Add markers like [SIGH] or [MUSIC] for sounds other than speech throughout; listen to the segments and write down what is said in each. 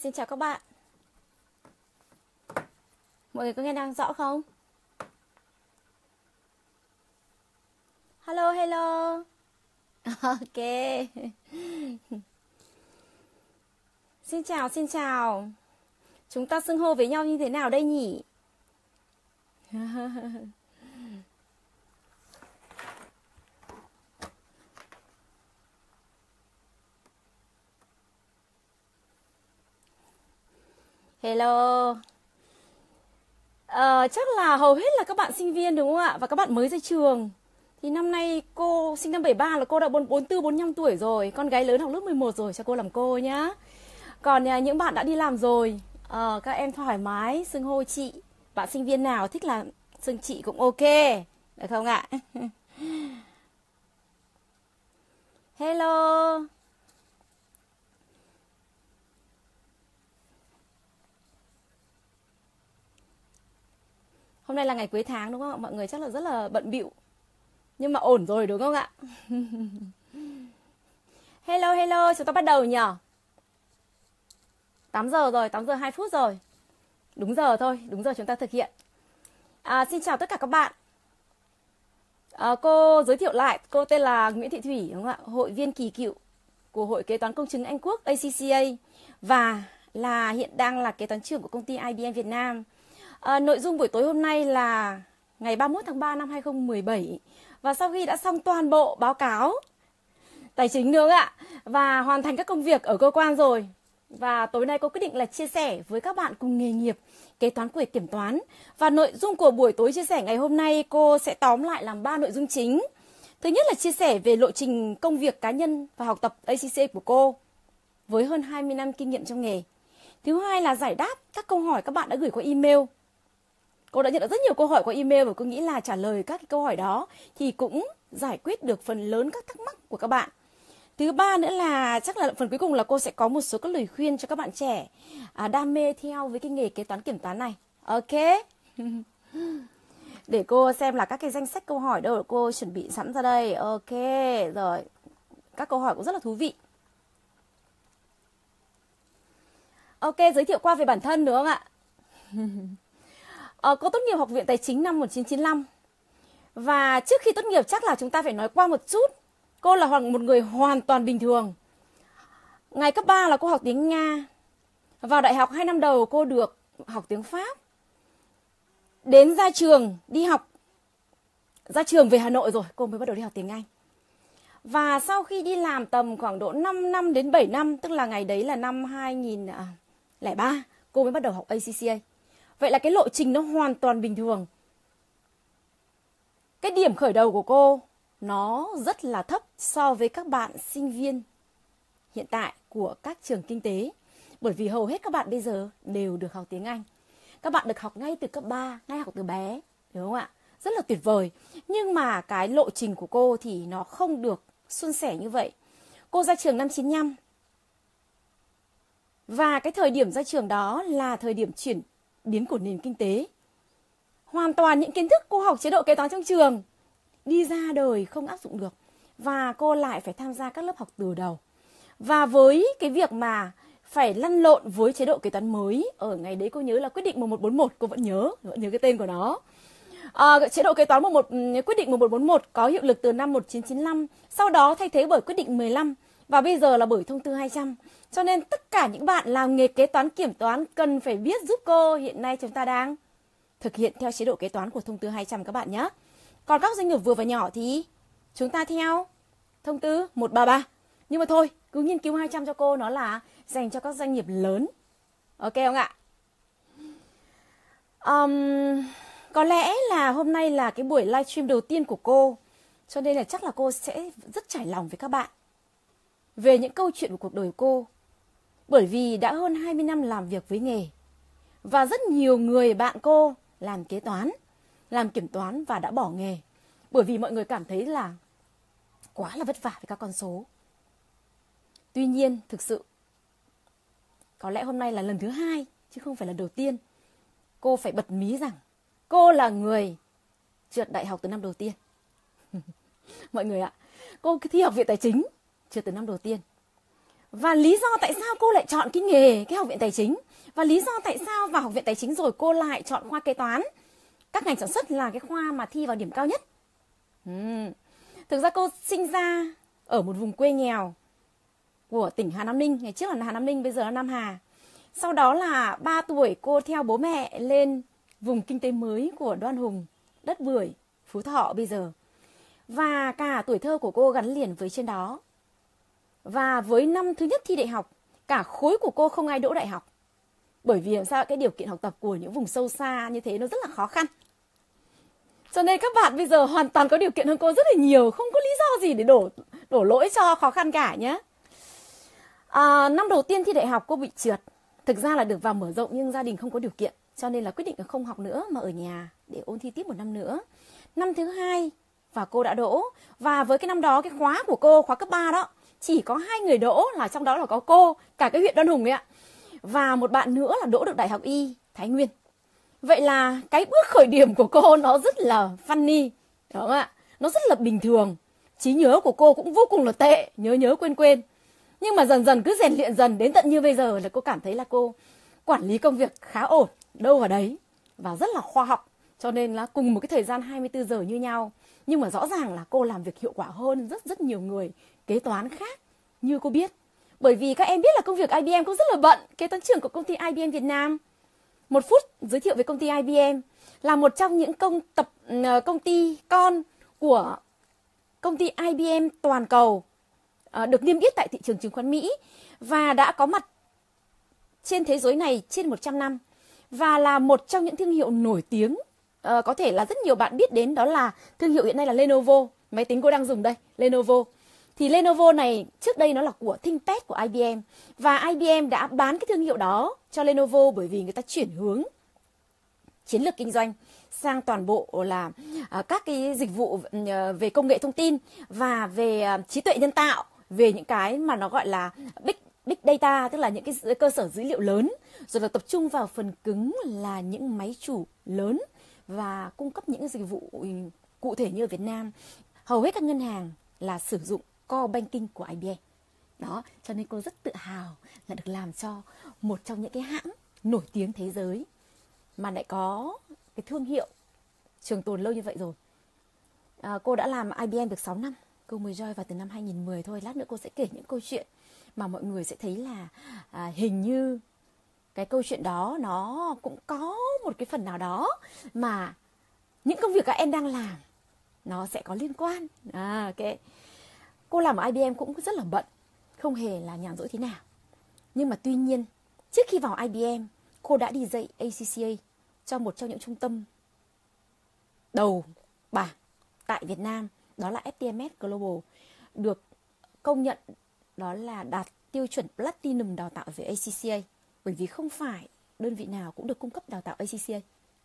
Xin chào các bạn. Mọi người có nghe đang rõ không? Hello, hello. [LAUGHS] Ok. [LAUGHS] Xin chào, xin chào. Chúng ta xưng hô với nhau như thế nào đây nhỉ? [LAUGHS] Hello. À, chắc là hầu hết là các bạn sinh viên đúng không ạ? Và các bạn mới ra trường. Thì năm nay cô sinh năm 73 là cô đã 44 45 tuổi rồi, con gái lớn học lớp 11 rồi cho cô làm cô nhá. Còn à, những bạn đã đi làm rồi, à, các em thoải mái xưng hô chị. Bạn sinh viên nào thích là xưng chị cũng ok, được không ạ? [LAUGHS] Hello. Hôm nay là ngày cuối tháng đúng không ạ? Mọi người chắc là rất là bận bịu. Nhưng mà ổn rồi đúng không ạ? [LAUGHS] hello hello, chúng ta bắt đầu nhở? 8 giờ rồi, 8 giờ 2 phút rồi. Đúng giờ thôi, đúng giờ chúng ta thực hiện. À, xin chào tất cả các bạn. À, cô giới thiệu lại, cô tên là Nguyễn Thị Thủy, đúng không ạ? Hội viên kỳ cựu của Hội Kế toán Công chứng Anh Quốc ACCA và là hiện đang là kế toán trưởng của công ty IBM Việt Nam. À, nội dung buổi tối hôm nay là ngày 31 tháng 3 năm 2017 và sau khi đã xong toàn bộ báo cáo tài chính nữa ạ và hoàn thành các công việc ở cơ quan rồi và tối nay cô quyết định là chia sẻ với các bạn cùng nghề nghiệp kế toán của kiểm toán. Và nội dung của buổi tối chia sẻ ngày hôm nay cô sẽ tóm lại làm ba nội dung chính. Thứ nhất là chia sẻ về lộ trình công việc cá nhân và học tập ACC của cô với hơn 20 năm kinh nghiệm trong nghề. Thứ hai là giải đáp các câu hỏi các bạn đã gửi qua email. Cô đã nhận được rất nhiều câu hỏi qua email và cô nghĩ là trả lời các cái câu hỏi đó thì cũng giải quyết được phần lớn các thắc mắc của các bạn. Thứ ba nữa là chắc là phần cuối cùng là cô sẽ có một số các lời khuyên cho các bạn trẻ à, đam mê theo với cái nghề kế toán kiểm toán này. Ok. [LAUGHS] Để cô xem là các cái danh sách câu hỏi đâu cô chuẩn bị sẵn ra đây. Ok, rồi. Các câu hỏi cũng rất là thú vị. Ok, giới thiệu qua về bản thân đúng không ạ? [LAUGHS] Ờ, cô tốt nghiệp Học viện Tài chính năm 1995. Và trước khi tốt nghiệp chắc là chúng ta phải nói qua một chút. Cô là một người hoàn toàn bình thường. Ngày cấp 3 là cô học tiếng Nga. Vào đại học 2 năm đầu cô được học tiếng Pháp. Đến ra trường đi học ra trường về Hà Nội rồi cô mới bắt đầu đi học tiếng Anh. Và sau khi đi làm tầm khoảng độ 5 năm đến 7 năm, tức là ngày đấy là năm 2003, à, cô mới bắt đầu học ACCA. Vậy là cái lộ trình nó hoàn toàn bình thường. Cái điểm khởi đầu của cô nó rất là thấp so với các bạn sinh viên hiện tại của các trường kinh tế. Bởi vì hầu hết các bạn bây giờ đều được học tiếng Anh. Các bạn được học ngay từ cấp 3, ngay học từ bé, đúng không ạ? Rất là tuyệt vời. Nhưng mà cái lộ trình của cô thì nó không được suôn sẻ như vậy. Cô ra trường năm 95. Và cái thời điểm ra trường đó là thời điểm chuyển biến của nền kinh tế. Hoàn toàn những kiến thức cô học chế độ kế toán trong trường đi ra đời không áp dụng được và cô lại phải tham gia các lớp học từ đầu. Và với cái việc mà phải lăn lộn với chế độ kế toán mới ở ngày đấy cô nhớ là quyết định 1141 cô vẫn nhớ vẫn nhớ cái tên của nó à, chế độ kế toán 11 ừ, quyết định 1141 có hiệu lực từ năm 1995 sau đó thay thế bởi quyết định 15 và bây giờ là bởi thông tư 200 cho nên tất cả những bạn làm nghề kế toán kiểm toán cần phải biết giúp cô hiện nay chúng ta đang thực hiện theo chế độ kế toán của thông tư 200 các bạn nhé. Còn các doanh nghiệp vừa và nhỏ thì chúng ta theo thông tư 133. Nhưng mà thôi, cứ nghiên cứu 200 cho cô nó là dành cho các doanh nghiệp lớn. Ok không ạ? Um, có lẽ là hôm nay là cái buổi livestream đầu tiên của cô. Cho nên là chắc là cô sẽ rất trải lòng với các bạn về những câu chuyện của cuộc đời cô bởi vì đã hơn 20 năm làm việc với nghề và rất nhiều người bạn cô làm kế toán, làm kiểm toán và đã bỏ nghề bởi vì mọi người cảm thấy là quá là vất vả với các con số. Tuy nhiên, thực sự có lẽ hôm nay là lần thứ hai chứ không phải là đầu tiên. Cô phải bật mí rằng cô là người trượt đại học từ năm đầu tiên. [LAUGHS] mọi người ạ, cô thi học viện tài chính trượt từ năm đầu tiên. Và lý do tại sao cô lại chọn cái nghề, cái học viện tài chính? Và lý do tại sao vào học viện tài chính rồi cô lại chọn khoa kế toán? Các ngành sản xuất là cái khoa mà thi vào điểm cao nhất. Uhm. thực ra cô sinh ra ở một vùng quê nghèo của tỉnh Hà Nam Ninh. Ngày trước là Hà Nam Ninh, bây giờ là Nam Hà. Sau đó là 3 tuổi cô theo bố mẹ lên vùng kinh tế mới của Đoan Hùng, đất Bưởi, Phú Thọ bây giờ. Và cả tuổi thơ của cô gắn liền với trên đó và với năm thứ nhất thi đại học cả khối của cô không ai đỗ đại học. Bởi vì làm sao cái điều kiện học tập của những vùng sâu xa như thế nó rất là khó khăn. Cho nên các bạn bây giờ hoàn toàn có điều kiện hơn cô rất là nhiều không có lý do gì để đổ đổ lỗi cho khó khăn cả nhé à, năm đầu tiên thi đại học cô bị trượt. Thực ra là được vào mở rộng nhưng gia đình không có điều kiện cho nên là quyết định là không học nữa mà ở nhà để ôn thi tiếp một năm nữa. Năm thứ hai và cô đã đỗ. Và với cái năm đó cái khóa của cô khóa cấp 3 đó chỉ có hai người đỗ là trong đó là có cô, cả cái huyện Đoan Hùng ấy ạ. Và một bạn nữa là đỗ được đại học y, Thái Nguyên. Vậy là cái bước khởi điểm của cô nó rất là funny, đúng không ạ? Nó rất là bình thường. Trí nhớ của cô cũng vô cùng là tệ, nhớ nhớ quên quên. Nhưng mà dần dần cứ rèn luyện dần, đến tận như bây giờ là cô cảm thấy là cô quản lý công việc khá ổn, đâu vào đấy. Và rất là khoa học, cho nên là cùng một cái thời gian 24 giờ như nhau. Nhưng mà rõ ràng là cô làm việc hiệu quả hơn rất rất nhiều người kế toán khác, như cô biết. Bởi vì các em biết là công việc IBM cũng rất là bận, kế toán trưởng của công ty IBM Việt Nam. Một phút giới thiệu về công ty IBM là một trong những công tập ờ, công ty con của công ty IBM toàn cầu ờ, được niêm yết tại thị trường chứng khoán Mỹ và đã có mặt trên thế giới này trên 100 năm và là một trong những thương hiệu nổi tiếng. Ờ, có thể là rất nhiều bạn biết đến đó là thương hiệu hiện nay là Lenovo. Máy tính cô đang dùng đây, Lenovo thì Lenovo này trước đây nó là của ThinkPad của IBM và IBM đã bán cái thương hiệu đó cho Lenovo bởi vì người ta chuyển hướng chiến lược kinh doanh sang toàn bộ là uh, các cái dịch vụ ừ, về công nghệ thông tin và về uh, trí tuệ nhân tạo về những cái mà nó gọi là big big data tức là những cái cơ sở dữ liệu lớn. Rồi là tập trung vào phần cứng là những máy chủ lớn và cung cấp những dịch vụ ừ, cụ thể như ở Việt Nam. Hầu hết các ngân hàng là sử dụng core banking của IBM đó cho nên cô rất tự hào là được làm cho một trong những cái hãng nổi tiếng thế giới mà lại có cái thương hiệu trường tồn lâu như vậy rồi. À, cô đã làm IBM được 6 năm. Cô mới join vào từ năm 2010 thôi. Lát nữa cô sẽ kể những câu chuyện mà mọi người sẽ thấy là à, hình như cái câu chuyện đó nó cũng có một cái phần nào đó mà những công việc các em đang làm nó sẽ có liên quan. À ok cô làm ở IBM cũng rất là bận, không hề là nhàn rỗi thế nào. Nhưng mà tuy nhiên, trước khi vào IBM cô đã đi dạy ACCA cho một trong những trung tâm đầu bảng tại Việt Nam, đó là FTMS Global, được công nhận đó là đạt tiêu chuẩn Platinum đào tạo về ACCA bởi vì không phải đơn vị nào cũng được cung cấp đào tạo ACCA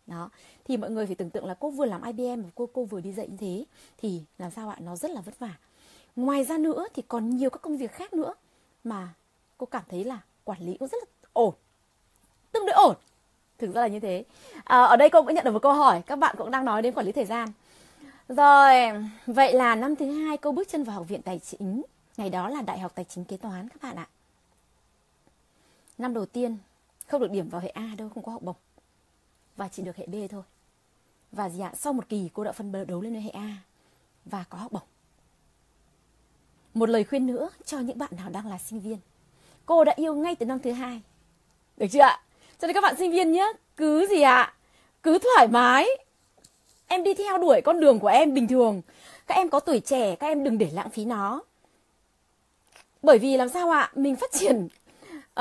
đó, thì mọi người phải tưởng tượng là cô vừa làm IBM và cô cô vừa đi dạy như thế, thì làm sao ạ? Nó rất là vất vả ngoài ra nữa thì còn nhiều các công việc khác nữa mà cô cảm thấy là quản lý cũng rất là ổn tương đối ổn. Thực ra là như thế. À, ở đây cô cũng nhận được một câu hỏi các bạn cũng đang nói đến quản lý thời gian. Rồi vậy là năm thứ hai cô bước chân vào học viện tài chính. Ngày đó là đại học tài chính kế toán các bạn ạ. Năm đầu tiên không được điểm vào hệ A đâu không có học bổng. Và chỉ được hệ B thôi. Và gì ạ? Sau một kỳ cô đã phân đấu lên hệ A và có học bổng một lời khuyên nữa cho những bạn nào đang là sinh viên. Cô đã yêu ngay từ năm thứ hai. Được chưa ạ? Cho nên các bạn sinh viên nhé cứ gì ạ? Cứ thoải mái. Em đi theo đuổi con đường của em bình thường. Các em có tuổi trẻ các em đừng để lãng phí nó. Bởi vì làm sao ạ? Mình phát triển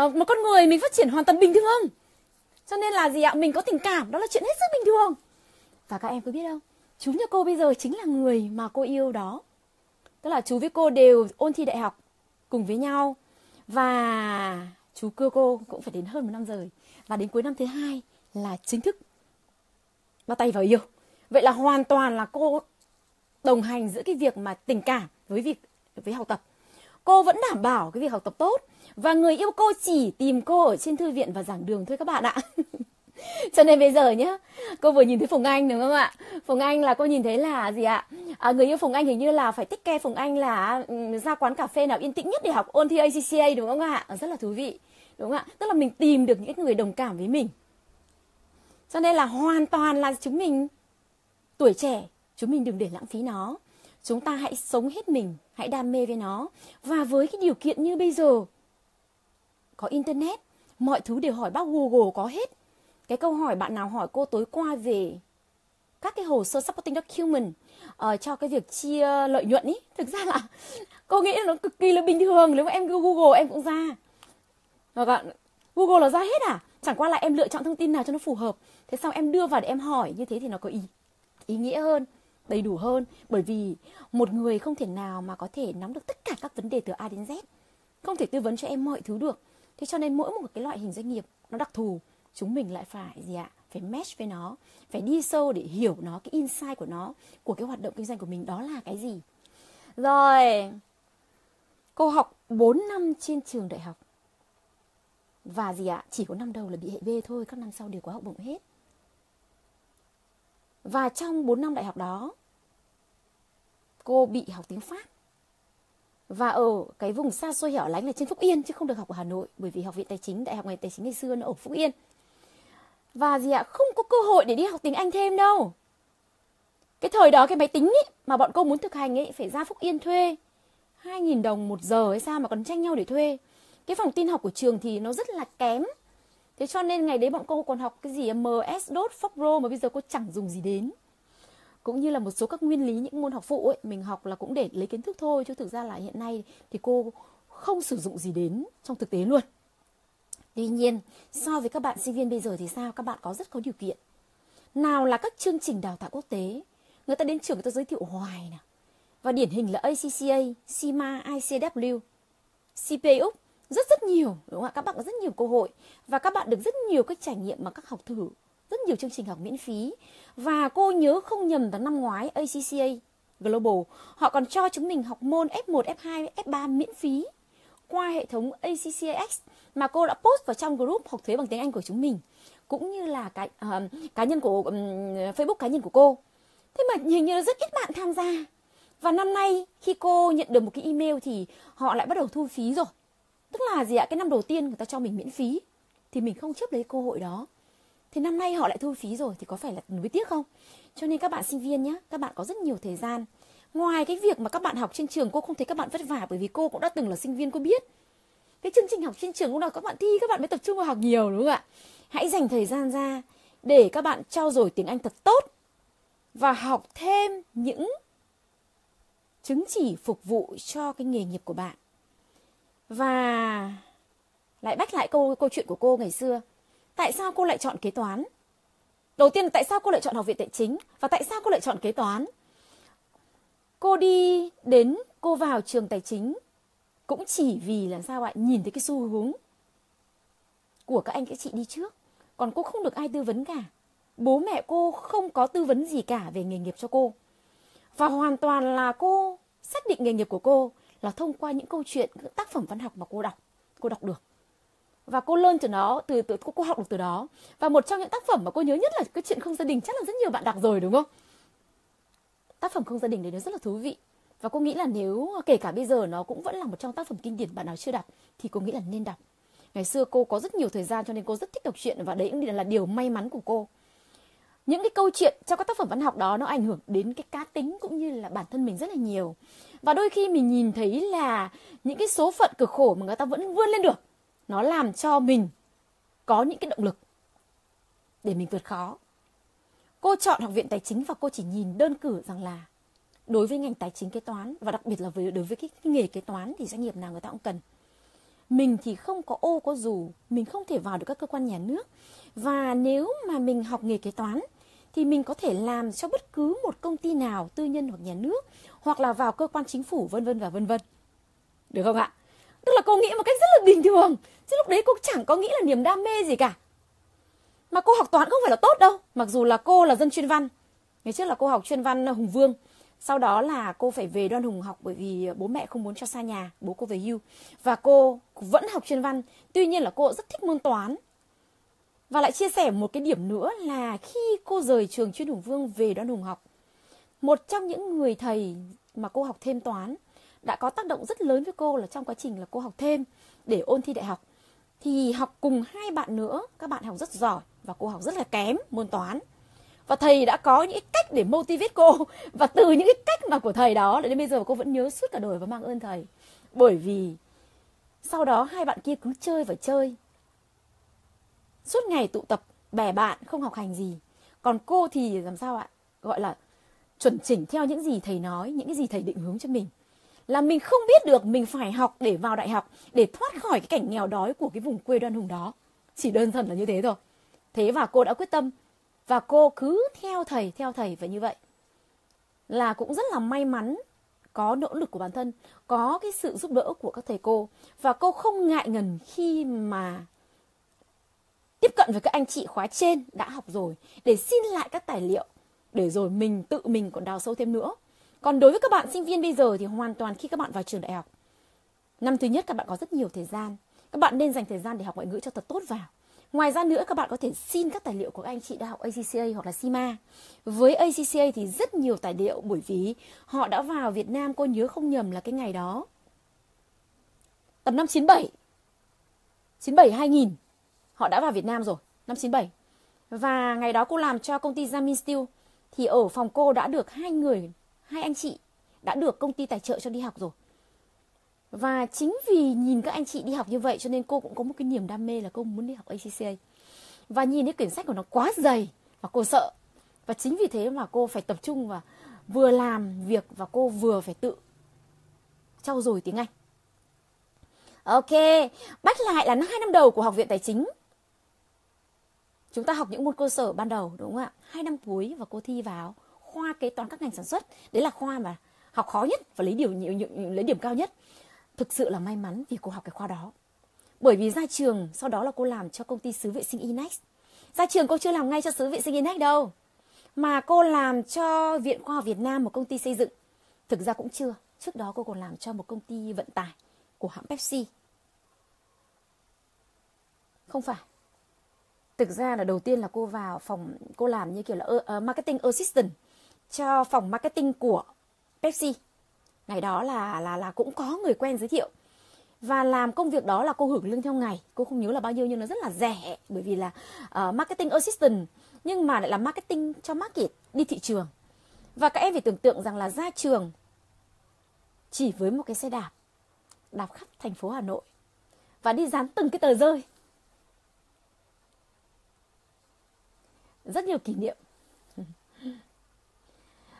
uh, một con người mình phát triển hoàn toàn bình thường. Cho nên là gì ạ? Mình có tình cảm đó là chuyện hết sức bình thường. Và các em có biết không? Chú nhà cô bây giờ chính là người mà cô yêu đó tức là chú với cô đều ôn thi đại học cùng với nhau. Và chú cưa cô cũng phải đến hơn một năm rồi. Và đến cuối năm thứ hai là chính thức bắt tay vào yêu. Vậy là hoàn toàn là cô đồng hành giữa cái việc mà tình cảm với việc, với học tập. Cô vẫn đảm bảo cái việc học tập tốt. Và người yêu cô chỉ tìm cô ở trên thư viện và giảng đường thôi các bạn ạ. [LAUGHS] [LAUGHS] cho nên bây giờ nhá cô vừa nhìn thấy phùng anh đúng không ạ? Phùng anh là cô nhìn thấy là gì ạ? À, người yêu phùng anh hình như là phải tích ke phùng anh là um, ra quán cà phê nào yên tĩnh nhất để học ôn thi acca đúng không ạ? À, rất là thú vị đúng không ạ? Tức là mình tìm được những người đồng cảm với mình. Cho nên là hoàn toàn là chúng mình tuổi trẻ chúng mình đừng để lãng phí nó. Chúng ta hãy sống hết mình hãy đam mê với nó. Và với cái điều kiện như bây giờ có internet mọi thứ đều hỏi bác google có hết cái câu hỏi bạn nào hỏi cô tối qua về các cái hồ sơ supporting document uh, cho cái việc chia lợi nhuận ý? Thực ra là [LAUGHS] cô nghĩ là nó cực kỳ là bình thường. Nếu mà em google em cũng ra. Và bạn google là ra hết à? Chẳng qua là em lựa chọn thông tin nào cho nó phù hợp. Thế xong em đưa vào để em hỏi. Như thế thì nó có ý ý nghĩa hơn đầy đủ hơn. Bởi vì một người không thể nào mà có thể nắm được tất cả các vấn đề từ A đến Z. Không thể tư vấn cho em mọi thứ được. Thế cho nên mỗi một cái loại hình doanh nghiệp nó đặc thù chúng mình lại phải gì ạ? Phải mesh với nó, phải đi sâu để hiểu nó, cái insight của nó, của cái hoạt động kinh doanh của mình, đó là cái gì? Rồi, cô học 4 năm trên trường đại học. Và gì ạ? Chỉ có năm đầu là bị hệ B thôi, các năm sau đều có học bổng hết. Và trong 4 năm đại học đó, cô bị học tiếng Pháp. Và ở cái vùng xa xôi hẻo lánh là trên Phúc Yên, chứ không được học ở Hà Nội, bởi vì học viện tài chính, đại học ngành tài chính ngày xưa nó ở Phúc Yên và gì ạ? Không có cơ hội để đi học tiếng Anh thêm đâu. Cái thời đó cái máy tính ý, mà bọn cô muốn thực hành ấy phải ra Phúc Yên thuê. 2.000 đồng một giờ hay sao mà còn tranh nhau để thuê? Cái phòng tin học của trường thì nó rất là kém. Thế cho nên ngày đấy bọn cô còn học cái gì MS DOT Pro mà bây giờ cô chẳng dùng gì đến. Cũng như là một số các nguyên lý những môn học phụ ấy mình học là cũng để lấy kiến thức thôi. Chứ thực ra là hiện nay thì cô không sử dụng gì đến trong thực tế luôn tuy nhiên so với các bạn sinh viên bây giờ thì sao? Các bạn có rất có điều kiện. Nào là các chương trình đào tạo quốc tế? Người ta đến trường người ta giới thiệu hoài nè. Và điển hình là ACCA, CIMA, ICW, CPA Úc rất rất nhiều đúng không ạ? Các bạn có rất nhiều cơ hội và các bạn được rất nhiều các trải nghiệm mà các học thử rất nhiều chương trình học miễn phí. Và cô nhớ không nhầm là năm ngoái ACCA Global họ còn cho chúng mình học môn F1, F2, F3 miễn phí qua hệ thống ACCAX mà cô đã post vào trong group học thuế bằng tiếng Anh của chúng mình cũng như là cái uh, cá nhân của um, Facebook cá nhân của cô. Thế mà hình như rất ít bạn tham gia. Và năm nay khi cô nhận được một cái email thì họ lại bắt đầu thu phí rồi. Tức là gì ạ? Cái năm đầu tiên người ta cho mình miễn phí thì mình không chấp lấy cơ hội đó. Thì năm nay họ lại thu phí rồi thì có phải là nuối tiếc không? Cho nên các bạn sinh viên nhé, các bạn có rất nhiều thời gian. Ngoài cái việc mà các bạn học trên trường cô không thấy các bạn vất vả bởi vì cô cũng đã từng là sinh viên, cô biết. Cái chương trình học trên trường lúc nào các bạn thi, các bạn mới tập trung vào học nhiều, đúng không ạ? Hãy dành thời gian ra để các bạn trao dồi tiếng Anh thật tốt và học thêm những chứng chỉ phục vụ cho cái nghề nghiệp của bạn. Và lại bách lại câu câu chuyện của cô ngày xưa. Tại sao cô lại chọn kế toán? Đầu tiên tại sao cô lại chọn học viện tài chính và tại sao cô lại chọn kế toán? Cô đi đến cô vào trường tài chính cũng chỉ vì là sao ạ? Nhìn thấy cái xu hướng của các anh các chị đi trước. Còn cô không được ai tư vấn cả. Bố mẹ cô không có tư vấn gì cả về nghề nghiệp cho cô. Và hoàn toàn là cô xác định nghề nghiệp của cô là thông qua những câu chuyện, những tác phẩm văn học mà cô đọc, cô đọc được. Và cô lên từ nó, từ, từ cô, cô học được từ đó. Và một trong những tác phẩm mà cô nhớ nhất là cái chuyện không gia đình, chắc là rất nhiều bạn đọc rồi đúng không? Tác phẩm không gia đình đấy nó rất là thú vị. Và cô nghĩ là nếu, kể cả bây giờ nó cũng vẫn là một trong tác phẩm kinh điển bạn nào chưa đọc, thì cô nghĩ là nên đọc. Ngày xưa cô có rất nhiều thời gian cho nên cô rất thích đọc truyện và đấy cũng là điều may mắn của cô. Những cái câu chuyện trong các tác phẩm văn học đó nó ảnh hưởng đến cái cá tính cũng như là bản thân mình rất là nhiều. Và đôi khi mình nhìn thấy là những cái số phận cực khổ mà người ta vẫn vươn lên được. Nó làm cho mình có những cái động lực để mình vượt khó. Cô chọn học viện tài chính và cô chỉ nhìn đơn cử rằng là đối với ngành tài chính kế toán và đặc biệt là với đối với cái, cái nghề kế toán thì doanh nghiệp nào người ta cũng cần. Mình thì không có ô có dù mình không thể vào được các cơ quan nhà nước. Và nếu mà mình học nghề kế toán thì mình có thể làm cho bất cứ một công ty nào tư nhân hoặc nhà nước hoặc là vào cơ quan chính phủ vân vân và vân vân. Được không ạ? Tức là cô nghĩ một cách rất là bình thường chứ lúc đấy cô chẳng có nghĩ là niềm đam mê gì cả mà cô học toán không phải là tốt đâu. Mặc dù là cô là dân chuyên văn. Ngày trước là cô học chuyên văn ờ, hùng vương. Sau đó là cô phải về đoan hùng học bởi vì ờ, bố mẹ không muốn cho xa nhà, bố cô về hưu. Và cô vẫn học chuyên văn. Tuy nhiên là cô rất thích môn toán. Và lại chia sẻ một cái điểm nữa là khi cô rời trường chuyên hùng vương về đoan hùng học, một trong những người thầy mà cô học thêm toán đã có tác động rất lớn với cô là trong quá trình là cô học thêm để ôn thi đại học. Thì học cùng hai bạn nữa, các bạn học rất giỏi và cô học rất là kém, môn toán. Và thầy đã có những cách để motivate cô. [LAUGHS] Và từ những cái cách mà của thầy đó đến bây giờ cô vẫn nhớ suốt cả đời và mang ơn thầy. Bởi vì sau đó hai bạn kia cứ chơi và chơi. Suốt ngày tụ tập, bè bạn, không học hành gì. Còn cô thì làm sao ạ? Gọi là chuẩn chỉnh theo những gì thầy nói, những cái gì thầy định hướng cho mình. Là mình không biết được mình phải học để vào đại học để thoát khỏi cái cảnh nghèo đói của cái vùng quê đoan hùng đó. Chỉ đơn thuần là như thế thôi thế và cô đã quyết tâm. Và cô cứ theo thầy theo thầy và như vậy. Là cũng rất là may mắn, có nỗ lực của bản thân, có cái sự giúp đỡ của các thầy cô. Và cô không ngại ngần khi mà tiếp cận với các anh chị khóa trên đã học rồi, để xin lại các tài liệu, để rồi mình tự mình còn đào sâu thêm nữa. Còn đối với các bạn sinh viên bây giờ thì hoàn toàn khi các bạn vào trường đại học, năm thứ nhất các bạn có rất nhiều thời gian. Các bạn nên dành thời gian để học ngoại ngữ cho thật tốt vào. Ngoài ra nữa các bạn có thể xin các tài liệu của các anh chị đã học ACCA hoặc là CIMA. Với ACCA thì rất nhiều tài liệu bởi vì họ đã vào Việt Nam cô nhớ không nhầm là cái ngày đó. Tầm năm 97. 97 2000 họ đã vào Việt Nam rồi, năm 97. Và ngày đó cô làm cho công ty Jamin Steel thì ở phòng cô đã được hai người, hai anh chị đã được công ty tài trợ cho đi học rồi. Và chính vì nhìn các anh chị đi học như vậy cho nên cô cũng có một cái niềm đam mê là cô muốn đi học ACCA. Và nhìn cái quyển sách của nó quá dày và cô sợ. Và chính vì thế mà cô phải tập trung và vừa làm việc và cô vừa phải tự trau dồi tiếng Anh. Ok, bắt lại là hai năm đầu của Học viện Tài chính. Chúng ta học những môn cơ sở ban đầu đúng không ạ? Hai năm cuối và cô thi vào khoa kế toán các ngành sản xuất. Đấy là khoa mà học khó nhất và lấy điểm lấy điểm cao nhất thực sự là may mắn vì cô học cái khoa đó. Bởi vì ra trường sau đó là cô làm cho công ty xứ vệ sinh Inex. Ra trường cô chưa làm ngay cho xứ vệ sinh Inex đâu mà cô làm cho viện khoa học Việt Nam một công ty xây dựng. Thực ra cũng chưa. Trước đó cô còn làm cho một công ty vận tải của hãng Pepsi. Không phải. Thực ra là đầu tiên là cô vào phòng cô làm như kiểu là uh, marketing assistant cho phòng marketing của Pepsi ngày đó là là là cũng có người quen giới thiệu. Và làm công việc đó là cô hưởng lương theo ngày. Cô không nhớ là bao nhiêu nhưng nó rất là rẻ bởi vì là uh, marketing assistant. Nhưng mà lại là marketing cho market đi thị trường. Và các em phải tưởng tượng rằng là ra trường chỉ với một cái xe đạp đạp khắp thành phố Hà Nội. Và đi dán từng cái tờ rơi. Rất nhiều kỷ niệm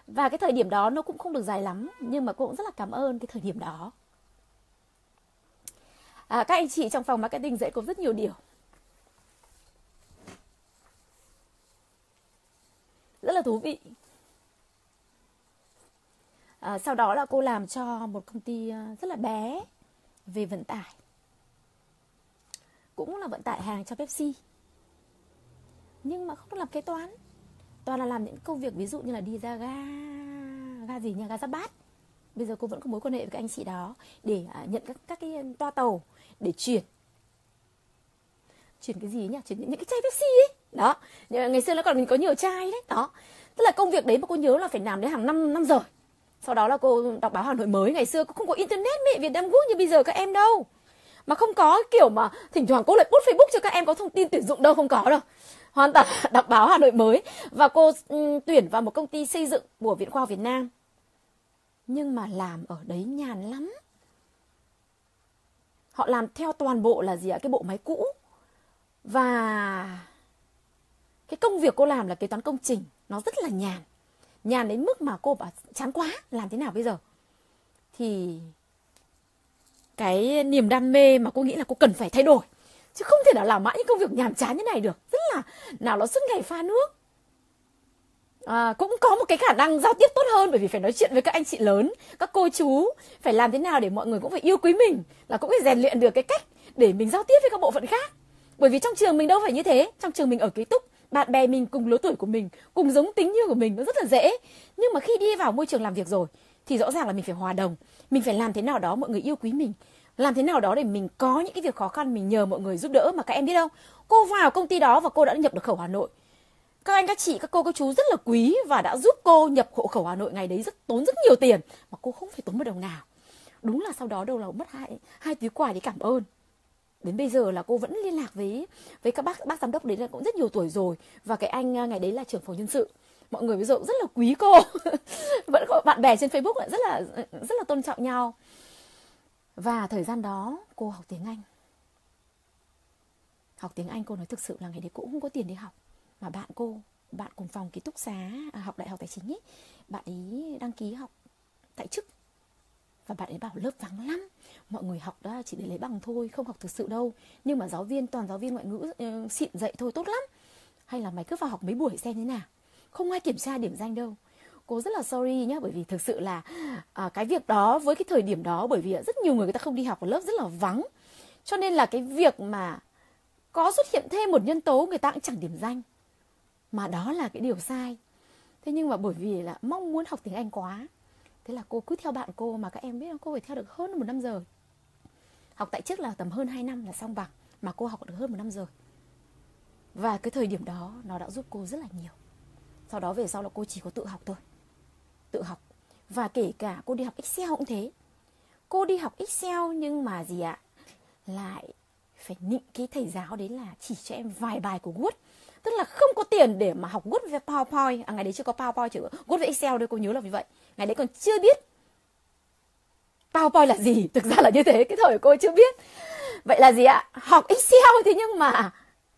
và cái thời điểm đó nó cũng không được dài lắm nhưng mà cô cũng rất là cảm ơn cái thời điểm đó. À, các anh chị trong phòng marketing dạy cô rất nhiều điều. Rất là thú vị. À, sau đó là cô làm cho một công ty à, rất là bé về vận tải. Cũng là vận tải hàng cho Pepsi. Nhưng mà không làm kế toán toàn là làm những công việc ví dụ như là đi ra ga ga gì nhỉ ga giáp bát. Bây giờ cô vẫn có mối quan hệ với các anh chị đó để à, nhận các các cái toa tàu để chuyển. Chuyển cái gì nhỉ? Chuyển những, những cái chai Pepsi ấy. Đó. Ngày xưa nó còn mình có nhiều chai đấy. Đó. Tức là công việc đấy mà cô nhớ là phải làm đến hàng năm năm giờ. Sau đó là cô đọc báo Hà Nội mới. Ngày xưa cũng không có internet mẹ Việt Nam Quốc như bây giờ các em đâu. Mà không có kiểu mà thỉnh thoảng cô lại post Facebook cho các em có thông tin tuyển dụng đâu không có đâu hoàn toàn [LAUGHS] đọc báo Hà Nội mới và cô ừ, tuyển vào một công ty xây dựng của Viện Khoa học Việt Nam. Nhưng mà làm ở đấy nhàn lắm. Họ làm theo toàn bộ là gì ạ? Cái bộ máy cũ. Và cái công việc cô làm là kế toán công trình, nó rất là nhàn. Nhàn đến mức mà cô bảo chán quá, làm thế nào bây giờ? Thì cái niềm đam mê mà cô nghĩ là cô cần phải thay đổi chứ không thể nào làm mãi những công việc nhàm chán như này được. Rất là nào nó suốt ngày pha nước. À, cũng có một cái khả năng giao tiếp tốt hơn bởi vì phải nói chuyện với các anh chị lớn các cô chú. Phải làm thế nào để mọi người cũng phải yêu quý mình là cũng phải rèn luyện được cái cách để mình giao tiếp với các bộ phận khác. Bởi vì trong trường mình đâu phải như thế. Trong trường mình ở ký túc bạn bè mình cùng lứa tuổi của mình cùng giống tính như của mình nó rất là dễ. Nhưng mà khi đi vào môi trường làm việc rồi thì rõ ràng là mình phải hòa đồng. Mình phải làm thế nào đó mọi người yêu quý mình làm thế nào đó để mình có những cái việc khó khăn, mình nhờ mọi người giúp đỡ mà các em biết không? Cô vào công ty đó và cô đã nhập được khẩu Hà Nội. Các anh, các chị, các cô, các chú rất là quý và đã giúp cô nhập hộ khẩu Hà Nội ngày đấy rất, tốn rất nhiều tiền. Mà cô không phải tốn một đồng nào. Đúng là sau đó đâu là mất hai hai túi quà để cảm ơn. Đến bây giờ là cô vẫn liên lạc với với các bác bác giám đốc đấy là cũng rất nhiều tuổi rồi. Và cái anh à, ngày đấy là trưởng phòng nhân sự. Mọi người bây giờ cũng rất là quý cô. [LAUGHS] Vẫn có bạn bè trên facebook lại rất là rất là tôn trọng nhau và thời gian đó cô học tiếng anh. Học tiếng anh cô nói thực sự là ngày đấy cũng không có tiền đi học. Mà bạn cô bạn cùng phòng ký túc xá à, học đại học tài chính ấy bạn ấy đăng ký học tại chức. Và bạn ấy bảo lớp vắng lắm. Mọi người học đó chỉ để lấy bằng thôi không học thực sự đâu. Nhưng mà giáo viên toàn giáo viên ngoại ngữ uh, xịn dạy thôi tốt lắm. Hay là mày cứ vào học mấy buổi xem thế nào. Không ai kiểm tra điểm danh đâu cô rất là sorry nhá bởi vì thực sự là à, cái việc đó với cái thời điểm đó bởi vì rất nhiều người người ta không đi học ở lớp rất là vắng. Cho nên là cái việc mà có xuất hiện thêm một nhân tố người ta cũng chẳng điểm danh. Mà đó là cái điều sai. Thế nhưng mà bởi vì là mong muốn học tiếng anh quá thế là cô cứ theo bạn cô mà các em biết cô phải theo được hơn một năm rồi học tại trước là tầm hơn 2 năm là xong bằng mà cô học được hơn một năm rồi và cái thời điểm đó nó đã giúp cô rất là nhiều. Sau đó về sau là cô chỉ có tự học thôi tự học. Và kể cả cô đi học excel cũng thế. Cô đi học excel nhưng mà gì ạ? Lại phải nịnh cái thầy giáo đấy là chỉ cho em vài bài của Word. Tức là không có tiền để mà học Word với PowerPoint. À ngày đấy chưa có PowerPoint chứ. Word với Excel đây cô nhớ là như vậy. Ngày đấy còn chưa biết PowerPoint là gì. Thực ra là như thế, cái thời cô chưa biết. Vậy là gì ạ? Học Excel thế nhưng mà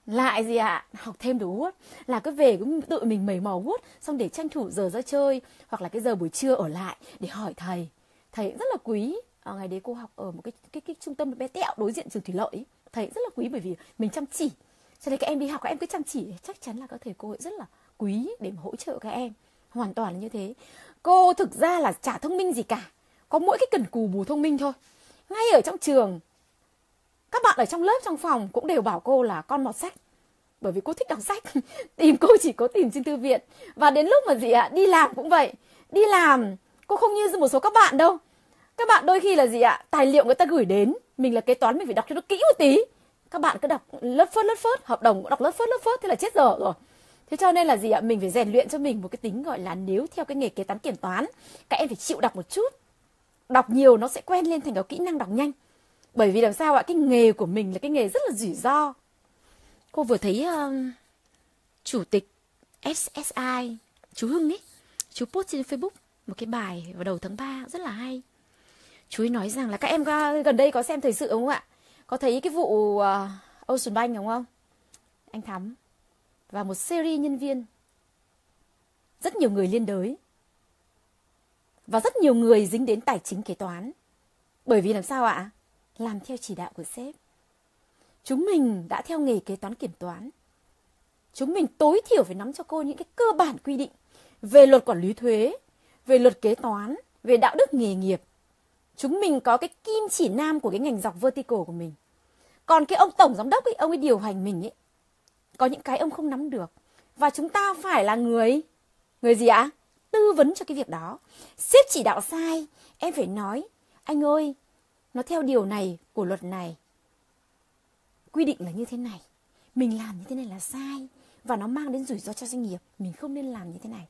lại gì ạ? Học thêm đủ hút. Là cứ về cũng tự mình mầy mò hút xong để tranh thủ giờ ra chơi hoặc là cái giờ buổi trưa ở lại để hỏi thầy. Thầy rất là quý. À, ngày đấy cô học ở một cái cái, cái trung tâm bé tẹo đối diện trường thủy lợi ấy. thầy rất là quý bởi vì mình chăm chỉ. Cho nên các em đi học các em cứ chăm chỉ. Chắc chắn là các thầy cô rất là quý để mà hỗ trợ các em. Hoàn toàn là như thế. Cô thực ra là chả thông minh gì cả. Có mỗi cái cần cù bù thông minh thôi. Ngay ở trong trường các bạn ở trong lớp, trong phòng cũng đều bảo cô là con mọt sách. Bởi vì cô thích đọc sách. [LAUGHS] Tìm cô chỉ có tìm trên thư viện. Và đến lúc mà gì ạ? Đi làm cũng vậy. Đi làm, cô không như một số các bạn đâu. Các bạn đôi khi là gì ạ? Tài liệu người ta gửi đến. Mình là kế toán, mình phải đọc cho nó kỹ một tí. Các bạn cứ đọc lớp phớt lớp phớt. Hợp đồng cũng đọc lớp phớt lớp phớt. Thế là chết dở rồi. Thế cho nên là gì ạ? Mình phải rèn luyện cho mình một cái tính gọi là nếu theo cái nghề kế toán kiểm toán, các em phải chịu đọc một chút. Đọc nhiều nó sẽ quen lên thành cái kỹ năng đọc nhanh bởi vì làm sao ạ? Cái nghề của mình là cái nghề rất là rủi ro. Cô vừa thấy uh, chủ tịch SSI chú Hưng ấy chú post trên Facebook một cái bài vào đầu tháng 3 rất là hay. Chú ấy nói rằng là các em gần đây có xem thời sự không ạ? Có thấy cái vụ uh, Ocean Bank đúng không? Anh Thắm và một series nhân viên. Rất nhiều người liên đới. Và rất nhiều người dính đến tài chính kế toán. Bởi vì làm sao ạ? Làm theo chỉ đạo của sếp. Chúng mình đã theo nghề kế toán kiểm toán. Chúng mình tối thiểu phải nắm cho cô những cái cơ bản quy định về luật quản lý thuế, về luật kế toán, về đạo đức nghề nghiệp. Chúng mình có cái kim chỉ nam của cái ngành dọc vertical của mình. Còn cái ông tổng giám đốc ấy, ông ấy điều hành mình ấy, có những cái ông không nắm được. Và chúng ta phải là người người gì ạ? Tư vấn cho cái việc đó. Sếp chỉ đạo sai, em phải nói, anh ơi nó theo điều này của luật này. Quy định là như thế này. Mình làm như thế này là sai. Và nó mang đến rủi ro cho doanh nghiệp. Mình không nên làm như thế này.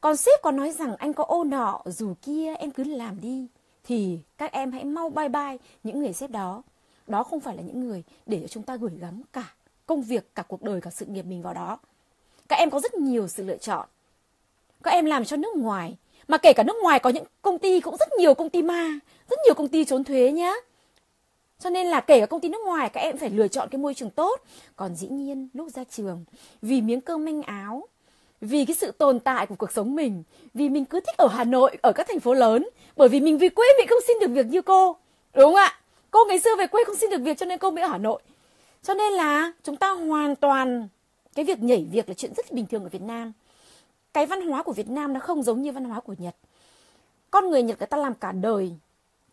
Còn sếp còn nói rằng anh có ô nọ, dù kia, em cứ làm đi. Thì các em hãy mau bye bye những người sếp đó. Đó không phải là những người để cho chúng ta gửi gắm cả công việc, cả cuộc đời, cả sự nghiệp mình vào đó. Các em có rất nhiều sự lựa chọn. Các em làm cho nước ngoài. Mà kể cả nước ngoài có những công ty, cũng rất nhiều công ty ma rất nhiều công ty trốn thuế nhá. Cho nên là kể cả công ty nước ngoài, các em phải lựa chọn cái môi trường tốt. Còn dĩ nhiên, lúc ra trường, vì miếng cơm manh áo, vì cái sự tồn tại của cuộc sống mình, vì mình cứ thích ở hà nội, ở các thành phố lớn, bởi vì mình vì quê mình không xin được việc như cô. Đúng không ạ? Cô ngày xưa về quê không xin được việc cho nên cô mới ở hà nội. Cho nên là chúng ta hoàn toàn, cái việc nhảy việc là chuyện rất bình thường ở việt nam. Cái văn hóa của việt nam nó không giống như văn hóa của nhật. Con người nhật người ta làm cả đời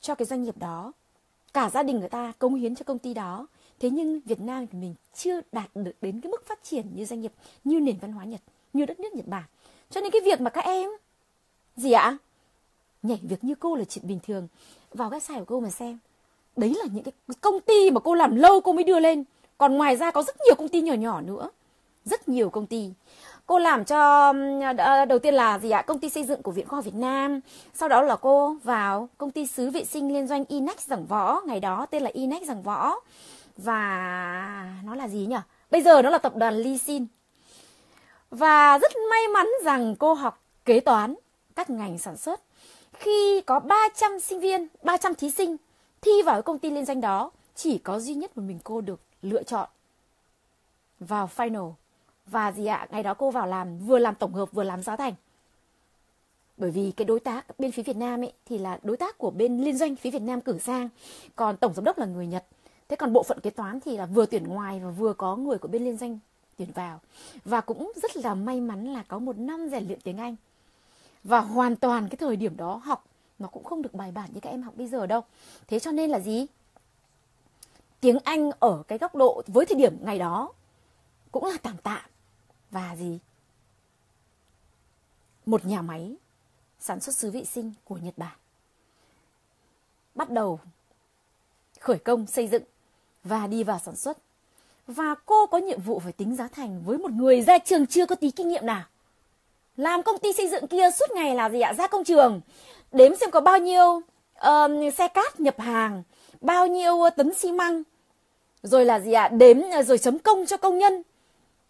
cho cái doanh nghiệp đó. Cả gia đình người ta cống hiến cho công ty đó. Thế nhưng việt nam thì mình chưa đạt được đến cái mức phát triển như doanh nghiệp, như nền văn hóa nhật, như đất nước nhật bản. Cho nên cái việc mà các em, gì ạ? Nhảy việc như cô là chuyện bình thường. Vào website của cô mà xem, đấy là những cái công ty mà cô làm lâu cô mới đưa lên. Còn ngoài ra có rất nhiều công ty nhỏ nhỏ nữa. Rất nhiều công ty cô làm cho đầu tiên là gì ạ? Công ty xây dựng của viện khoa học việt nam. Sau đó là cô vào công ty xứ vệ sinh liên doanh inex giảng võ ngày đó, tên là inex giảng võ. Và nó là gì nhỉ? Bây giờ nó là tập đoàn lysin và rất may mắn rằng cô học kế toán, các ngành sản xuất. Khi có 300 sinh viên 300 thí sinh thi vào công ty liên danh đó, chỉ có duy nhất một mình cô được lựa chọn vào final và gì ạ? Ngày đó cô vào làm, vừa làm tổng hợp, vừa làm giá thành. Bởi vì cái đối tác bên phía Việt Nam ấy thì là đối tác của bên liên doanh phía Việt Nam cử sang. Còn tổng giám đốc là người Nhật. Thế còn bộ phận kế toán thì là vừa tuyển ngoài và vừa có người của bên liên doanh tuyển vào. Và cũng rất là may mắn là có một năm rèn luyện tiếng Anh. Và hoàn toàn cái thời điểm đó học nó cũng không được bài bản như các em học bây giờ đâu. Thế cho nên là gì? Tiếng Anh ở cái góc độ với thời điểm ngày đó cũng là tạm tạm và gì? Một nhà máy sản xuất sứ vệ sinh của Nhật Bản. Bắt đầu khởi công xây dựng và đi vào sản xuất. Và cô có nhiệm vụ phải tính giá thành với một người ra trường chưa có tí kinh nghiệm nào. Làm công ty xây dựng kia suốt ngày là gì ạ? Ra công trường đếm xem có bao nhiêu uh, xe cát nhập hàng bao nhiêu tấn xi măng. Rồi là gì ạ? Đếm ờ, rồi chấm công cho công nhân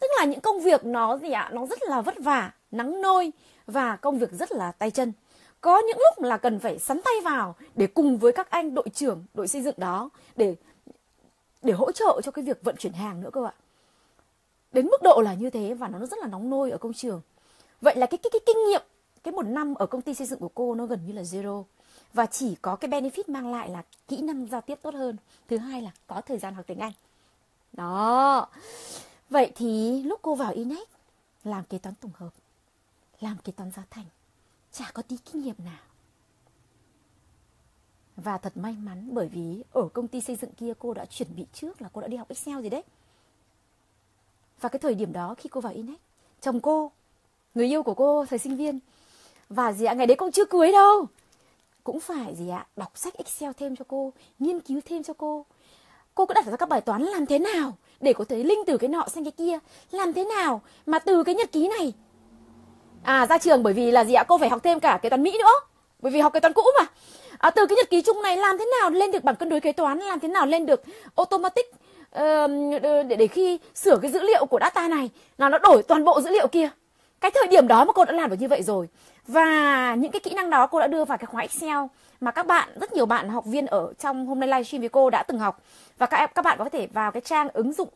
tức là những công việc nó gì ạ? Nó rất là vất vả, nắng nôi và công việc rất là tay chân. Có những lúc là cần phải sắn tay vào để cùng với các anh đội trưởng, đội xây dựng đó để để hỗ trợ cho cái việc vận chuyển hàng nữa cơ ạ. Đến mức độ là như thế và nó rất là nóng nôi ở công trường. Vậy là cái cái cái kinh nghiệm, cái một năm ở công ty xây dựng của cô nó gần như là zero. Và chỉ có cái benefit mang lại là kỹ năng giao tiếp tốt hơn. Thứ hai là có thời gian học tiếng anh. Đó vậy thì lúc cô vào inex làm kế toán tổng hợp làm kế toán giá thành chả có tí kinh nghiệm nào và thật may mắn bởi vì ở công ty xây dựng kia cô đã chuẩn bị trước là cô đã đi học Excel gì đấy. Và cái thời điểm đó khi cô vào Inex, chồng cô, người yêu của cô thời sinh viên và gì ạ, ngày đấy cô chưa cưới đâu. Cũng phải gì ạ, đọc sách Excel thêm cho cô, nghiên cứu thêm cho cô. Cô cứ đặt ra các bài toán làm thế nào để có thể linh từ cái nọ sang cái kia, làm thế nào mà từ cái nhật ký này. À ra trường bởi vì là gì ạ, cô phải học thêm cả kế toán Mỹ nữa. Bởi vì học kế toán cũ mà. À, từ cái nhật ký chung này làm thế nào lên được bảng cân đối kế toán? Làm thế nào lên được automatic uh, để, để khi sửa cái dữ liệu của data này là nó đổi toàn bộ dữ liệu kia? Cái thời điểm đó mà cô đã làm được như vậy rồi. Và những cái kỹ năng đó cô đã đưa vào cái khóa Excel mà các bạn, rất nhiều bạn học viên ở trong hôm nay livestream với cô đã từng học. Và các các bạn có thể vào cái trang ứng dụng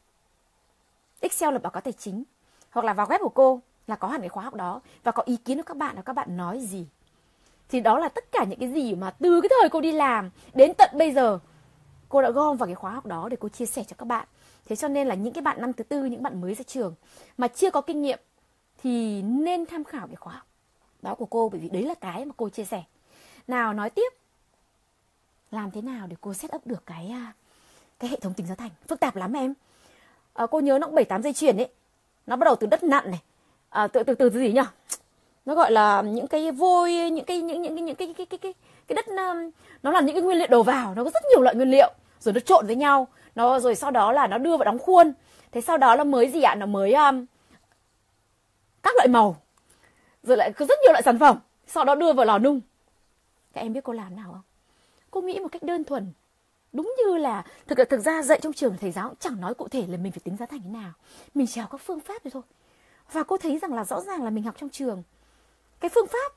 Excel lập báo cáo tài chính, hoặc là vào web của cô là có hẳn cái khóa học đó và có ý kiến của các bạn là các bạn nói gì. Thì đó là tất cả những cái gì mà từ cái thời cô đi làm đến tận bây giờ, cô đã gom vào cái khóa học đó để cô chia sẻ cho các bạn. Thế cho nên là những cái bạn năm thứ tư, những bạn mới ra trường mà chưa có kinh nghiệm thì nên tham khảo cái khóa học đó của cô, bởi vì đấy là cái mà cô chia sẻ nào nói tiếp. Làm thế nào để cô set up được cái à, cái hệ thống tính giá thành? Phức tạp lắm em. À, cô nhớ nó cũng bảy tám dây chuyền ấy. Nó bắt đầu từ đất nặn này. À, từ từ từ gì nhỉ? Nó gọi là những cái vôi những cái những những những cái cái cái cái cái đất nó là những cái nguyên liệu đầu vào. Nó có rất nhiều loại nguyên liệu. Rồi nó trộn với nhau. Nó rồi sau đó là nó đưa vào đóng khuôn. Thế sau đó là mới gì ạ? Nó mới um, các loại màu. Rồi lại có rất nhiều loại sản phẩm. Sau đó đưa vào lò nung các em biết cô làm nào không? Cô nghĩ một cách đơn thuần. Đúng như là, thực thực ra dạy trong trường thầy giáo chẳng nói cụ thể là mình phải tính giá thành thế nào. Mình chỉ học các phương pháp thôi thôi. Và cô thấy rằng là rõ ràng là mình học trong trường. Cái phương pháp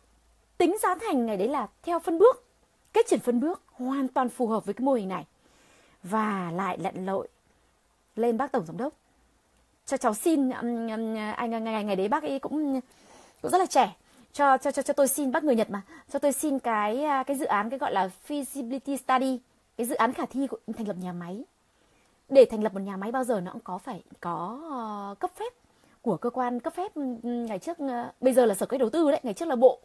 tính giá thành này đấy là theo phân bước, kết triển phân bước hoàn toàn phù hợp với cái mô hình này. Và lại lặn lội lên bác tổng giám đốc. Cho cháu xin anh ngày ngày đấy bác ấy cũng cũng rất là trẻ cho cho cho cho tôi xin bác người Nhật mà. Cho tôi xin cái à, cái dự án cái gọi là feasibility study, cái dự án khả thi của, thành lập nhà máy. Để thành lập một nhà máy bao giờ nó cũng có phải, có ờ, cấp phép của cơ quan cấp phép ừ, ừ, ngày trước ờ, bây giờ là sở kế đầu tư đấy, ngày trước là bộ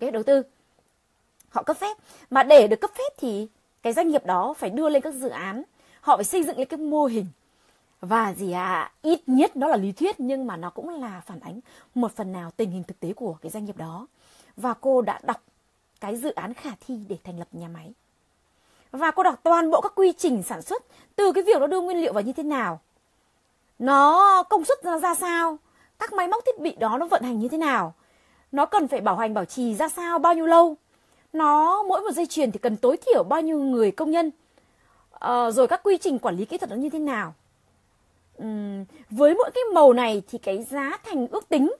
kế đầu tư. Họ cấp phép. Mà để được cấp phép thì cái doanh nghiệp đó phải đưa lên các dự án. Họ phải xây dựng lên cái mô hình và gì à ít nhất đó là lý thuyết nhưng mà nó cũng là phản ánh một phần nào tình hình thực tế của cái doanh nghiệp đó. Và cô đã đọc cái dự án khả thi để thành lập nhà máy. Và cô đọc toàn bộ các quy trình sản xuất từ cái việc nó đưa nguyên liệu vào như thế nào. Nó công suất ra, ra sao? Các máy móc thiết bị đó nó vận hành như thế nào? Nó cần phải bảo hành bảo trì ra sao bao nhiêu lâu? Nó mỗi một dây chuyền thì cần tối thiểu bao nhiêu người công nhân? À, rồi các quy trình quản lý kỹ thuật nó như thế nào? Uhm, với mỗi cái màu này thì cái giá thành ước tính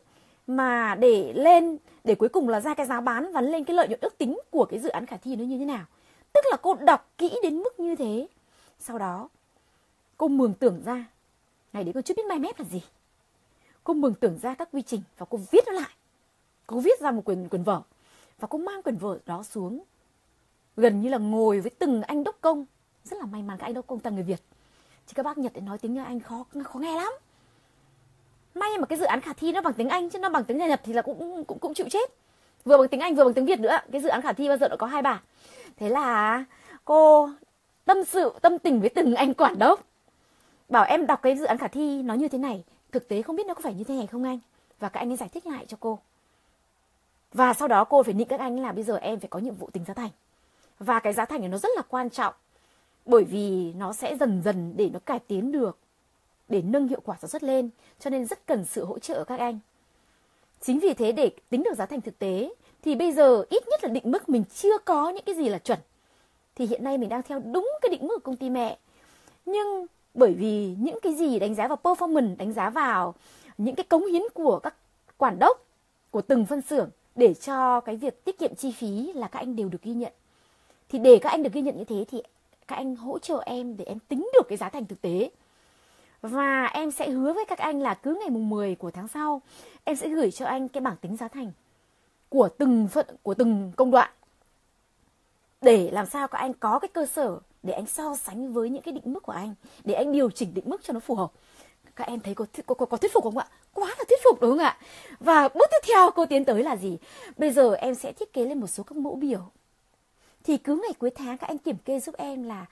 mà để lên để cuối cùng là ra cái giá bán và lên cái lợi nhuận ước tính của cái dự án khả thi nó như thế nào. Tức là cô đọc kỹ đến mức như thế. Sau đó cô mường tưởng ra ngày đấy cô chưa biết mai mép là gì. Cô mường tưởng ra các quy trình và cô viết nó lại. Cô viết ra một quyển quyển vở và cô mang quyển vở đó xuống. Gần như là ngồi với từng anh đốc công. Rất là may mắn các anh đốc công toàn người việt chứ các bác nhật để nói tiếng nhà anh khó khó nghe lắm. May mà cái dự án khả thi nó bằng tiếng anh, chứ nó bằng tiếng nhật thì là cũng cũng cũng chịu chết. Vừa bằng tiếng anh, vừa bằng tiếng việt nữa cái dự án khả thi bao giờ nó có hai bà? Thế là cô tâm sự, tâm tình với từng anh quản đốc. Bảo em đọc cái dự án khả thi nó như thế này. Thực tế không biết nó có phải như thế này không anh? Và các anh ấy giải thích lại cho cô. Và sau đó cô phải định các anh là bây giờ em phải có nhiệm vụ tính giá thành. Và cái giá thành này nó rất là quan trọng bởi vì nó sẽ dần dần để nó cải tiến được, để nâng hiệu quả sản xuất lên, cho nên rất cần sự hỗ trợ của các anh. Chính vì thế để tính được giá thành thực tế, thì bây giờ ít nhất là định mức mình chưa có những cái gì là chuẩn. Thì hiện nay mình đang theo đúng cái định mức của công ty mẹ. Nhưng bởi vì những cái gì đánh giá vào performance, đánh giá vào những cái cống hiến của các quản đốc, của từng phân xưởng để cho cái việc tiết kiệm chi phí là các anh đều được ghi nhận. Thì để các anh được ghi nhận như thế thì các anh hỗ trợ em để em tính được cái giá thành thực tế. Và em sẽ hứa với các anh là cứ ngày mùng 10 của tháng sau em sẽ gửi cho anh cái bảng tính giá thành của từng phận của từng công đoạn. Để làm sao các anh có cái cơ sở để anh so sánh với những cái định mức của anh để anh điều chỉnh định mức cho nó phù hợp. Các em thấy có, có, có, có thuyết phục không ạ? Quá là thuyết phục đúng không ạ? Và bước tiếp theo cô tiến tới là gì? Bây giờ em sẽ thiết kế lên một số các mẫu biểu thì cứ ngày cuối tháng các anh kiểm kê giúp em là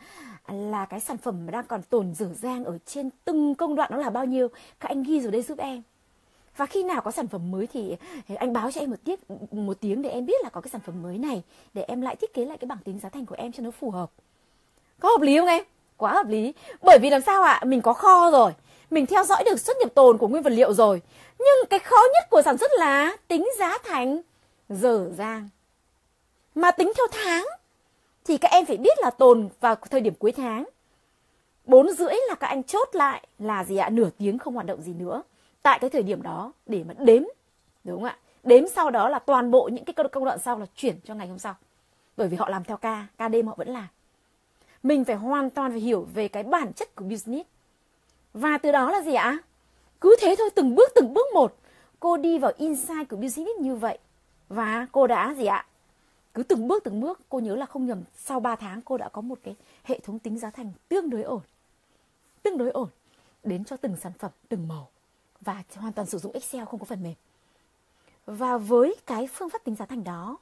là cái sản phẩm đang còn tồn dở dang ở trên từng công đoạn nó là bao nhiêu, các anh ghi rồi đây giúp em. Và khi nào có sản phẩm mới thì anh báo cho em một tiếng một tiếng để em biết là có cái sản phẩm mới này, để em lại thiết kế lại cái bảng tính giá thành của em cho nó phù hợp. Có hợp lý không em? Quá hợp lý. Bởi vì làm sao ạ? Mình có kho rồi. Mình theo dõi được xuất nhập tồn của nguyên vật liệu rồi. Nhưng cái khó nhất của sản xuất là tính giá thành dở dang. Mà tính theo tháng thì các em phải biết là tồn vào thời điểm cuối tháng. Bốn rưỡi là các anh chốt lại là gì ạ? Nửa tiếng không hoạt động gì nữa. Tại cái thời điểm đó, để mà đếm, đúng không ạ? Đếm sau đó là toàn bộ những cái công đoạn sau là chuyển cho ngày hôm sau. Bởi vì họ làm theo ca ca đêm họ vẫn làm. Mình phải hoàn toàn phải hiểu về cái bản chất của business. Và từ đó là gì ạ? Cứ thế thôi, từng bước từng bước một, cô đi vào inside của business như vậy. Và cô đã gì ạ? Cứ từng bước từng bước, cô nhớ là không nhầm, sau 3 tháng cô đã có một cái hệ thống tính giá thành tương đối ổn. Tương đối ổn, đến cho từng sản phẩm, từng màu. Và hoàn toàn sử dụng Excel, không có phần mềm. Và với cái phương pháp tính giá thành đó,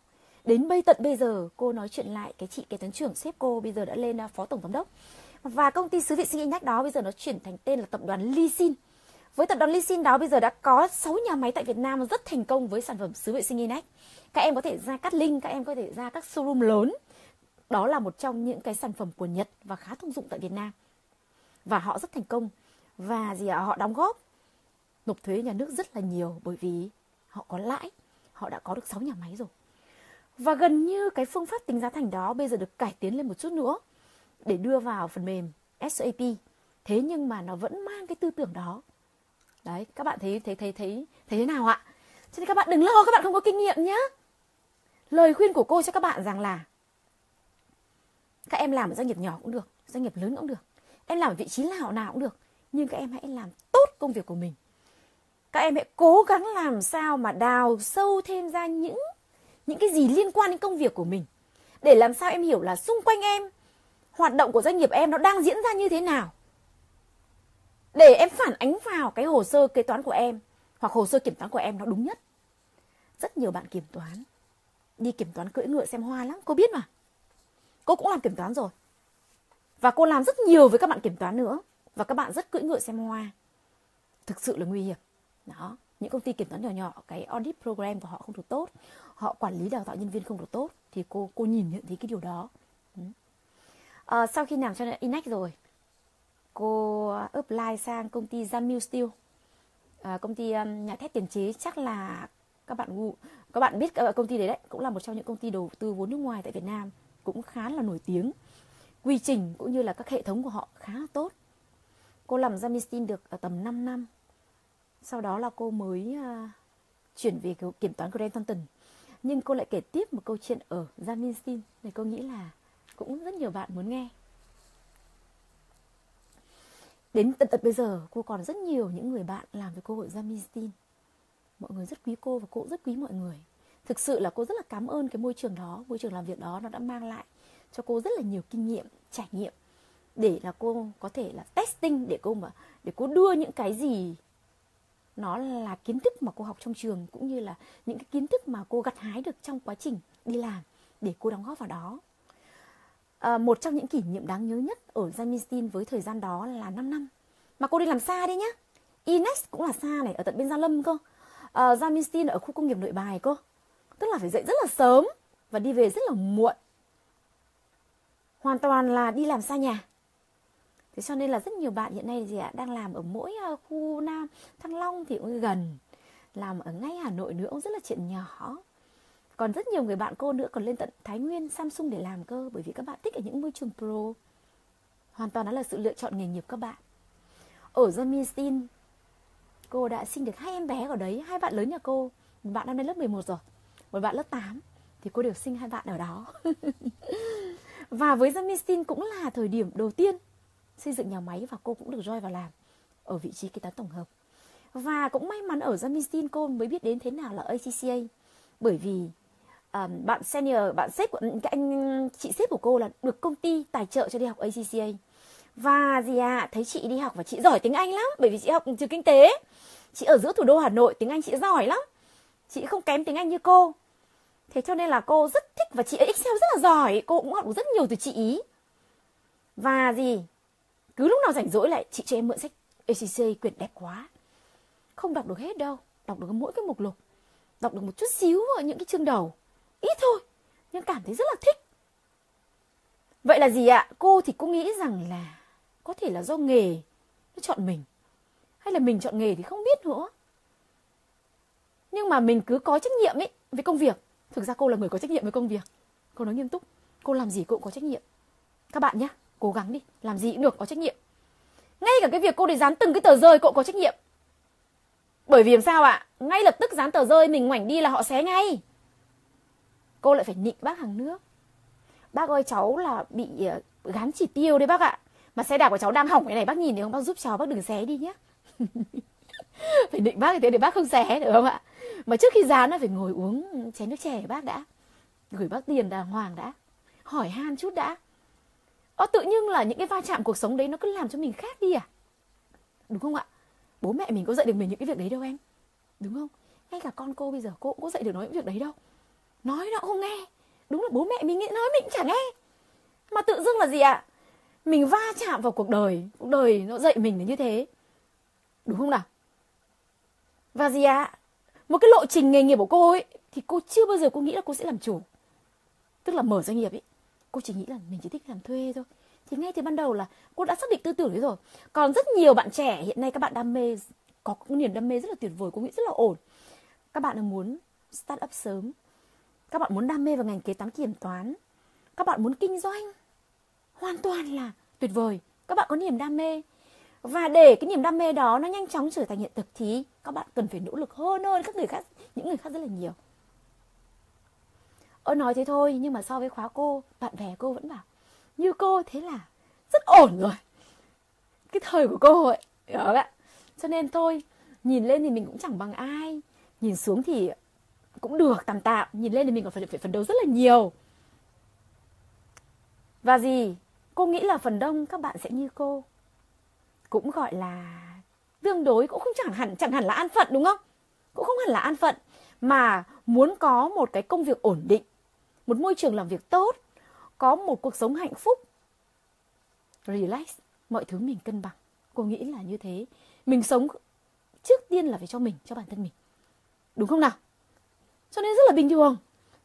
đến bây tận bây giờ, cô nói chuyện lại cái chị kế toán trưởng sếp cô bây giờ đã lên à, phó tổng giám đốc. Và công ty xứ vệ sinh nhắc đó bây giờ nó chuyển thành tên là tập đoàn Lisin với tập đoàn lysin đó, bây giờ đã có 6 nhà máy tại Việt Nam rất thành công với sản phẩm sứ vệ sinh Inex. các em có thể ra cắt link, các em có thể ra các showroom lớn đó là một trong những cái sản phẩm của Nhật và khá thông dụng tại Việt Nam và họ rất thành công và gì ạ họ đóng góp nộp thuế nhà nước rất là nhiều bởi vì họ có lãi họ đã có được 6 nhà máy rồi và gần như cái phương pháp tính giá thành đó bây giờ được cải tiến lên một chút nữa để đưa vào phần mềm SAP. Thế nhưng mà nó vẫn mang cái tư tưởng đó. Đấy, các bạn thấy thấy thấy thấy thấy thế nào ạ? Cho nên các bạn đừng lo các bạn không có kinh nghiệm nhé. Lời khuyên của cô cho các bạn rằng là các em làm ở doanh nghiệp nhỏ cũng được, doanh nghiệp lớn cũng được. Em làm ở vị trí nào nào cũng được, nhưng các em hãy làm tốt công việc của mình. Các em hãy cố gắng làm sao mà đào sâu thêm ra những những cái gì liên quan đến công việc của mình để làm sao em hiểu là xung quanh em hoạt động của doanh nghiệp em nó đang diễn ra như thế nào để em phản ánh vào cái hồ sơ kế toán của em hoặc hồ sơ kiểm toán của em nó đúng nhất. Rất nhiều bạn kiểm toán đi kiểm toán cưỡi ngựa xem hoa lắm cô biết mà. Cô cũng làm kiểm toán rồi. Và cô làm rất nhiều với các bạn kiểm toán nữa và các bạn rất cưỡi ngựa xem hoa. Thực sự là nguy hiểm. Đó những công ty kiểm toán nhỏ nhỏ cái audit program của họ không được tốt họ quản lý đào tạo nhân viên không được tốt thì cô cô nhìn nhận thấy cái điều đó. À, sau khi làm cho Inex rồi cô apply sang công ty Jamil Steel. À, công ty um, nhà thép tiền chế chắc là các bạn các bạn biết ờ, công ty đấy đấy cũng là một trong những công ty đầu tư vốn nước ngoài tại Việt Nam cũng khá là nổi tiếng. Quy trình cũng như là các hệ thống của họ khá là tốt. Cô làm Jamil Steel được ờ, tầm 5 năm. Sau đó là cô mới uh, chuyển về kiểm toán của Grant Thornton. Nhưng cô lại kể tiếp một câu chuyện ở Jamil Steel này cô nghĩ là cũng rất nhiều bạn muốn nghe. Đến tận tận bây giờ cô còn rất nhiều những người bạn làm với cô hội Jamistin. Mọi người rất quý cô và cô cũng rất quý mọi người. Thực sự là cô rất là cảm ơn cái môi trường đó, môi trường làm việc đó nó đã mang lại cho cô rất là nhiều kinh nghiệm, trải nghiệm để là cô có thể là testing để cô mà để cô đưa những cái gì nó là kiến thức mà cô học trong trường cũng như là những cái kiến thức mà cô gặt hái được trong quá trình đi làm để cô đóng góp vào đó à, một trong những kỷ niệm đáng nhớ nhất ở Jamistin với thời gian đó là 5 năm. Mà cô đi làm xa đi nhá. Ines cũng là xa này ở tận bên Gia Lâm cơ. Ờ, à, Jamistin ở khu công nghiệp Nội Bài cơ. Tức là phải dậy rất là sớm và đi về rất là muộn. Hoàn toàn là đi làm xa nhà. Thế cho nên là rất nhiều bạn hiện nay gì ạ đang làm ở mỗi ờ, khu Nam Thăng Long thì cũng gần. Làm ở ngay Hà Nội nữa cũng rất là chuyện nhỏ còn rất nhiều người bạn cô nữa còn lên tận Thái Nguyên, Samsung để làm cơ bởi vì các bạn thích ở những môi trường pro. Hoàn toàn đó là sự lựa chọn nghề nghiệp các bạn. Ở Jamistin, cô đã sinh được hai em bé ở đấy, hai bạn lớn nhà cô. Một bạn năm nay lớp 11 rồi, một bạn lớp 8 thì cô đều sinh hai bạn ở đó. [LAUGHS] và với Jamistin cũng là thời điểm đầu tiên xây dựng nhà máy và cô cũng được join vào làm ở vị trí kế toán tổng hợp. Và cũng may mắn ở Jamistin cô mới biết đến thế nào là ACCA bởi vì Ờ, bạn senior, bạn sếp của, cái anh, chị sếp của cô là được công ty tài trợ cho đi học ACCA và gì à thấy chị đi học và chị giỏi tiếng Anh lắm, bởi vì chị học trường kinh tế. Chị ở giữa thủ đô Hà Nội, tiếng Anh chị giỏi lắm. Chị không kém tiếng Anh như cô. Thế cho nên là cô rất thích và chị ấy Excel rất là giỏi. Cô cũng học được rất nhiều từ chị ý. Và gì, cứ lúc nào rảnh rỗi lại, chị cho em mượn sách ACCA quyển đẹp quá. Không đọc được hết đâu, đọc được mỗi cái mục lục. Đọc được một chút xíu ở những cái chương đầu ít thôi, nhưng cảm thấy rất là thích. Vậy là gì ạ? Cô thì cô nghĩ rằng là có thể là do nghề nó chọn mình. Hay là mình chọn nghề thì không biết nữa. Nhưng mà mình cứ có trách nhiệm ấy với công việc. Thực ra cô là người có trách nhiệm với công việc. Cô nói nghiêm túc, cô làm gì cô cũng có trách nhiệm. Các bạn nhé cố gắng đi, làm gì cũng được, có trách nhiệm. Ngay cả cái việc cô để dán từng cái tờ rơi cô cũng có trách nhiệm. Bởi vì làm sao ạ? Ngay lập tức dán tờ rơi, mình ngoảnh đi là họ xé ngay cô lại phải nịnh bác hàng nước. Bác ơi, cháu là bị ờ, gắn chỉ tiêu đấy bác ạ. Mà xe đạp của cháu đang hỏng cái này, bác nhìn thì không? Bác giúp cháu, bác đừng xé đi nhé [LAUGHS] phải định bác như thế để bác không xé được không ạ? Mà trước khi dán nó phải ngồi uống chén nước chè bác đã. Gửi bác tiền đàng hoàng đã. Hỏi han chút đã. Ơ, tự nhiên là những cái va chạm cuộc sống đấy nó cứ làm cho mình khác đi à? Đúng không ạ? Bố mẹ mình có dạy được mình những cái việc đấy đâu em. Đúng không? Ngay cả con cô bây giờ cô cũng có dạy được nói những việc đấy đâu nói nó không nghe. Đúng là bố mẹ mình nghĩ nói mình cũng chẳng nghe. Mà tự dưng là gì ạ? À? mình va chạm vào cuộc đời. Cuộc đời nó dạy mình là như thế. Đúng không nào? Và gì ạ? À? một cái lộ trình nghề nghiệp của cô ấy, thì cô chưa bao giờ cô nghĩ là cô sẽ làm chủ. Tức là mở doanh nghiệp ấy. Cô chỉ nghĩ là mình chỉ thích làm thuê thôi. Thì ngay từ ban đầu là cô đã xác định tư tưởng đấy rồi. Còn rất nhiều bạn trẻ hiện nay các bạn đam mê, có niềm đam mê rất là tuyệt vời, cô nghĩ rất là ổn. Các bạn muốn start up sớm các bạn muốn đam mê vào ngành kế toán kiểm toán, các bạn muốn kinh doanh, hoàn toàn là tuyệt vời. Các bạn có niềm đam mê. Và để cái niềm đam mê đó nó nhanh chóng trở thành hiện thực thì các bạn cần phải nỗ lực hơn hơn các người khác, những người khác rất là nhiều. Ơ, nói thế thôi, nhưng mà so với khóa cô, bạn bè cô vẫn bảo, như cô thế là rất ổn rồi. Cái thời của cô ấy đó ạ? Cho nên thôi, nhìn lên thì mình cũng chẳng bằng ai. Nhìn xuống thì cũng được tạm tạm. Nhìn lên thì mình còn phải phải phấn đấu rất là nhiều. Và gì? Cô nghĩ là phần đông các bạn sẽ như cô. Cũng gọi là tương đối, cũng không chẳng hẳn chẳng hẳn là an phận, đúng không? Cũng không hẳn là an phận, mà muốn có một cái công việc ổn định, một môi trường làm việc tốt, có một cuộc sống hạnh phúc. Relax, mọi thứ mình cân bằng. Cô nghĩ là như thế. Mình sống trước tiên là phải cho mình, cho bản thân mình. Đúng không nào? Cho nên rất là bình thường.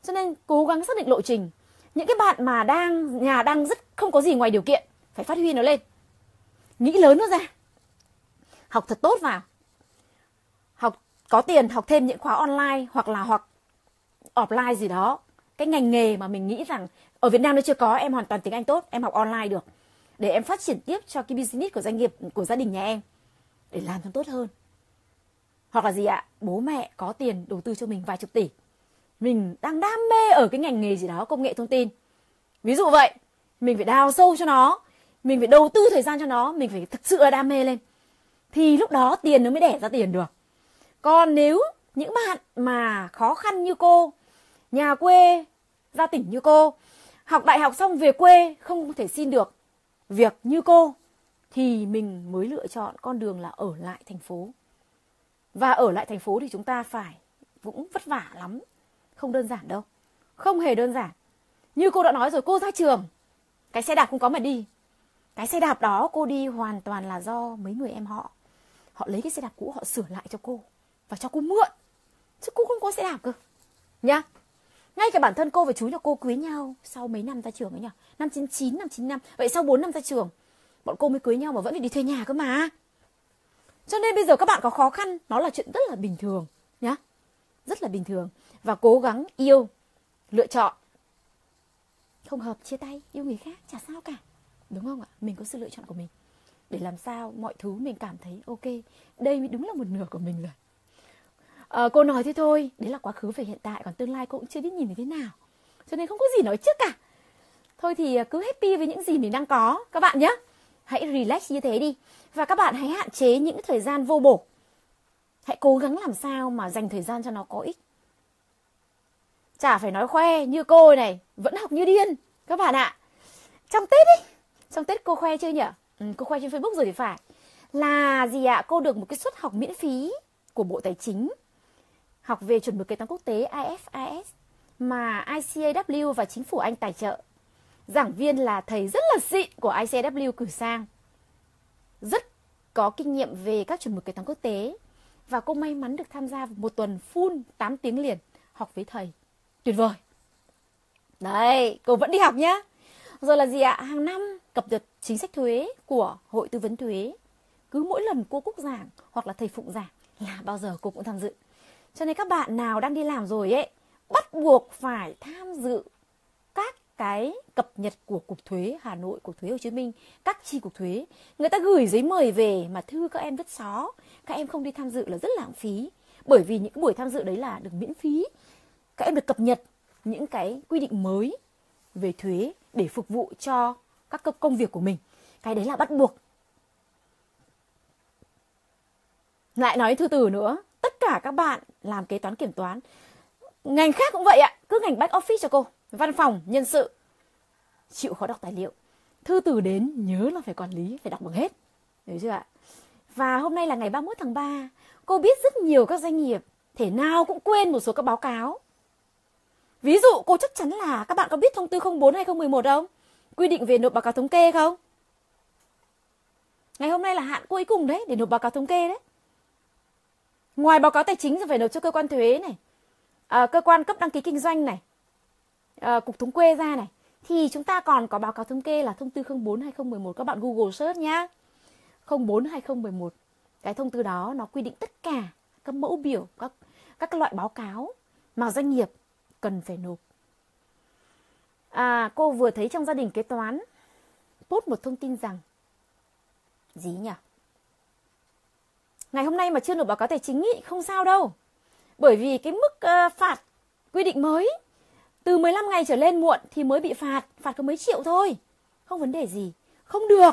Cho nên cố gắng xác định lộ trình. Những cái bạn mà đang, nhà đang rất không có gì ngoài điều kiện, phải phát huy nó lên. Nghĩ lớn nó ra. Học thật tốt vào. Học, có tiền học thêm những khóa online hoặc là hoặc offline gì đó. Cái ngành nghề mà mình nghĩ rằng, ở Việt Nam nó chưa có, em hoàn toàn tiếng Anh tốt, em học online được. Để em phát triển tiếp cho cái business của doanh nghiệp, của gia đình nhà em. Để làm cho tốt hơn hoặc là gì ạ? Bố mẹ có tiền đầu tư cho mình vài chục tỷ. Mình đang đam mê ở cái ngành nghề gì đó, công nghệ thông tin. Ví dụ vậy, mình phải đào sâu cho nó, mình phải đầu tư thời gian cho nó, mình phải thực sự là đam mê lên. Thì lúc đó tiền nó mới đẻ ra tiền được. Còn nếu những bạn mà khó khăn như cô, nhà quê ra tỉnh như cô, học đại học xong về quê không thể xin được việc như cô, thì mình mới lựa chọn con đường là ở lại thành phố và ở lại thành phố thì chúng ta phải cũng vất vả lắm. Không đơn giản đâu. Không hề đơn giản. Như cô đã nói rồi cô ra trường. Cái xe đạp không có mà đi. Cái xe đạp đó cô đi hoàn toàn là do mấy người em họ. Họ lấy cái xe đạp cũ họ sửa lại cho cô. Và cho cô mượn. Chứ cô không có xe đạp cơ. Nhá. Ngay cả bản thân cô và chú nhà cô cưới nhau sau mấy năm ra trường ấy nhỉ năm 99, năm 95 vậy sau 4 năm ra trường bọn cô mới cưới nhau mà vẫn phải đi thuê nhà cơ mà cho nên bây giờ các bạn có khó khăn nó là chuyện rất là bình thường nhá. Rất là bình thường. Và cố gắng yêu lựa chọn. Không hợp chia tay yêu người khác chả sao cả. Đúng không ạ? Mình có sự lựa chọn của mình. Để làm sao mọi thứ mình cảm thấy ok. Đây đúng là một nửa của mình rồi. À, cô nói thế thôi. Đấy là quá khứ về hiện tại còn tương lai cô cũng chưa biết nhìn thấy thế nào. Cho nên không có gì nói trước cả. Thôi thì cứ happy với những gì mình đang có các bạn nhé hãy relax như thế đi và các bạn hãy hạn chế những thời gian vô bổ. Hãy cố gắng làm sao mà dành thời gian cho nó có ích. Chả phải nói khoe như cô này vẫn học như điên các bạn ạ. Trong tết ấy trong tết cô khoe chưa nhỉ? Ừ, cô khoe trên facebook rồi thì phải. Là gì ạ? Cô được một cái suất học miễn phí của bộ tài chính. Học về chuẩn mực kế toán quốc tế IFRS mà ICAW và chính phủ Anh tài trợ. Giảng viên là thầy rất là xịn của ICAW cử sang. Rất có kinh nghiệm về các chuẩn mực kế toán quốc tế và cô may mắn được tham gia một tuần full 8 tiếng liền học với thầy. Tuyệt vời. Đấy, cô vẫn đi học nhá. Rồi là gì ạ? Hàng năm cập nhật chính sách thuế của Hội Tư vấn Thuế. Cứ mỗi lần cô Cúc giảng hoặc là thầy Phụng giảng là bao giờ cô cũng tham dự. Cho nên các bạn nào đang đi làm rồi ấy, bắt buộc phải tham dự các cái cập nhật của Cục Thuế Hà Nội, Cục Thuế Hồ Chí Minh, các chi cục thuế. Người ta gửi giấy mời về mà thư các em vứt xó, các em không đi tham dự là rất lãng phí. Bởi vì những cái buổi tham dự đấy là được miễn phí. Các em được cập nhật những cái quy định mới về thuế để phục vụ cho các công việc của mình. Cái đấy là bắt buộc. Lại nói thư từ nữa, tất cả các bạn làm kế toán kiểm toán ngành khác cũng vậy ạ cứ ngành back office cho cô văn phòng nhân sự. Chịu khó đọc tài liệu. Thư từ đến nhớ là phải quản lý phải đọc bằng hết. Hiểu chưa ạ? Và hôm nay là ngày 31 tháng 3 cô biết rất nhiều các doanh nghiệp thể nào cũng quên một số các báo cáo. Ví dụ cô chắc chắn là các bạn có biết thông tư 04 2011 không quy định về nộp báo cáo thống kê không? Ngày hôm nay là hạn cuối cùng đấy để nộp báo cáo thống kê đấy. Ngoài báo cáo tài chính thì phải nộp cho cơ quan thuế này. À, cơ quan cấp đăng ký kinh doanh này. Ờ, cục thống kê ra này. Thì chúng ta còn có báo cáo thống kê là thông tư 04 2011 các bạn Google search nhá. 04 2011 cái thông tư đó nó quy định tất cả các mẫu biểu các các loại báo cáo mà doanh nghiệp cần phải nộp. À, cô vừa thấy trong gia đình kế toán post một thông tin rằng gì nhỉ? Ngày hôm nay mà chưa nộp báo cáo tài chính ý, không sao đâu. Bởi vì cái mức uh, phạt quy định mới từ 15 ngày trở lên muộn thì mới bị phạt, phạt có mấy triệu thôi. Không vấn đề gì, không được.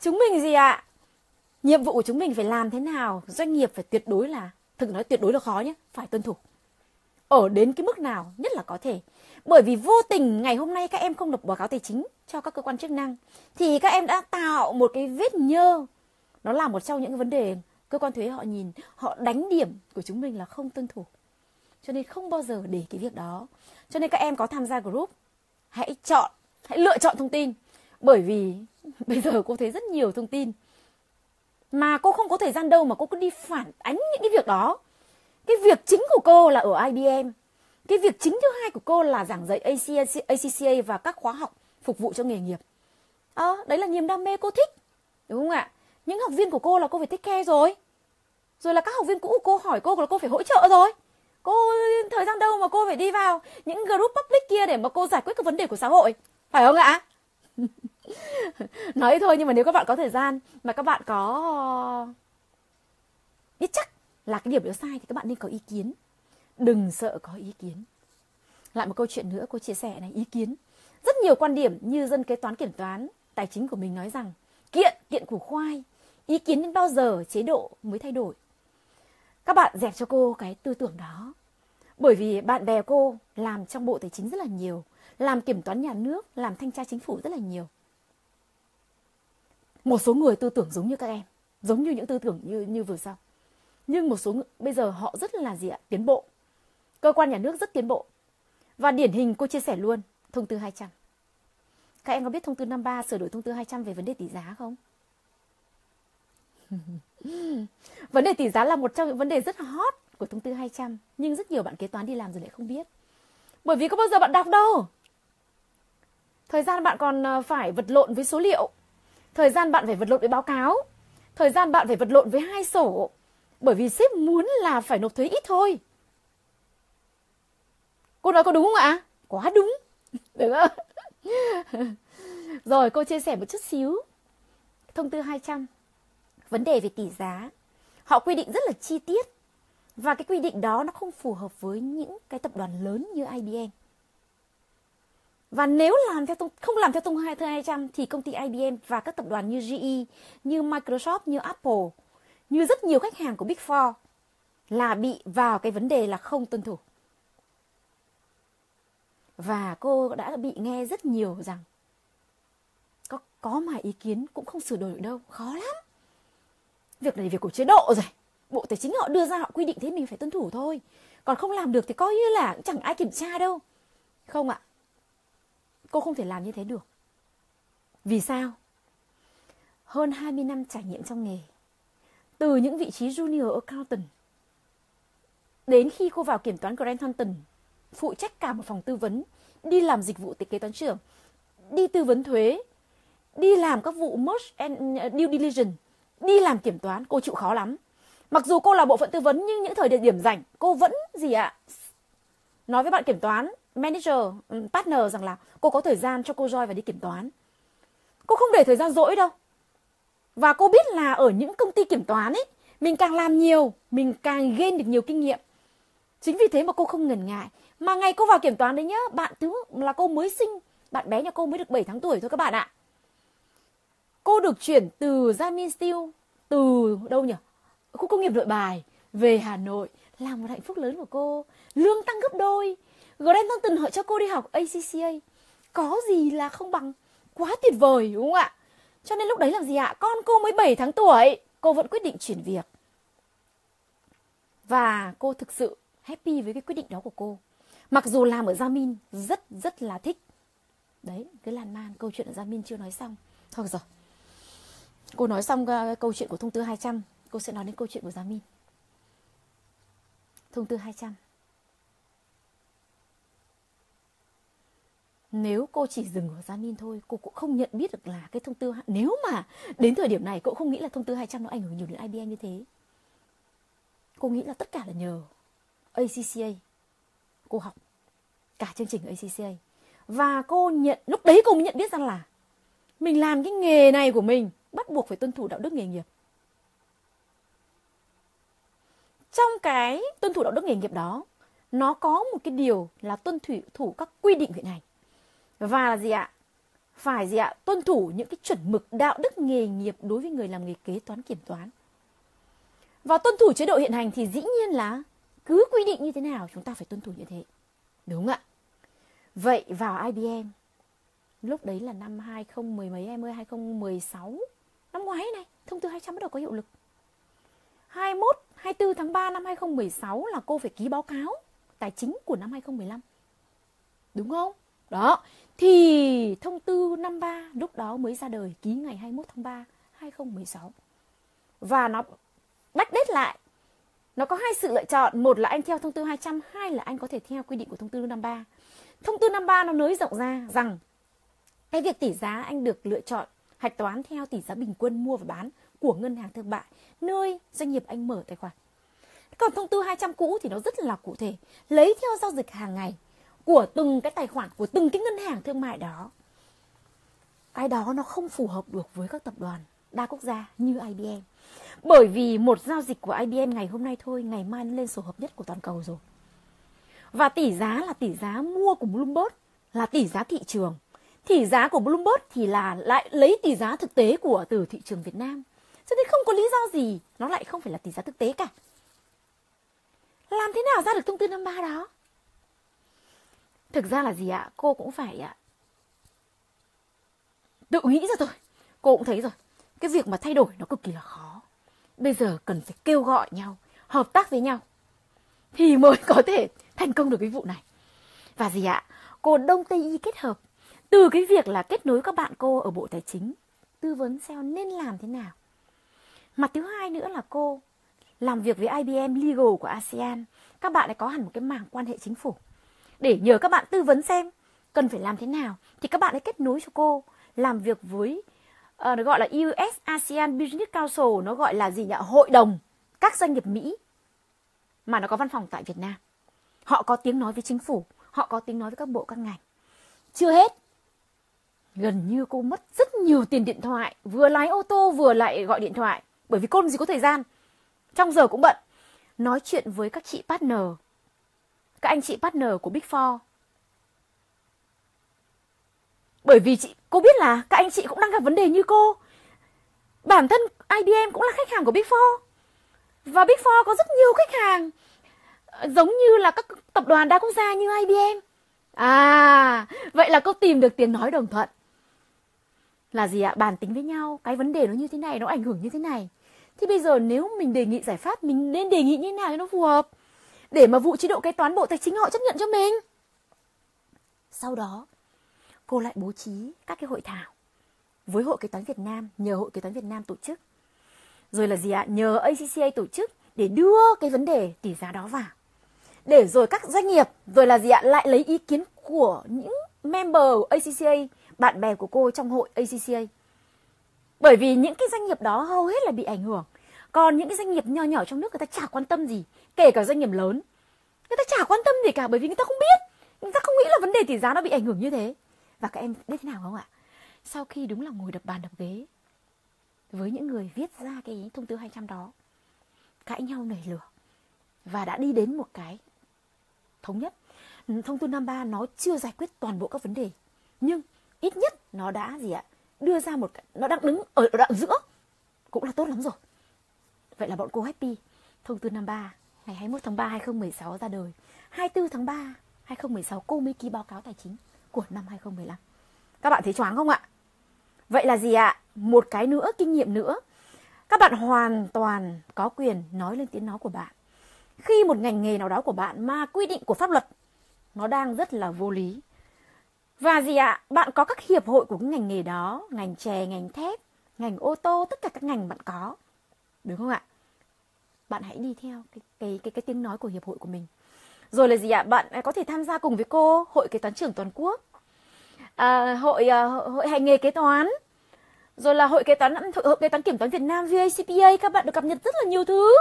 Chúng mình gì ạ? À? Nhiệm vụ của chúng mình phải làm thế nào? Doanh nghiệp phải tuyệt đối là, thực nói tuyệt đối là khó nhé, phải tuân thủ. Ở đến cái mức nào nhất là có thể. Bởi vì vô tình ngày hôm nay các em không nộp báo cáo tài chính cho các cơ quan chức năng thì các em đã tạo một cái vết nhơ nó là một trong những vấn đề cơ quan thuế họ nhìn họ đánh điểm của chúng mình là không tuân thủ cho nên không bao giờ để cái việc đó. Cho nên các em có tham gia group hãy chọn hãy lựa chọn thông tin. Bởi vì [LAUGHS] bây giờ cô thấy rất nhiều thông tin. Mà cô không có thời gian đâu mà cô cứ đi phản ánh những cái việc đó. Cái việc chính của cô là ở IBM cái việc chính thứ hai của cô là giảng dạy ACCA và các khóa học phục vụ cho nghề nghiệp. Ờ à, đấy là niềm đam mê cô thích đúng không ạ? Những học viên của cô là cô phải thích care rồi. Rồi là các học viên cũ cô hỏi cô là cô phải hỗ trợ rồi cô, thời gian đâu mà cô phải đi vào những group public kia để mà cô giải quyết các vấn đề của xã hội? Phải không ạ? [LAUGHS] Nói thôi nhưng mà nếu các bạn có thời gian mà các bạn có ờ, biết chắc là cái điểm đó sai thì các bạn nên có ý kiến. Đừng sợ có ý kiến. Lại một câu chuyện nữa cô chia sẻ này, ý kiến. Rất nhiều quan điểm như dân kế toán kiểm toán, tài chính của mình nói rằng kiện kiện củ khoai, ý kiến đến bao giờ chế độ mới thay đổi? Các bạn dẹp cho cô cái tư tưởng đó. Bởi vì bạn bè cô làm trong bộ tài chính rất là nhiều làm kiểm toán nhà nước làm thanh tra chính phủ rất là nhiều. Một số người tư tưởng giống như các em giống như những tư tưởng như như vừa sau. Nhưng một số người, bây giờ họ rất là gì ạ? Tiến bộ. Cơ quan nhà nước rất tiến bộ. Và điển hình cô chia sẻ luôn thông tư 200 các em có biết thông tư 53 sửa đổi thông tư 200 về vấn đề tỷ giá không? [LAUGHS] Hmm. vấn đề tỷ giá là một trong những vấn đề rất hot của thông tư 200 nhưng rất nhiều bạn kế toán đi làm rồi lại không biết. Bởi vì có bao giờ bạn đọc đâu? Thời gian bạn còn ờ, phải vật lộn với số liệu. Thời gian bạn phải vật lộn với báo cáo. Thời gian bạn phải vật lộn với hai sổ. Bởi vì sếp muốn là phải nộp thuế ít thôi. Cô nói có đúng không ạ? Quá đúng. [LAUGHS] Được không? [LAUGHS] Rồi, cô chia sẻ một chút xíu. Thông tư 200 vấn đề về tỷ giá họ quy định rất là chi tiết và cái quy định đó nó không phù hợp với những cái tập đoàn lớn như IBM và nếu làm theo không làm theo thông tư 200 thì công ty IBM và các tập đoàn như GE, như Microsoft, như Apple, như rất nhiều khách hàng của Big Four là bị vào cái vấn đề là không tuân thủ. Và cô đã bị nghe rất nhiều rằng có có mà ý kiến cũng không sửa đổi được đâu, khó lắm. Việc này việc của chế độ rồi. Bộ Tài chính họ đưa ra họ quy định thế mình phải tuân thủ thôi. Còn không làm được thì coi như là chẳng ai kiểm tra đâu. Không ạ. Cô không thể làm như thế được. Vì sao? Hơn 20 năm trải nghiệm trong nghề. Từ những vị trí junior accountant đến khi cô vào kiểm toán Grant Thornton, phụ trách cả một phòng tư vấn, đi làm dịch vụ kế toán trưởng, đi tư vấn thuế, đi làm các vụ merge and uh, due diligence, đi làm kiểm toán, cô chịu khó lắm. Mặc dù cô là bộ phận tư vấn nhưng những thời điểm rảnh cô vẫn gì ạ? Nói với bạn kiểm toán, manager, ừ, partner rằng là cô có thời gian cho cô roi và đi kiểm toán. Cô không để thời gian rỗi đâu. Và cô biết là ở những công ty kiểm toán ấy, mình càng làm nhiều, mình càng gain được nhiều kinh nghiệm. Chính vì thế mà cô không ngần ngại. Mà ngày cô vào kiểm toán đấy nhá, bạn thứ là cô mới sinh, bạn bé nhà cô mới được 7 tháng tuổi thôi các bạn ạ. Cô được chuyển từ Jamin Steel, từ đâu nhỉ? Khu công nghiệp nội bài về Hà Nội là một hạnh phúc lớn của cô. Lương tăng gấp đôi. Grant Thornton họ cho cô đi học ACCA. Có gì là không bằng. Quá tuyệt vời đúng không ạ? Cho nên lúc đấy làm gì ạ? Con cô mới 7 tháng tuổi, cô vẫn quyết định chuyển việc. Và cô thực sự happy với cái quyết định đó của cô. Mặc dù làm ở Gia rất rất là thích. Đấy, cái làn man câu chuyện ở Gia chưa nói xong. Thôi rồi. Cô nói xong ờ, câu chuyện của thông tư 200, cô sẽ nói đến câu chuyện của Gia minh Thông tư 200. Nếu cô chỉ dừng ở Gia minh thôi, cô cũng không nhận biết được là cái thông tư nếu mà đến thời điểm này cô không nghĩ là thông tư 200 nó ảnh hưởng nhiều đến IBM như thế. Cô nghĩ là tất cả là nhờ ACCA. Cô học cả chương trình ACCA. Và cô nhận lúc đấy cô mới nhận biết rằng là mình làm cái nghề này của mình bắt buộc phải tuân thủ đạo đức nghề nghiệp. Trong cái tuân thủ đạo đức nghề nghiệp đó, nó có một cái điều là tuân thủ thủ các quy định hiện hành. Và là gì ạ? Phải gì ạ? Tuân thủ những cái chuẩn mực đạo đức nghề nghiệp đối với người làm nghề kế toán kiểm toán. Và tuân thủ chế độ hiện hành thì dĩ nhiên là cứ quy định như thế nào chúng ta phải tuân thủ như thế. Đúng không ạ? Vậy vào IBM lúc đấy là năm 2010 mấy 20 2016 năm ngoái này, thông tư 200 bắt đầu có hiệu lực. 21 24 tháng 3 năm 2016 là cô phải ký báo cáo tài chính của năm 2015 đúng không? Đó, thì thông tư 53 lúc đó mới ra đời, ký ngày 21 tháng 3 2016 và nó bách đết lại, nó có hai sự lựa chọn, một là anh theo thông tư 200 hai là anh có thể theo quy định của thông tư 53 thông tư 53 nó nới rộng ra rằng cái việc tỷ giá anh được lựa chọn hạch toán theo tỷ giá bình quân mua và bán của ngân hàng thương mại, nơi doanh nghiệp anh mở tài khoản. Còn thông tư 200 cũ thì nó rất là cụ thể. Lấy theo giao dịch hàng ngày của từng cái tài khoản của từng cái ngân hàng thương mại đó. Cái đó nó không phù hợp được với các tập đoàn đa quốc gia như IBM bởi vì một giao dịch của IBM ngày hôm nay thôi, ngày mai nó lên sổ hợp nhất của toàn cầu rồi. Và tỷ giá là tỷ giá mua của Bloomberg, là tỷ giá thị trường tỷ giá của Bloomberg thì là lại lấy tỷ giá thực tế của, từ thị trường Việt Nam. Cho nên không có lý do gì, nó lại không phải là tỷ giá thực tế cả. Làm thế nào ra được thông tư 53 đó? Thực ra là gì ạ? Cô cũng phải ạ. Tự nghĩ ra rồi. cô cũng thấy rồi. Cái việc mà thay đổi nó cực kỳ là khó. Bây giờ cần phải kêu gọi nhau, hợp tác với nhau thì mới có thể thành công được cái vụ này. Và gì ạ? Cô đông tây y kết hợp từ cái việc là kết nối các bạn cô ở bộ tài chính tư vấn SEO nên làm thế nào. Mặt thứ hai nữa là cô làm việc với IBM Legal của ASEAN. Các bạn lại có hẳn một cái mảng quan hệ chính phủ. Để nhờ các bạn tư vấn xem cần phải làm thế nào thì các bạn hãy kết nối cho cô làm việc với uh, nó gọi là US ASEAN Business Council nó gọi là gì nhỉ? Hội đồng các doanh nghiệp Mỹ mà nó có văn phòng tại Việt Nam. Họ có tiếng nói với chính phủ họ có tiếng nói với các bộ các ngành. Chưa hết gần như cô mất rất nhiều tiền điện thoại, vừa lái ô tô vừa lại gọi điện thoại, bởi vì cô làm gì có thời gian. Trong giờ cũng bận. Nói chuyện với các chị partner, các anh chị partner của Big Four. Bởi vì chị, cô biết là các anh chị cũng đang gặp vấn đề như cô. Bản thân IBM cũng là khách hàng của Big Four. Và Big Four có rất nhiều khách hàng ờ, giống như là các tập đoàn đa quốc gia như IBM à vậy là cô tìm được tiếng nói đồng thuận là gì ạ? Bàn tính với nhau. Cái vấn đề nó như thế này, nó ảnh hưởng như thế này. Thì bây giờ nếu mình đề nghị giải pháp, mình nên đề nghị như thế nào cho nó phù hợp? Để mà vụ chế độ kế toán bộ tài chính họ chấp nhận cho mình. Sau đó, cô lại bố trí các cái hội thảo với hội kế toán Việt Nam, nhờ hội kế toán Việt Nam tổ chức. Rồi là gì ạ? Nhờ ACCA tổ chức để đưa cái vấn đề tỷ giá đó vào. Để rồi các doanh nghiệp, rồi là gì ạ? Lại lấy ý kiến của những member ACCA bạn bè của cô trong hội ACCA bởi vì những cái doanh nghiệp đó hầu hết là bị ảnh hưởng. Còn những cái doanh nghiệp nhỏ nhỏ trong nước người ta chả quan tâm gì, kể cả doanh nghiệp lớn. Người ta chả quan tâm gì cả, bởi vì người ta không biết. Người ta không nghĩ là vấn đề tỷ giá nó bị ảnh hưởng như thế. Và các em biết thế nào không ạ? Sau khi đúng là ngồi đập bàn đập ghế với những người viết ra cái thông tư 200 đó, cãi nhau nảy lửa và đã đi đến một cái thống nhất. Thông tư 53 nó chưa giải quyết toàn bộ các vấn đề, nhưng ít nhất nó đã gì ạ? Đưa ra một nó đang đứng ở đoạn giữa. Cũng là tốt lắm rồi. Vậy là bọn cô happy, thông tư 53 ngày 21 tháng 3 2016 ra đời. 24 tháng 3 2016 cô mới ký báo cáo tài chính của năm 2015 các bạn thấy choáng không ạ? Vậy là gì ạ? Một cái nữa, kinh nghiệm nữa. Các bạn hoàn toàn có quyền nói lên tiếng nói của bạn. Khi một ngành nghề nào đó của bạn mà quy định của pháp luật, nó đang rất là vô lý và gì ạ? Bạn có các hiệp hội của cái ngành nghề đó ngành chè ngành thép ngành ô tô tất cả các ngành bạn có. Đúng không ạ? Bạn hãy đi theo cái cái cái cái tiếng nói của hiệp hội của mình. Rồi là gì ạ? Bạn có thể tham gia cùng với cô hội kế toán trưởng toàn quốc. À, hội à, hội hành nghề kế toán. Rồi là hội kế toán hội kế toán kiểm toán Việt Nam VACPA các bạn được cập nhật rất là nhiều thứ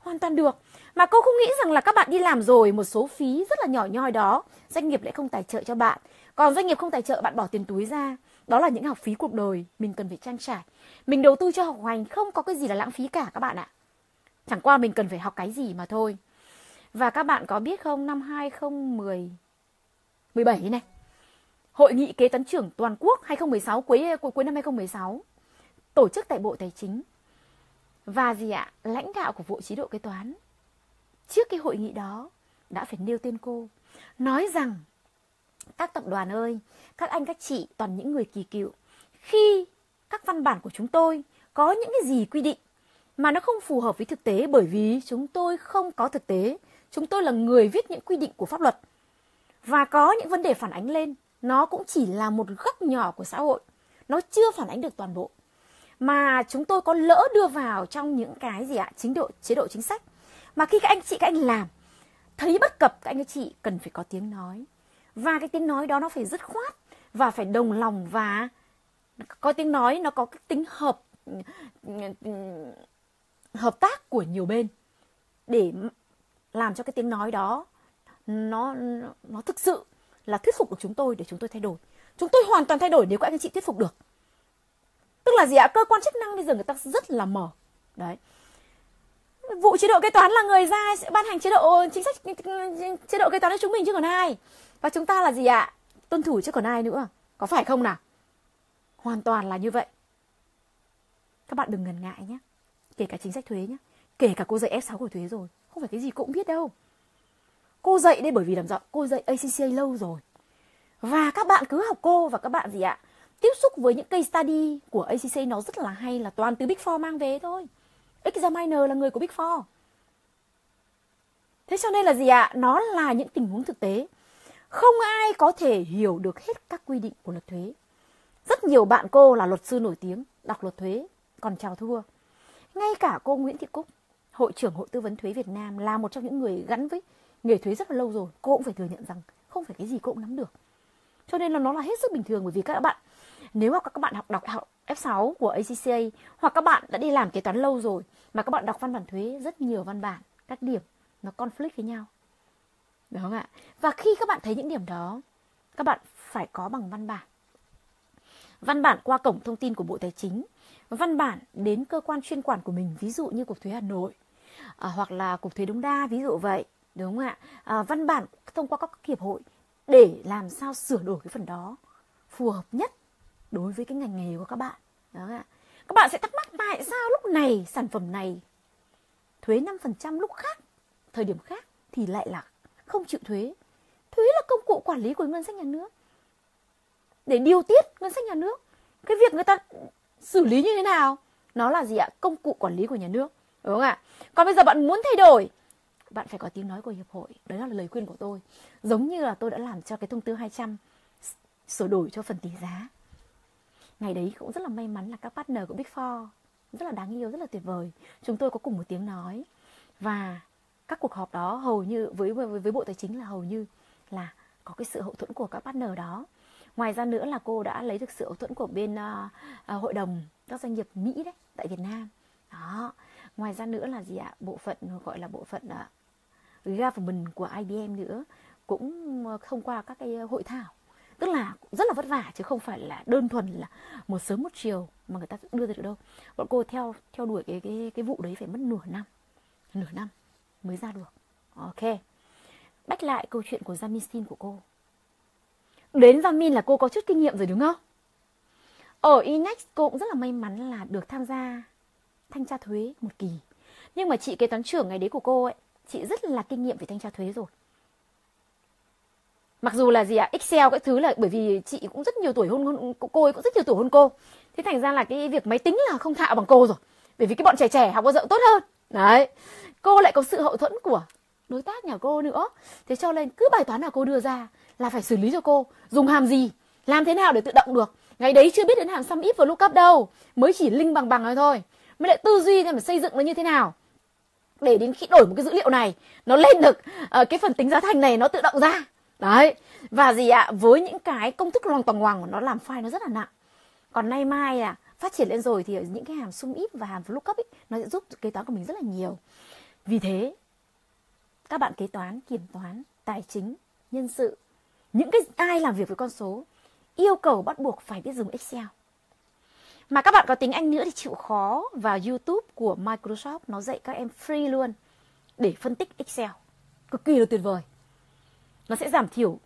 hoàn toàn được. Mà cô không nghĩ rằng là các bạn đi làm rồi, một số phí rất là nhỏ nhoi đó, doanh nghiệp lại không tài trợ cho bạn. Còn doanh nghiệp không tài trợ, bạn bỏ tiền túi ra. Đó là những học phí cuộc đời, mình cần phải trang trải. Mình đầu tư cho học hành, không có cái gì là lãng phí cả các bạn ạ. Chẳng qua mình cần phải học cái gì mà thôi. Và các bạn có biết không, năm 2010 17 này, Hội nghị kế toán trưởng toàn quốc 2016 cuối cuối năm 2016 tổ chức tại Bộ Tài chính và gì ạ? Lãnh đạo của vụ chế độ kế toán. Trước cái hội nghị đó, đã phải nêu tên cô. Nói rằng, các tập đoàn ơi, các anh, các chị toàn những người kỳ cựu. Khi các văn bản của chúng tôi có những cái gì quy định mà nó không phù hợp với thực tế, bởi vì chúng tôi không có thực tế, chúng tôi là người viết những quy định của pháp luật. Và có những vấn đề phản ánh lên, nó cũng chỉ là một góc nhỏ của xã hội. Nó chưa phản ánh được toàn bộ mà chúng tôi có lỡ đưa vào trong những cái gì ạ? Chính độ, chế độ chính sách. Mà khi các anh, chị, các anh làm, thấy bất cập, các anh chị cần phải có tiếng nói. Và cái tiếng nói đó nó phải dứt khoát và phải đồng lòng và có tiếng nói nó có cái tính hợp hợp tác của nhiều bên để làm cho cái tiếng nói đó nó nó thực sự là thuyết phục được chúng tôi để chúng tôi thay đổi. Chúng tôi hoàn toàn thay đổi nếu các anh chị thuyết phục được tức là gì ạ? Cơ quan chức năng bây giờ người ta rất là mở đấy. Vụ chế độ kế toán là người ra sẽ ban hành chế độ chính sách, chế độ kế toán cho chúng mình chứ còn ai. Và chúng ta là gì ạ? Tuân thủ chứ còn ai nữa. Có phải không nào? Hoàn toàn là như vậy. Các bạn đừng ngần ngại nhé. Kể cả chính sách thuế nhé. Kể cả cô dạy F6 của thuế rồi. Không phải cái gì cô cũng biết đâu. Cô dạy đây bởi vì làm rõ, cô dạy ACCA lâu rồi. Và các bạn cứ học cô và các bạn gì ạ? Tiếp xúc với những case study của ACC nó rất là hay, là toàn từ Big Four mang về thôi. Examiner là người của Big Four. Thế cho nên là gì ạ? Nó là những tình huống thực tế. Không ai có thể hiểu được hết các quy định của luật thuế. Rất nhiều bạn cô là luật sư nổi tiếng, đọc luật thuế, còn chào thua. Ngay cả cô Nguyễn Thị Cúc, hội trưởng hội tư vấn thuế Việt Nam, là một trong những người gắn với nghề thuế rất là lâu rồi. Cô cũng phải thừa nhận rằng không phải cái gì cô cũng nắm được cho nên là nó là hết sức bình thường bởi vì các bạn nếu mà các bạn học đọc học F6 của ACCA hoặc các bạn đã đi làm kế toán lâu rồi mà các bạn đọc văn bản thuế rất nhiều văn bản các điểm nó conflict với nhau. Đúng không ạ? Và khi các bạn thấy những điểm đó các bạn phải có bằng văn bản. Văn bản qua cổng thông tin của Bộ Tài chính văn bản đến cơ quan chuyên quản của mình ví dụ như cục thuế Hà Nội à, hoặc là cục thuế Đống Đa ví dụ vậy. Đúng không ạ? À, văn bản thông qua các hiệp hội để làm sao sửa đổi cái phần đó phù hợp nhất đối với cái ngành nghề của các bạn. Đó ạ. Các bạn sẽ thắc mắc tại sao lúc này sản phẩm này thuế 5% lúc khác, thời điểm khác thì lại là không chịu thuế. Thuế là công cụ quản lý của ngân sách nhà nước. Để điều tiết ngân sách nhà nước, cái việc người ta xử lý như thế nào, nó là gì ạ? Công cụ quản lý của nhà nước, đúng không ạ? Còn bây giờ bạn muốn thay đổi bạn phải có tiếng nói của hiệp hội. Đấy là lời khuyên của tôi. Giống như là tôi đã làm cho cái thông tư 200 sửa đổi cho phần tỷ giá. Ngày đấy cũng rất là may mắn là các partner của Big Four rất là đáng yêu rất là tuyệt vời. Chúng tôi có cùng một tiếng nói. Và các cuộc họp đó hầu như với với, với bộ tài chính là hầu như là có cái sự hậu thuẫn của các partner đó. Ngoài ra nữa là cô đã lấy được sự hậu thuẫn của bên uh, uh, hội đồng các doanh nghiệp mỹ đấy tại việt nam. Đó. Ngoài ra nữa là gì ạ? Bộ phận gọi là bộ phận uh, government của IBM nữa, cũng ờ, thông qua các cái ờ, hội thảo. Tức là rất là vất vả, chứ không phải là đơn thuần là một sớm một chiều mà người ta đưa ra được đâu. Bọn cô theo theo đuổi cái cái cái vụ đấy phải mất nửa năm nửa năm mới ra được. Ok. Bách lại câu chuyện của Jamin Sin của cô. Đến Jamin là cô có chút kinh nghiệm rồi, đúng không? Ở Inex cô cũng rất là may mắn là được tham gia thanh tra thuế một kỳ. Nhưng mà chị kế toán trưởng ngày đấy của cô ấy chị rất là kinh nghiệm về thanh tra thuế rồi. Mặc dù là gì ạ à, excel cái thứ là bởi vì chị cũng rất nhiều tuổi hơn cô ấy cũng rất nhiều tuổi hơn cô. Thế thành ra là cái việc máy tính là không thạo bằng cô rồi. Bởi vì cái bọn trẻ trẻ học bao giờ tốt hơn. Đấy. Cô lại có sự hậu thuẫn của đối tác nhà cô nữa. Thế cho nên cứ bài toán nào cô đưa ra là phải xử lý cho cô. Dùng hàm gì làm thế nào để tự động được. Ngày đấy chưa biết đến hàm sum if và lookup đâu. Mới chỉ linh bằng bằng thôi. Mới lại tư duy xem mà xây dựng nó như thế nào để đến khi đổi một cái dữ liệu này nó lên được uh, cái phần tính giá thành này nó tự động ra. Đấy và gì ạ? Với những cái công thức loằng toàn hoàng của nó làm file nó rất là nặng. Còn nay mai à phát triển lên rồi thì những cái hàm sum ít và hàm lookup ấy nó sẽ giúp kế toán của mình rất là nhiều. Vì thế các bạn kế toán kiểm toán tài chính nhân sự những cái ai làm việc với con số yêu cầu bắt buộc phải biết dùng excel mà các bạn có tính Anh nữa thì chịu khó vào YouTube của Microsoft nó dạy các em free luôn để phân tích Excel. Cực kỳ là tuyệt vời. Nó sẽ giảm thiểu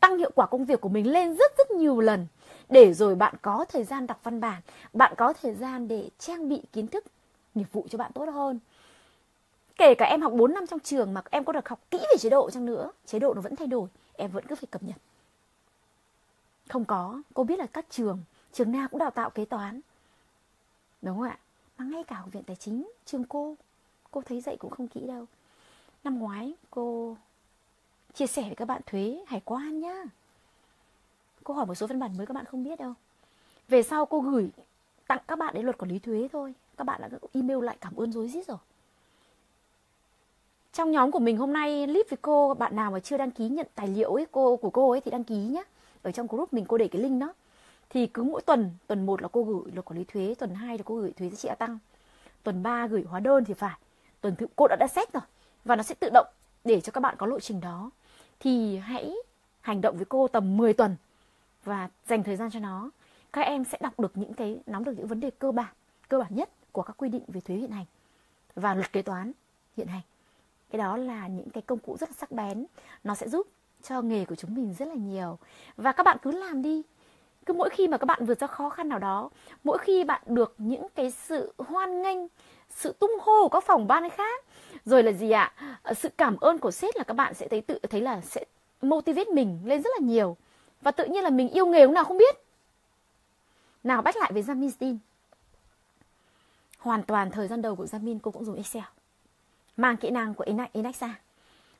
tăng hiệu quả công việc của mình lên rất rất nhiều lần để rồi bạn có thời gian đọc văn bản, bạn có thời gian để trang bị kiến thức nghiệp vụ cho bạn tốt hơn. Kể cả em học 4 năm trong trường mà em có được học kỹ về chế độ chăng nữa, chế độ nó vẫn thay đổi, em vẫn cứ phải cập nhật. Không có, cô biết là các trường trường nào cũng đào tạo kế toán. Đúng không ạ? Mà ngay cả học viện tài chính, trường cô cô thấy dạy cũng không kỹ đâu. Năm ngoái, cô chia sẻ với các bạn thuế hải quan nhá. Cô hỏi một số văn bản mới các bạn không biết đâu. Về sau cô gửi tặng các bạn đến luật quản lý thuế thôi. Các bạn đã email lại cảm ơn rối rít rồi. Trong nhóm của mình hôm nay clip với cô, bạn nào mà chưa đăng ký nhận tài liệu ấy, cô, của cô ấy thì đăng ký nhé ở trong group mình cô để cái link đó thì cứ mỗi tuần tuần 1 là cô gửi luật quản lý thuế, tuần 2 là cô gửi thuế giá trị gia tăng, tuần 3 gửi hóa đơn thì phải. Tuần thứ, cô đã đã xét rồi, và nó sẽ tự động để cho các bạn có lộ trình đó. Thì hãy hành động với cô tầm 10 tuần và dành thời gian cho nó. Các em sẽ đọc được những cái, nắm được những vấn đề cơ bản cơ bản nhất của các quy định về thuế hiện hành và luật kế toán hiện hành. Cái đó là những cái công cụ rất là sắc bén. Nó sẽ giúp cho nghề của chúng mình rất là nhiều. Và các bạn cứ làm đi cứ mỗi khi mà các bạn vượt ra khó khăn nào đó, mỗi khi bạn được những cái sự hoan nghênh, sự tung hô của các phòng ban khác, rồi là gì ạ? À? sự cảm ơn của sếp là các bạn sẽ thấy tự, thấy là sẽ motivate mình lên rất là nhiều. Và tự nhiên là mình yêu nghề lúc nào không biết. Nào bắt lại với Jamin Stein. Hoàn toàn thời gian đầu của Jamin cô cũng dùng Excel. Mang kỹ năng của Enexa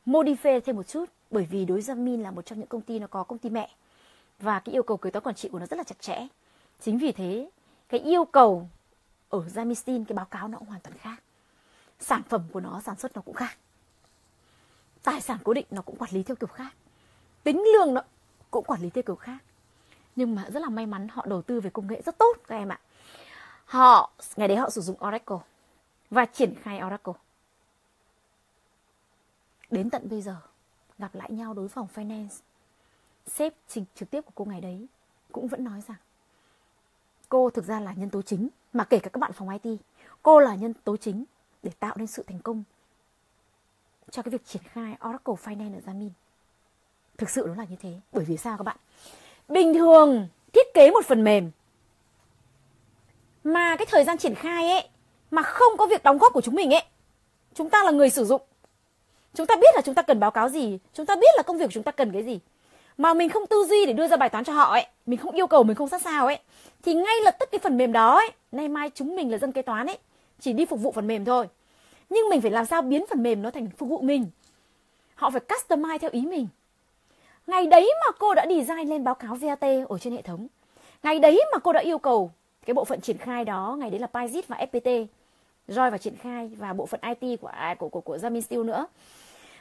modify thêm một chút, bởi vì đối với Jamin là một trong những công ty nó có công ty mẹ và cái yêu cầu kế toán quản trị của nó rất là chặt chẽ. Chính vì thế, cái yêu cầu ở Jamistin cái báo cáo nó cũng hoàn toàn khác. Sản phẩm của nó, sản xuất nó cũng khác. Tài sản cố định nó cũng quản lý theo kiểu khác. Tính lương nó cũng quản lý theo kiểu khác. Nhưng mà rất là may mắn, họ đầu tư về công nghệ rất tốt các em ạ. Họ, ngày đấy họ sử dụng Oracle và triển khai Oracle. Đến tận bây giờ, gặp lại nhau đối phòng finance sếp trình trực tiếp của cô ngày đấy cũng vẫn nói rằng cô thực ra là nhân tố chính mà kể cả các bạn phòng IT cô là nhân tố chính để tạo nên sự thành công cho cái việc triển khai Oracle Finance ở Jamin. Thực sự nó là như thế. Bởi vì sao các bạn? Bình thường thiết kế một phần mềm mà cái thời gian triển khai ấy mà không có việc đóng góp của chúng mình ấy, chúng ta là người sử dụng. Chúng ta biết là chúng ta cần báo cáo gì, chúng ta biết là công việc của chúng ta cần cái gì mà mình không tư duy để đưa ra bài toán cho họ ấy. Mình không yêu cầu mình không sát sao ấy. Thì ngay lập tức cái phần mềm đó ấy nay mai chúng mình là dân kế toán ấy chỉ đi phục vụ phần mềm thôi. Nhưng mình phải làm sao biến phần mềm nó thành phục vụ mình? Họ phải customize theo ý mình. Ngày đấy mà cô đã design lên báo cáo VAT ở trên hệ thống. Ngày đấy mà cô đã yêu cầu cái bộ phận triển khai đó ngày đấy là Pizit và FPT roi vào triển khai và bộ phận IT à, của của của, của Jamin Steel nữa.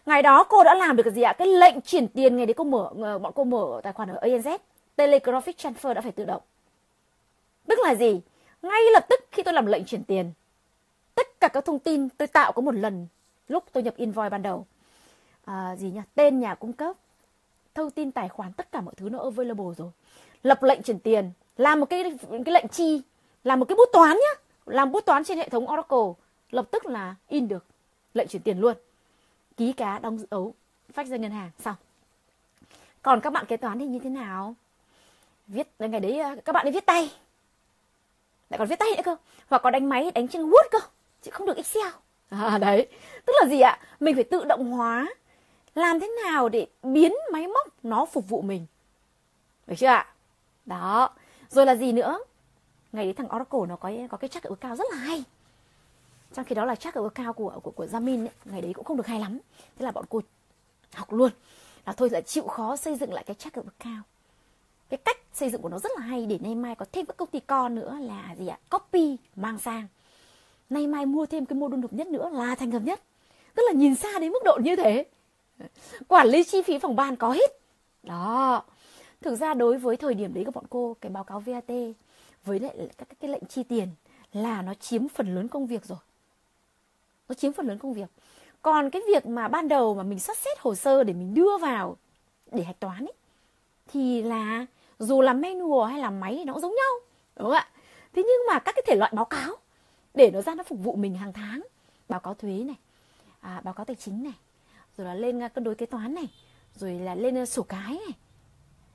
Ngày đó cô đã làm được cái gì ạ? Cái lệnh chuyển tiền ngày đấy cô mở ờ, bọn cô mở tài khoản ở ANZ, Telegraphic Transfer đã phải tự động. Tức là gì? Ngay lập tức khi tôi làm lệnh chuyển tiền, tất cả các thông tin tôi tạo có một lần lúc tôi nhập invoice ban đầu. À, gì nhỉ? Tên nhà cung cấp, thông tin tài khoản tất cả mọi thứ nó available rồi. Lập lệnh chuyển tiền, làm một cái cái lệnh chi, làm một cái bút toán nhá, làm bút toán trên hệ thống Oracle, lập tức là in được lệnh chuyển tiền luôn ký cá đóng dấu phách ra ngân hàng. Xong. Còn các bạn kế toán thì như thế nào? Viết ngày đấy ờ, các bạn ấy viết tay. Lại còn viết tay nữa cơ. Hoặc có đánh máy đánh trên word cơ. Chứ không được excel. À, đấy. Tức là gì ạ? Mình phải tự động hóa làm thế nào để biến máy móc nó phục vụ mình. Được chưa ạ? Đó. Rồi là gì nữa? Ngày đấy thằng Oracle nó có có cái chắc ở cao rất là hay trong khi đó là chắc ở cao của của của Jamin ấy, ngày đấy cũng không được hay lắm. Thế là bọn cô học luôn. Là thôi là chịu khó xây dựng lại cái chắc ở cao. Cái cách xây dựng của nó rất là hay để nay mai có thêm các công ty con nữa là gì ạ? Copy mang sang. Nay mai mua thêm cái mô đun hợp nhất nữa là thành hợp nhất. Tức là nhìn xa đến mức độ như thế. Quản lý chi phí phòng ban có hết. Đó. Thực ra đối với thời điểm đấy của bọn cô cái báo cáo VAT với lại các cái lệnh chi tiền là nó chiếm phần lớn công việc rồi nó chiếm phần lớn công việc. Còn cái việc mà ban đầu mà mình sắp xếp hồ sơ để mình đưa vào để hạch toán ấy thì là dù là manual hay là máy thì nó cũng giống nhau đúng không ạ? Thế nhưng mà các cái thể loại báo cáo để nó ra nó phục vụ mình hàng tháng. Báo cáo thuế này à, báo cáo tài chính này rồi là lên à, cân đối kế toán này rồi là lên à, sổ cái này.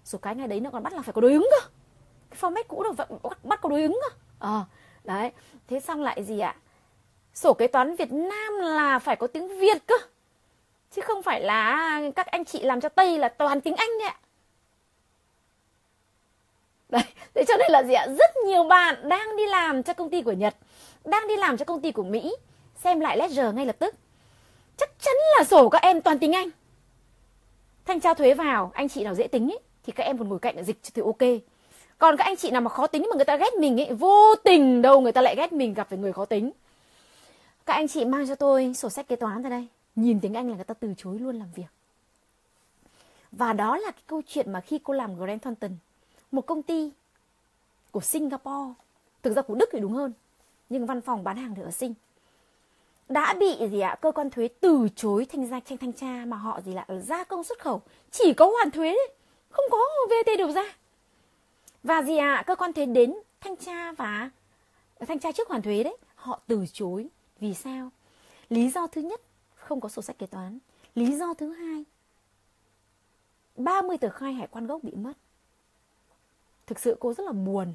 Sổ cái ngày đấy nó còn bắt là phải có đối ứng cơ. Cái format cũ được vẫn bắt có đối ứng cơ. Ờ à, đấy. Thế xong lại gì ạ? Sổ kế toán Việt Nam là phải có tiếng Việt cơ chứ không phải là các anh chị làm cho Tây là toàn tiếng Anh đấy ạ Đấy, thế cho nên là gì ạ? Rất nhiều bạn đang đi làm cho công ty của Nhật, đang đi làm cho công ty của Mỹ, xem lại ledger ngay lập tức. Chắc chắn là sổ các em toàn tiếng Anh. Thanh tra thuế vào, anh chị nào dễ tính ấy, thì các em còn ngồi cạnh dịch thì ok. Còn các anh chị nào mà khó tính mà người ta ghét mình ấy, vô tình đâu người ta lại ghét mình gặp phải người khó tính các anh chị mang cho tôi sổ sách kế toán ra đây. Nhìn tiếng Anh là người ta từ chối luôn làm việc. Và đó là cái câu chuyện mà khi cô làm Grant Thornton, một công ty của Singapore, thực ra của Đức thì đúng hơn, nhưng văn phòng bán hàng thì ở Sing đã bị gì ạ cơ quan thuế từ chối thanh gia tranh thanh tra mà họ gì lại gia công xuất khẩu. Chỉ có hoàn thuế đấy không có VAT được ra. Và gì ạ cơ quan thuế đến thanh tra và thanh tra trước hoàn thuế đấy họ từ chối vì sao? Lý do thứ nhất, không có sổ sách kế toán. Lý do thứ hai 30 tờ khai hải quan gốc bị mất. Thực sự cô rất là buồn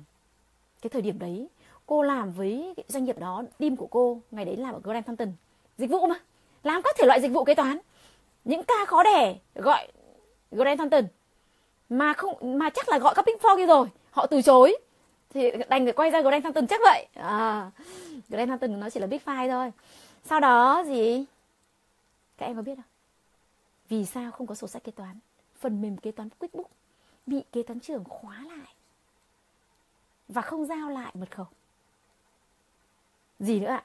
cái thời điểm đấy. Cô làm với doanh nghiệp đó, team của cô, ngày đấy làm ở Grand Thornton dịch vụ mà, làm các thể loại dịch vụ kế toán. Những ca khó đẻ, gọi Grand Thornton mà không, mà chắc là gọi các Big Four kia rồi, họ từ chối thì đành phải quay ra Grand Thornton chắc vậy. À, Grand Thornton nó chỉ là Big Five thôi. Sau đó gì? Các em có biết không? Vì sao không có sổ sách kế toán? Phần mềm kế toán Quickbook bị kế toán trưởng khóa lại. Và không giao lại mật khẩu. Gì nữa ạ?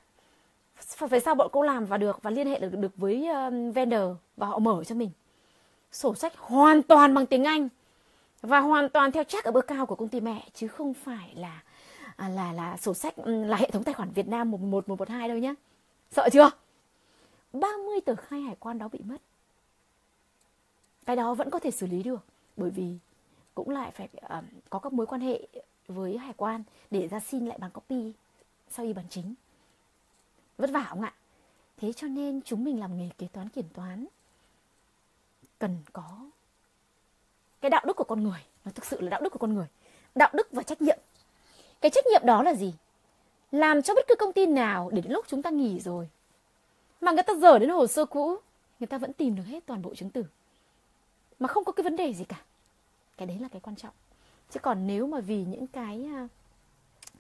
Phải sao bọn cô làm và được và liên hệ được được với um, vendor và họ mở cho mình? Sổ sách hoàn toàn bằng tiếng Anh và hoàn toàn theo chắc ở bước cao của công ty mẹ chứ không phải là à, là là sổ sách ừ, là hệ thống tài khoản Việt Nam 11112 đâu nhé Sợ chưa? 30 tờ khai hải quan đó bị mất. Cái đó vẫn có thể xử lý được bởi vì cũng lại phải uh, có các mối quan hệ với hải quan để ra xin lại bằng copy sau y bản chính vất vả không ạ thế cho nên chúng mình làm nghề kế toán kiểm toán cần có cái đạo đức của con người, nó thực sự là đạo đức của con người. Đạo đức và trách nhiệm. Cái trách nhiệm đó là gì? Làm cho bất cứ công ty nào để đến lúc chúng ta nghỉ rồi, mà người ta dở đến hồ sơ cũ, người ta vẫn tìm được hết toàn bộ chứng từ mà không có cái vấn đề gì cả. Cái đấy là cái quan trọng. Chứ còn nếu mà vì những cái à,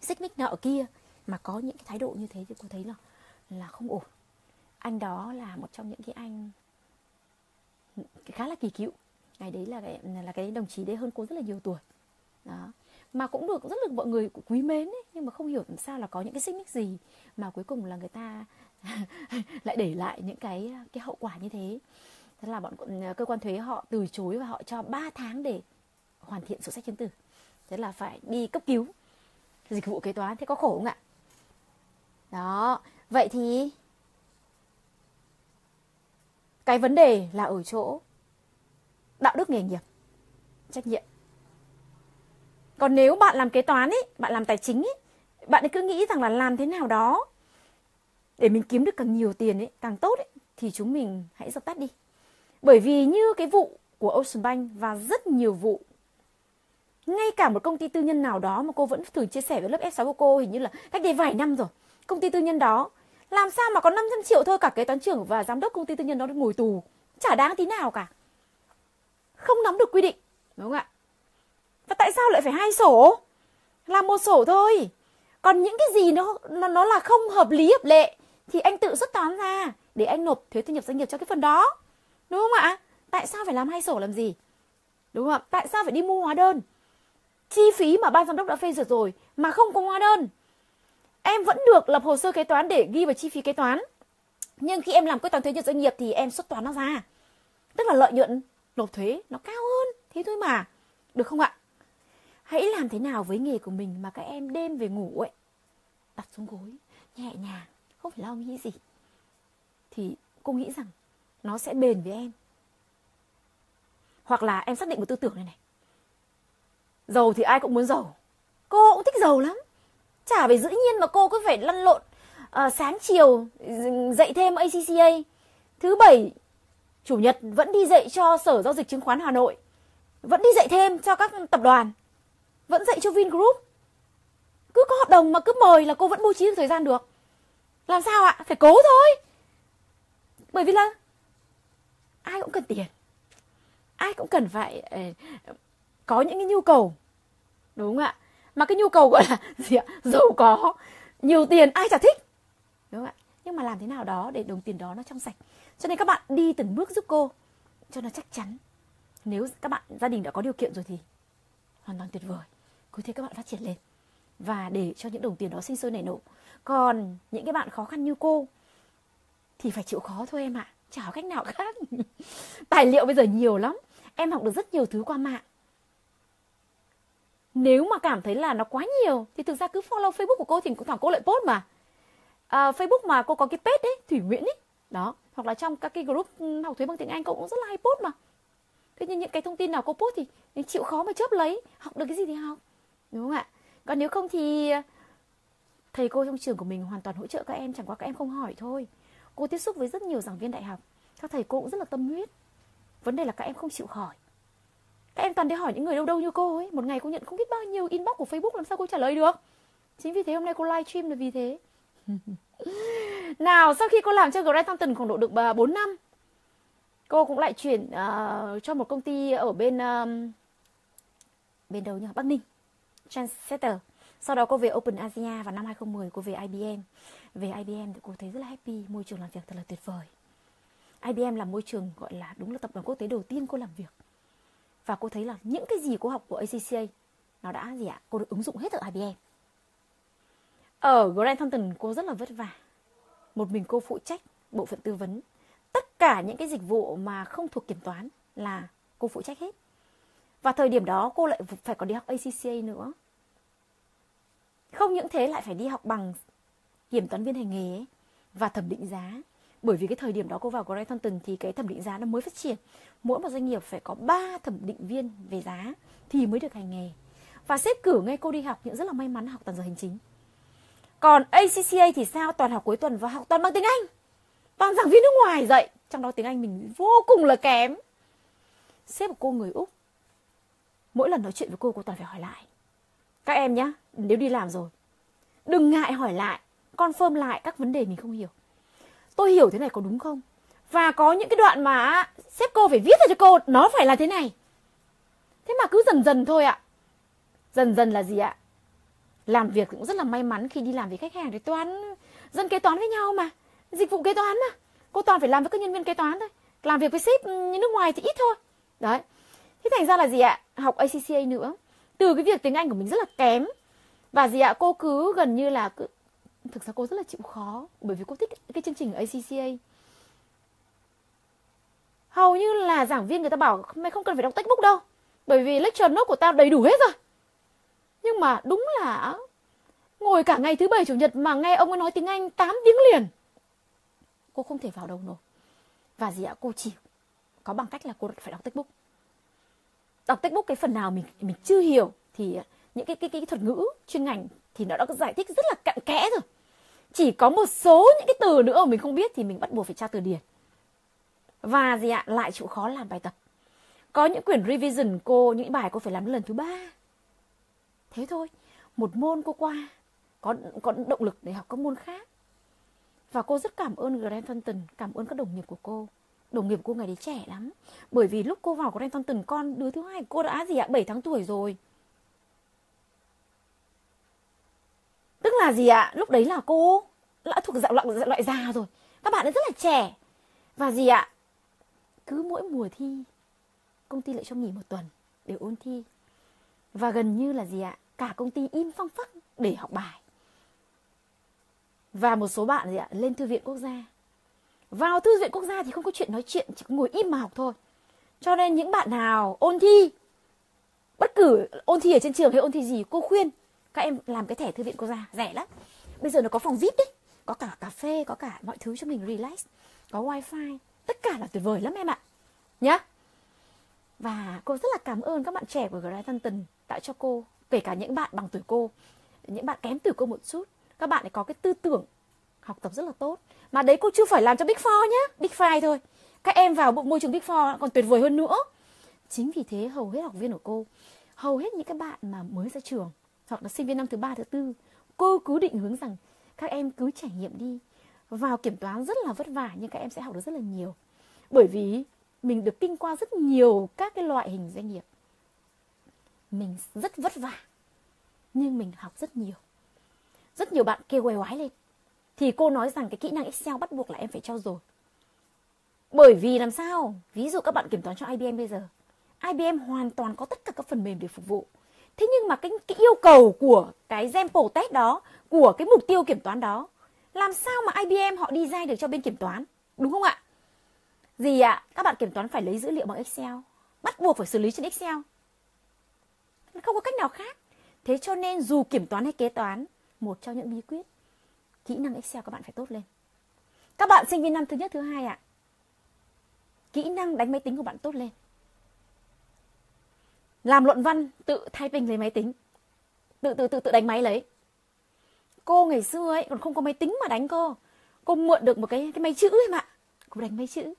xích mích nợ kia mà có những cái thái độ như thế thì cô thấy là là không ổn. Anh đó là một trong những cái anh khá là kỳ cựu ngày đấy là cái, là cái đồng chí đấy hơn cô rất là nhiều tuổi. Đó. Mà cũng được rất là mọi người quý mến ấy, nhưng mà không hiểu làm sao là có những cái xích mích gì mà cuối cùng là người ta [LAUGHS] lại để lại những cái cái hậu quả như thế. Thế là bọn ừ, cơ quan thuế họ từ chối và họ cho 3 tháng để hoàn thiện sổ sách chứng từ thế là phải đi cấp cứu dịch vụ kế toán. Thế có khổ không ạ? Đó. Vậy thì cái vấn đề là ở chỗ đạo đức nghề nghiệp. Trách nhiệm. Còn nếu bạn làm kế toán ấy bạn làm tài chính ấy bạn ấy cứ nghĩ rằng là làm thế nào đó để mình kiếm được càng nhiều tiền ấy càng tốt ấy thì chúng mình hãy dập tắt đi. Bởi vì như cái vụ của Ocean Bank và rất nhiều vụ, ngay cả một công ty tư nhân nào đó mà cô vẫn thường chia sẻ với lớp F6 của cô, hình như là cách đây vài năm rồi, công ty tư nhân đó, làm sao mà có 500 triệu thôi, cả kế toán trưởng và giám đốc công ty tư nhân đó được ngồi tù, chả đáng tí nào cả không nắm được quy định. Đúng không ạ? Và tại sao lại phải hai sổ? Làm một sổ thôi. Còn những cái gì nó nó, nó là không hợp lý hợp lệ thì anh tự xuất toán ra để anh nộp thuế thu nhập doanh nghiệp cho cái phần đó. Đúng không ạ? Tại sao phải làm hai sổ làm gì? Đúng không ạ? Tại sao phải đi mua hóa đơn? Chi phí mà ban giám đốc đã phê duyệt rồi mà không có hóa đơn. Em vẫn được lập hồ sơ kế toán để ghi vào chi phí kế toán. Nhưng khi em làm quyết toán thuế nhập doanh nghiệp thì em xuất toán nó ra. Tức là lợi nhuận nộp thuế nó cao hơn thế thôi mà. Được không ạ? Hãy làm thế nào với nghề của mình mà các em đêm về ngủ ấy? Đặt xuống gối nhẹ nhàng không phải lo nghĩ gì. Thì cô nghĩ rằng nó sẽ bền với em. Hoặc là em xác định một tư tưởng này này. Giàu thì ai cũng muốn giàu. Cô cũng thích giàu lắm. Chả phải dĩ nhiên mà cô cứ phải lăn lộn à, sáng chiều ừ, dạy thêm ACCA thứ bảy chủ nhật vẫn đi dạy cho sở giao dịch chứng khoán Hà Nội. Vẫn đi dạy thêm cho các tập đoàn. Vẫn dạy cho Vingroup. Cứ có hợp đồng mà cứ mời là cô vẫn bố trí được thời gian được. Làm sao ạ? Phải cố thôi. Bởi vì là ai cũng cần tiền. Ai cũng cần phải ờ, có những cái nhu cầu. Đúng không ạ? Mà cái nhu cầu gọi là [LAUGHS] gì ạ? Giàu có. Nhiều tiền ai chả thích. Đúng không ạ? Nhưng mà làm thế nào đó để đồng tiền đó nó trong sạch. Cho nên các bạn đi từng bước giúp cô, cho nó chắc chắn. Nếu các bạn, gia đình đã có điều kiện rồi thì hoàn toàn tuyệt vời. Cứ thế các bạn phát triển lên. Và để cho những đồng tiền đó sinh sôi nảy nổ còn những cái bạn khó khăn như cô thì phải chịu khó thôi em ạ. Chả có cách nào [LAUGHS] khác. Tài liệu bây giờ nhiều lắm. Em học được rất nhiều thứ qua mạng. Nếu mà cảm thấy là nó quá nhiều, thì thực ra cứ follow facebook của cô thì cũng thẳng cô lại post mà uh, facebook mà cô có cái page đấy thủy nguyễn ấy. Đó hoặc là trong các cái group ừ, học thuế bằng tiếng anh cô cũng rất là hay post mà. Thế nhưng những cái thông tin nào cô post thì, chịu khó mà chớp lấy. Học được cái gì thì học đúng không ạ? Còn nếu không thì ờ, thầy cô trong trường của mình hoàn toàn hỗ trợ các em chẳng qua các em không hỏi thôi. Cô tiếp xúc với rất nhiều giảng viên đại học các thầy cô cũng rất là tâm huyết. Vấn đề là các em không chịu hỏi. Các em toàn đi hỏi những người đâu đâu như cô ấy. Một ngày cô nhận không biết bao nhiêu inbox của facebook làm sao cô trả lời được? Chính vì thế hôm nay cô live stream là vì thế. [LAUGHS] nào sau khi cô làm cho Grant Thornton khoảng độ được à, 4 năm cô cũng lại chuyển uh, cho một công ty ở bên um, bên đâu nhỉ? Bắc Ninh Transcenter sau đó cô về Open Asia vào năm 2010 cô về IBM về IBM thì cô thấy rất là happy môi trường làm việc thật là tuyệt vời. IBM là môi trường gọi là đúng là tập đoàn quốc tế đầu tiên cô làm việc. Và cô thấy là những cái gì cô học của ACCA nó đã gì ạ? Cô được ứng dụng hết ở IBM Ờ, ở Grant Thornton cô rất là vất vả. Một mình cô phụ trách bộ phận tư vấn. Tất cả những cái dịch vụ mà không thuộc kiểm toán là cô phụ trách hết. Và thời điểm đó cô lại phải còn đi học ACCA nữa. Không những thế lại phải đi học bằng kiểm toán viên hành nghề ấy, và thẩm định giá. Bởi vì cái thời điểm đó cô vào Grant Thornton thì cái thẩm định giá nó mới phát triển. Mỗi một doanh nghiệp phải có 3 thẩm định viên về giá thì mới được hành nghề. Và sếp cử ngay cô đi học những rất là may mắn học toàn giờ hành chính còn ACCA thì sao? Toàn học cuối tuần và học toàn bằng tiếng Anh. Toàn giảng viên nước ngoài dạy. Trong đó tiếng Anh mình vô cùng là kém. Sếp của cô người Úc. Mỗi lần nói chuyện với cô cô toàn phải hỏi lại. Các em nhá, nếu đi làm rồi, đừng ngại hỏi lại. Confirm lại các vấn đề mình không hiểu. Tôi hiểu thế này có đúng không? Và có những cái đoạn mà sếp cô phải viết ra cho cô, nó phải là thế này. Thế mà cứ dần dần thôi ạ. Dần dần là gì ạ? Làm việc cũng rất là may mắn khi đi làm với khách hàng thì toán dân kế toán với nhau mà. Dịch vụ kế toán mà. Cô toàn phải làm với các nhân viên kế toán thôi. Làm việc với sếp như nước ngoài thì ít thôi. Đấy. Thế thành ra là gì ạ? Học ACCA nữa. Từ cái việc tiếng Anh của mình rất là kém. Và gì ạ? Cô cứ gần như là cứ thực ra cô rất là chịu khó bởi vì cô thích cái chương trình ACCA hầu như là giảng viên người ta bảo mày không cần phải đọc textbook đâu. Bởi vì lecture note của tao đầy đủ hết rồi nhưng mà đúng là ngồi cả ngày thứ bảy, chủ nhật mà nghe ông ấy nói tiếng Anh 8 tiếng liền. Cô không thể vào đầu nổi. Và gì ạ? Cô chỉ có bằng cách là cô phải đọc textbook. Đọc textbook cái phần nào mình mình chưa hiểu thì những cái cái cái thuật ngữ chuyên ngành thì nó đã giải thích rất là cặn kẽ rồi. Chỉ có một số những cái từ nữa mà mình không biết thì mình bắt buộc phải tra từ điển. Và gì ạ? Lại chịu khó làm bài tập. Có những quyển revision cô, những bài cô phải làm lần thứ ba thế thôi. Một môn cô qua có có động lực để học các môn khác. Và cô rất cảm ơn Grant Thornton cảm ơn các đồng nghiệp của cô. Đồng nghiệp của cô ngày đấy trẻ lắm. Bởi vì lúc cô vào Grant Thornton con đứa thứ hai cô đã gì ạ? 7 tháng tuổi rồi. Tức là gì ạ? Lúc đấy là cô đã thuộc dạng loại, loại già rồi. Các bạn ấy rất là trẻ. Và gì ạ? Cứ mỗi mùa thi công ty lại cho nghỉ một tuần để ôn thi. Và gần như là gì ạ? Cả công ty im phăng phắc để học bài. Và một số bạn gì ạ, lên thư viện quốc gia. Vào thư viện quốc gia thì không có chuyện nói chuyện, chỉ có ngồi im mà học thôi. Cho nên những bạn nào ôn thi, bất cứ ôn thi ở trên trường hay ôn thi gì, cô khuyên các em làm cái thẻ thư viện quốc gia, rẻ lắm. Bây giờ nó có phòng vip đấy, có cả cà phê, có cả mọi thứ cho mình relax, có wifi, tất cả là tuyệt vời lắm em ạ. Nhá. Và cô rất là cảm ơn các bạn trẻ của Grant Thornton đã cho cô kể cả những bạn bằng tuổi cô, những bạn kém tuổi cô một chút, các bạn ấy có cái tư tưởng học tập rất là tốt. Mà đấy cô chưa phải làm cho Big Four nhá, Big Five thôi. Các em vào môi trường Big Four còn tuyệt vời hơn nữa. Chính vì thế hầu hết học viên của cô, hầu hết những các bạn mà mới ra trường hoặc là sinh viên năm thứ ba, thứ tư, cô cứ định hướng rằng các em cứ trải nghiệm đi, vào kiểm toán rất là vất vả nhưng các em sẽ học được rất là nhiều. Bởi vì mình được kinh qua rất nhiều các cái loại hình doanh nghiệp mình rất vất vả nhưng mình học rất nhiều. Rất nhiều bạn kêu quay oái lên. Thì cô nói rằng cái kỹ năng Excel bắt buộc là em phải trau dồi bởi vì làm sao? Ví dụ các bạn kiểm toán cho IBM bây giờ IBM hoàn toàn có tất cả các phần mềm để phục vụ. Thế nhưng mà cái, cái yêu cầu của cái sample test đó của cái mục tiêu kiểm toán đó làm sao mà IBM họ đi design được cho bên kiểm toán? Đúng không ạ? Gì ạ? Các bạn kiểm toán phải lấy dữ liệu bằng excel bắt buộc phải xử lý trên excel không có cách nào khác. Thế cho nên dù kiểm toán hay kế toán, một trong những bí quyết, kỹ năng excel các bạn phải tốt lên. Các bạn sinh viên năm thứ nhất, thứ hai ạ, kỹ năng đánh máy tính của bạn tốt lên. Làm luận văn, tự thay bình lấy máy tính. Tự tự tự tự đánh máy lấy. Cô ngày xưa ấy còn không có máy tính mà đánh cô. Cô mượn được một cái cái máy chữ ấy mà. Cô đánh máy chữ.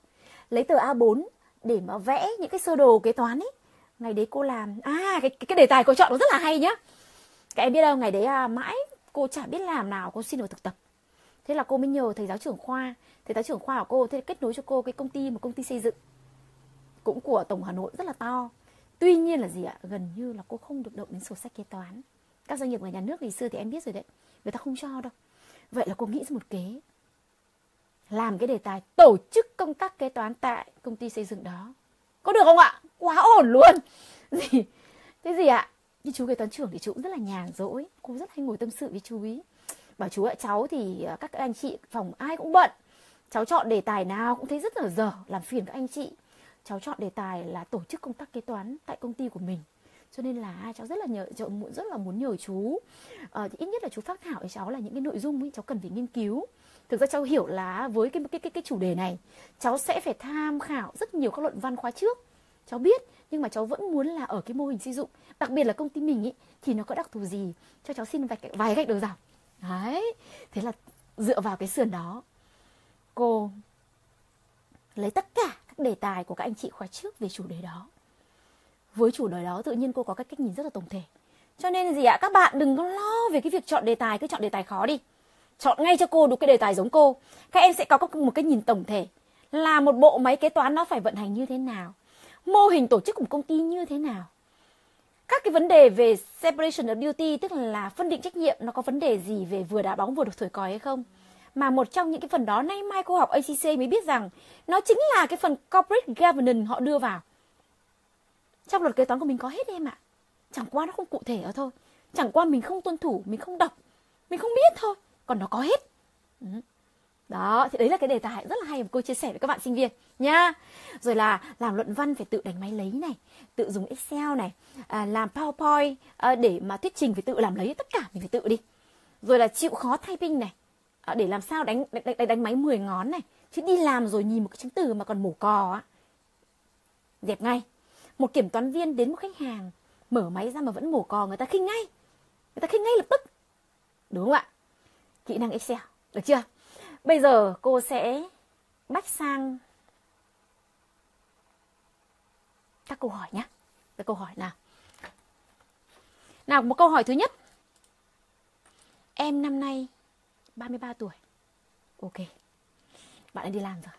Lấy tờ A4 để mà vẽ những cái sơ đồ kế toán ấy ngày đấy cô làm. À cái cái, cái đề tài cô chọn nó rất là hay nhá. Các em biết đâu ngày đấy à, mãi cô chả biết làm nào cô xin được thực tập. Thế là cô mới nhờ thầy giáo trưởng khoa. Thầy giáo trưởng khoa của cô thế kết nối cho cô cái công ty một công ty xây dựng. Cũng của tổng hà nội rất là to. Tuy nhiên là gì ạ gần như là cô không được động đến sổ sách kế toán. Các doanh nghiệp ngoài nhà nước ngày xưa thì em biết rồi đấy người ta không cho đâu. Vậy là cô nghĩ ra một kế. Làm cái đề tài tổ chức công tác kế toán tại công ty xây dựng đó có được không ạ? Quá ổn luôn. [LAUGHS] Gì? Cái gì ạ? Như chú kế toán trưởng thì chú cũng rất là nhàn rỗi. Cô rất hay ngồi tâm sự với chú ý. Bảo chú ạ cháu thì à, các anh chị phòng ai cũng bận. Cháu chọn đề tài nào cũng thấy rất là dở làm phiền các anh chị. Cháu chọn đề tài là tổ chức công tác kế toán tại công ty của mình. Cho nên là cháu rất là nhờ cháu rất là muốn nhờ chú. À, thì ít nhất là chú phát thảo với cháu là những cái nội dung ấy cháu cần phải nghiên cứu thực ra cháu hiểu là với cái cái cái cái chủ đề này, cháu sẽ phải tham khảo rất nhiều các luận văn khóa trước. Cháu biết, nhưng mà cháu vẫn muốn là ở cái mô hình xây dựng, đặc biệt là công ty mình ý, thì nó có đặc thù gì, cho cháu xin vạch, vài gạch đầu dòng. Đấy, thế là dựa vào cái sườn đó, cô lấy tất cả các đề tài của các anh chị khóa trước về chủ đề đó. Với chủ đề đó tự nhiên cô có cái cách nhìn rất là tổng thể. Cho nên gì ạ, các bạn đừng có lo về cái việc chọn đề tài, cứ chọn đề tài khó đi chọn ngay cho cô đúng cái đề tài giống cô. Các em sẽ có một cái nhìn tổng thể. Là một bộ máy kế toán nó phải vận hành như thế nào? Mô hình tổ chức của một công ty như thế nào? Các cái vấn đề về separation of duty, tức là phân định trách nhiệm, nó có vấn đề gì về vừa đá bóng vừa được thổi còi hay không? Mà một trong những cái phần đó, nay mai cô học ACC mới biết rằng nó chính là cái phần corporate governance họ đưa vào. Trong luật kế toán của mình có hết em ạ. Chẳng qua nó không cụ thể ở thôi. Chẳng qua mình không tuân thủ, mình không đọc, mình không biết thôi còn nó có hết. Ừ. Đó thì đấy là cái đề tài rất là hay mà cô chia sẻ với các bạn sinh viên nha. Rồi là làm luận văn phải tự đánh máy lấy này tự dùng excel này à, làm powerpoint à, để mà thuyết trình phải tự làm lấy tất cả mình phải tự đi. Rồi là chịu khó typing này à, để làm sao đánh đánh, đánh đánh máy 10 ngón này. Chứ đi làm rồi nhìn một cái chứng từ mà còn mổ cò á. Dẹp ngay. Một kiểm toán viên đến một khách hàng mở máy ra mà vẫn mổ cò người ta khinh ngay. Người ta khinh ngay lập tức. Đúng không ạ? Kỹ năng excel. Được chưa? Bây giờ cô sẽ bách sang các câu hỏi nhé. Các câu hỏi nào. Nào, một câu hỏi thứ nhất. Em năm nay 33 tuổi. Ok. Bạn đã đi làm rồi.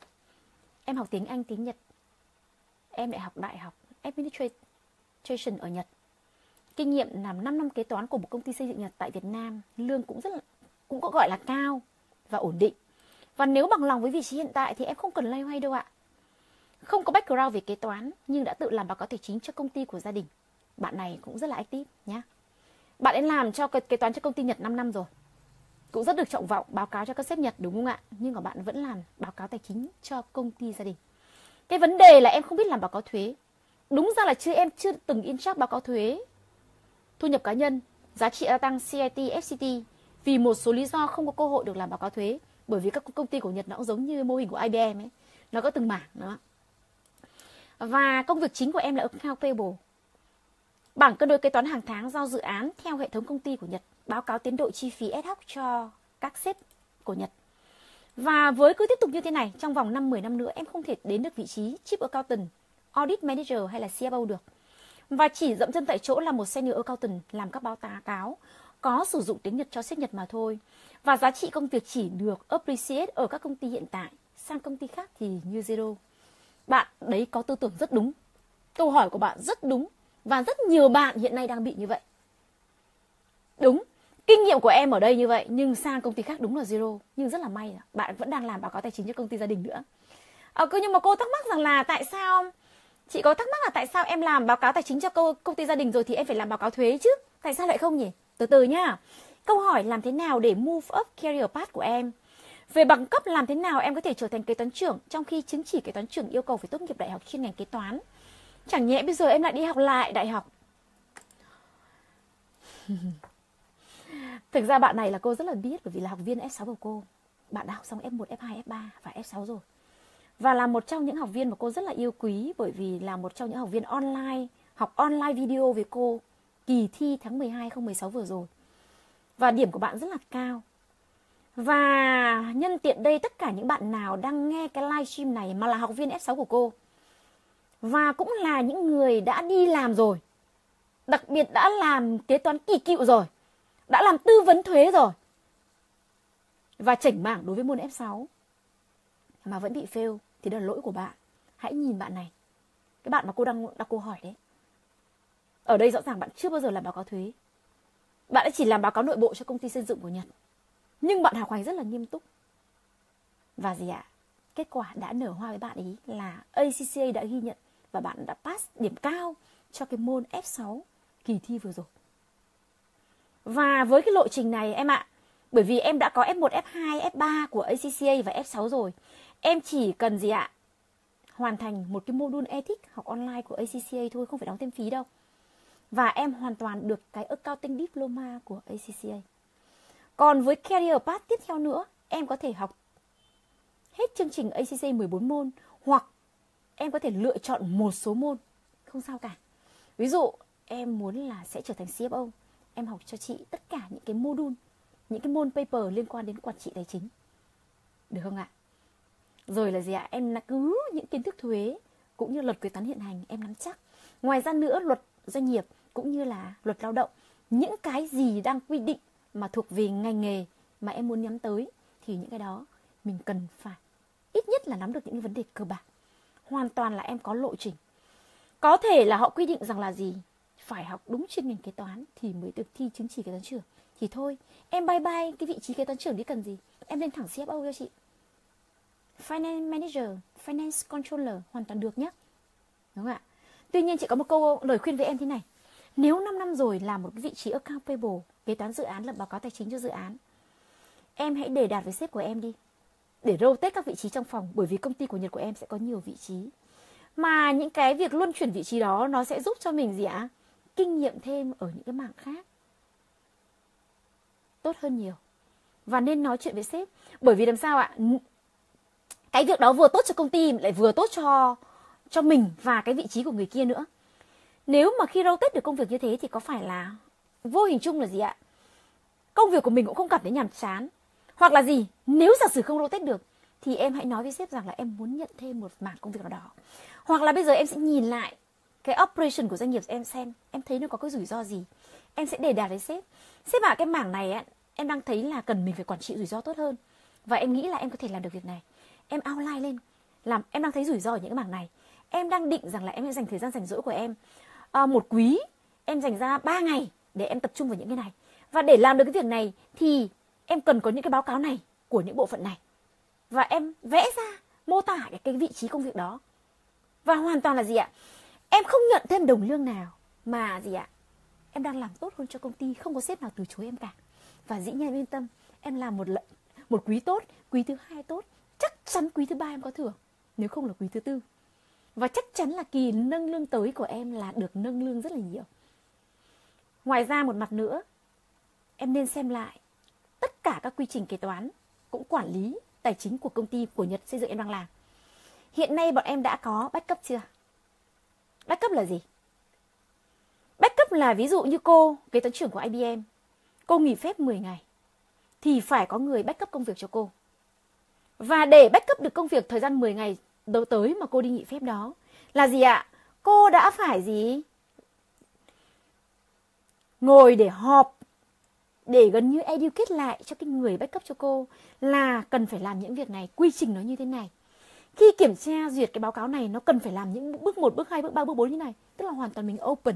Em học tiếng anh, tiếng nhật. Em lại học đại học administration ở nhật. Kinh nghiệm làm 5 năm kế toán của một công ty xây dựng nhật tại việt nam lương cũng rất là cũng có gọi là cao và ổn định và nếu bằng lòng với vị trí hiện tại thì em không cần lay hoay đâu ạ không có background về kế toán nhưng đã tự làm báo cáo tài chính cho công ty của gia đình. Bạn này cũng rất là active nhé. Bạn ấy làm cho kế toán cho công ty Nhật 5 năm rồi. Cũng rất được trọng vọng báo cáo cho các sếp Nhật đúng không ạ? Nhưng mà bạn vẫn làm báo cáo tài chính cho công ty gia đình. Cái vấn đề là em không biết làm báo cáo thuế. Đúng ra là chưa em chưa từng in chắc báo cáo thuế thu nhập cá nhân, giá trị gia tăng CIT, FCT vì một số lý do không có cơ hội được làm báo cáo thuế bởi vì các công ty của Nhật nó cũng giống như mô hình của IBM ấy nó có từng mảng đó và công việc chính của em là account payable. Bảng cân đối kế toán hàng tháng do dự án theo hệ thống công ty của Nhật báo cáo tiến độ chi phí ad hoc cho các sếp của Nhật. Và với cứ tiếp tục như thế này, trong vòng 5-10 năm nữa em không thể đến được vị trí Chief Accountant, Audit Manager hay là CFO được. Và chỉ dậm chân tại chỗ là một senior accountant làm các báo cáo có sử dụng tiếng Nhật cho sếp Nhật mà thôi. Và giá trị công việc chỉ được appreciate ở các công ty hiện tại, sang công ty khác thì như zero. Bạn đấy có tư tưởng rất đúng. Câu hỏi của bạn rất đúng. Và rất nhiều bạn hiện nay đang bị như vậy. Đúng. Kinh nghiệm của em ở đây như vậy nhưng sang công ty khác đúng là zero. Nhưng rất là may là bạn vẫn đang làm báo cáo tài chính cho công ty gia đình nữa. Ờ, à, nhưng mà cô thắc mắc rằng là tại sao chị có thắc mắc là tại sao em làm báo cáo tài chính cho cô, công ty gia đình rồi thì em phải làm báo cáo thuế chứ? Tại sao lại không nhỉ? Từ từ nhá. Câu hỏi làm thế nào để move up career path của em? Về bằng cấp làm thế nào em có thể trở thành kế toán trưởng trong khi chứng chỉ kế toán trưởng yêu cầu phải tốt nghiệp đại học chuyên ngành kế toán? Chẳng nhẽ bây giờ em lại đi học lại đại học. [LAUGHS] Thực ra bạn này là cô rất là biết bởi vì là học viên F6 của cô. Bạn đã học xong F1, F2, F3 và F6 rồi. Và là một trong những học viên mà cô rất là yêu quý bởi vì là một trong những học viên online, học online video với cô kỳ thi tháng 12 2016 vừa rồi. Và điểm của bạn rất là cao. Và nhân tiện đây tất cả những bạn nào đang nghe cái livestream này mà là học viên F6 của cô và cũng là những người đã đi làm rồi. Đặc biệt đã làm kế toán kỳ cựu rồi, đã làm tư vấn thuế rồi. Và chỉnh mảng đối với môn F6 mà vẫn bị fail thì đó là lỗi của bạn. Hãy nhìn bạn này. Cái bạn mà cô đang đặt câu hỏi đấy. Ở đây rõ ràng bạn chưa bao giờ làm báo cáo thuế. Bạn đã chỉ làm báo cáo nội bộ cho công ty xây dựng của Nhật. Nhưng bạn học hành rất là nghiêm túc. Và gì ạ? À? Kết quả đã nở hoa với bạn ý là ACCA đã ghi nhận và bạn đã pass điểm cao cho cái môn F6 kỳ thi vừa rồi. Và với cái lộ trình này em ạ, bởi vì em đã có F1, F2, F3 của ACCA và F6 rồi. Em chỉ cần gì ạ? Hoàn thành một cái module ethics học online của ACCA thôi, không phải đóng thêm phí đâu. Và em hoàn toàn được cái accounting diploma của ACCA. Còn với career path tiếp theo nữa, em có thể học hết chương trình ACCA 14 môn hoặc em có thể lựa chọn một số môn, không sao cả. Ví dụ em muốn là sẽ trở thành CFO, em học cho chị tất cả những cái module, những cái môn paper liên quan đến quản trị tài chính. Được không ạ? Rồi là gì ạ? Em là cứ những kiến thức thuế cũng như luật kế toán hiện hành em nắm chắc. Ngoài ra nữa luật doanh nghiệp cũng như là luật lao động, những cái gì đang quy định mà thuộc về ngành nghề mà em muốn nhắm tới thì những cái đó mình cần phải ít nhất là nắm được những vấn đề cơ bản. Hoàn toàn là em có lộ trình. Có thể là họ quy định rằng là gì? Phải học đúng chuyên ngành kế toán thì mới được thi chứng chỉ kế toán trưởng. Thì thôi, em bye bye cái vị trí kế toán trưởng đi cần gì? Em lên thẳng CFO cho chị. Finance Manager, Finance Controller hoàn toàn được nhé. Đúng không ạ? Tuy nhiên chị có một câu lời khuyên với em thế này. Nếu 5 năm rồi làm một cái vị trí accountable, kế toán dự án lập báo cáo tài chính cho dự án, em hãy đề đạt với sếp của em đi để rotate các vị trí trong phòng bởi vì công ty của Nhật của em sẽ có nhiều vị trí. Mà những cái việc luân chuyển vị trí đó nó sẽ giúp cho mình gì ạ? Kinh nghiệm thêm ở những cái mảng khác. Tốt hơn nhiều. Và nên nói chuyện với sếp. Bởi vì làm sao ạ? Cái việc đó vừa tốt cho công ty lại vừa tốt cho cho mình và cái vị trí của người kia nữa. Nếu mà khi rotate được công việc như thế thì có phải là vô hình chung là gì ạ? Công việc của mình cũng không cảm thấy nhàm chán hoặc là gì? Nếu giả sử không rotate được, thì em hãy nói với sếp rằng là em muốn nhận thêm một mảng công việc nào đó. Hoặc là bây giờ em sẽ nhìn lại cái operation của doanh nghiệp em xem, em thấy nó có cái rủi ro gì. Em sẽ đề đạt với sếp. Sếp bảo cái mảng này em đang thấy là cần mình phải quản trị rủi ro tốt hơn và em nghĩ là em có thể làm được việc này. Em outline lên, làm, em đang thấy rủi ro ở những cái mảng này. Em đang định rằng là em sẽ dành thời gian rảnh rỗi của em à, một quý. Em dành ra 3 ngày để em tập trung vào những cái này. Và để làm được cái việc này thì em cần có những cái báo cáo này của những bộ phận này. Và em vẽ ra mô tả cái, cái vị trí công việc đó. Và hoàn toàn là gì ạ? Em không nhận thêm đồng lương nào mà gì ạ? Em đang làm tốt hơn cho công ty không có sếp nào từ chối em cả. Và dĩ nhiên yên tâm em làm một lợi, một quý tốt quý thứ hai tốt. Chắc chắn quý thứ ba em có thưởng nếu không là quý thứ tư và chắc chắn là kỳ nâng lương tới của em là được nâng lương rất là nhiều ngoài ra một mặt nữa em nên xem lại tất cả các quy trình kế toán cũng quản lý tài chính của công ty của Nhật xây dựng em đang làm. Hiện nay bọn em đã có backup chưa? Backup là gì? Backup là ví dụ như cô, kế toán trưởng của IBM, cô nghỉ phép 10 ngày thì phải có người backup công việc cho cô. Và để backup được công việc thời gian 10 ngày đâu tới mà cô đi nghỉ phép đó là gì ạ? Cô đã phải gì? Ngồi để họp để gần như educate lại cho cái người backup cho cô là cần phải làm những việc này, quy trình nó như thế này. Khi kiểm tra duyệt cái báo cáo này nó cần phải làm những bước 1, bước 2, bước 3, bước 4 như này, tức là hoàn toàn mình open.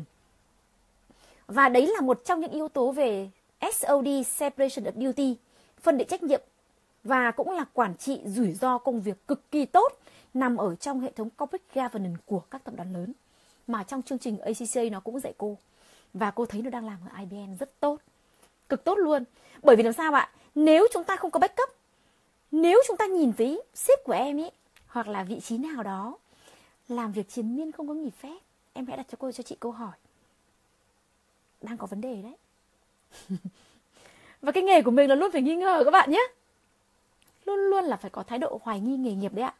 Và đấy là một trong những yếu tố về SOD separation of duty, phân định trách nhiệm và cũng là quản trị rủi ro công việc cực kỳ tốt, nằm ở trong hệ thống corporate governance của các tập đoàn lớn. Mà trong chương trình ACCA nó cũng dạy cô. Và cô thấy nó đang làm ở IBM rất tốt. Cực tốt luôn. Bởi vì làm sao ạ? Nếu chúng ta không có backup, nếu chúng ta nhìn thấy sếp của em ấy, hoặc là vị trí nào đó, làm việc chiến miên không có nghỉ phép, em hãy đặt cho cô, cho chị câu hỏi. Đang có vấn đề đấy. [LAUGHS] Và cái nghề của mình là luôn phải nghi ngờ các bạn nhé luôn luôn là phải có thái độ hoài nghi nghề nghiệp đấy ạ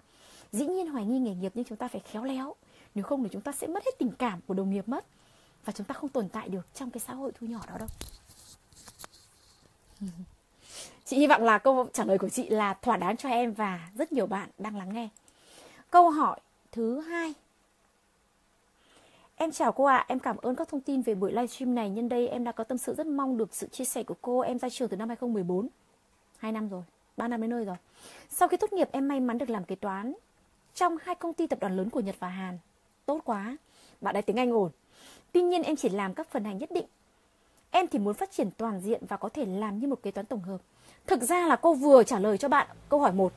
dĩ nhiên hoài nghi nghề nghiệp nhưng chúng ta phải khéo léo nếu không thì chúng ta sẽ mất hết tình cảm của đồng nghiệp mất và chúng ta không tồn tại được trong cái xã hội thu nhỏ đó đâu [LAUGHS] chị hy vọng là câu trả lời của chị là thỏa đáng cho em và rất nhiều bạn đang lắng nghe câu hỏi thứ hai Em chào cô ạ, à. em cảm ơn các thông tin về buổi livestream này. Nhân đây em đã có tâm sự rất mong được sự chia sẻ của cô. Em ra trường từ năm 2014. 2 năm rồi, 3 năm đến nơi rồi. Sau khi tốt nghiệp em may mắn được làm kế toán trong hai công ty tập đoàn lớn của Nhật và Hàn. Tốt quá, bạn ấy tiếng Anh ổn. Tuy nhiên em chỉ làm các phần hành nhất định. Em thì muốn phát triển toàn diện và có thể làm như một kế toán tổng hợp. Thực ra là cô vừa trả lời cho bạn câu hỏi 1.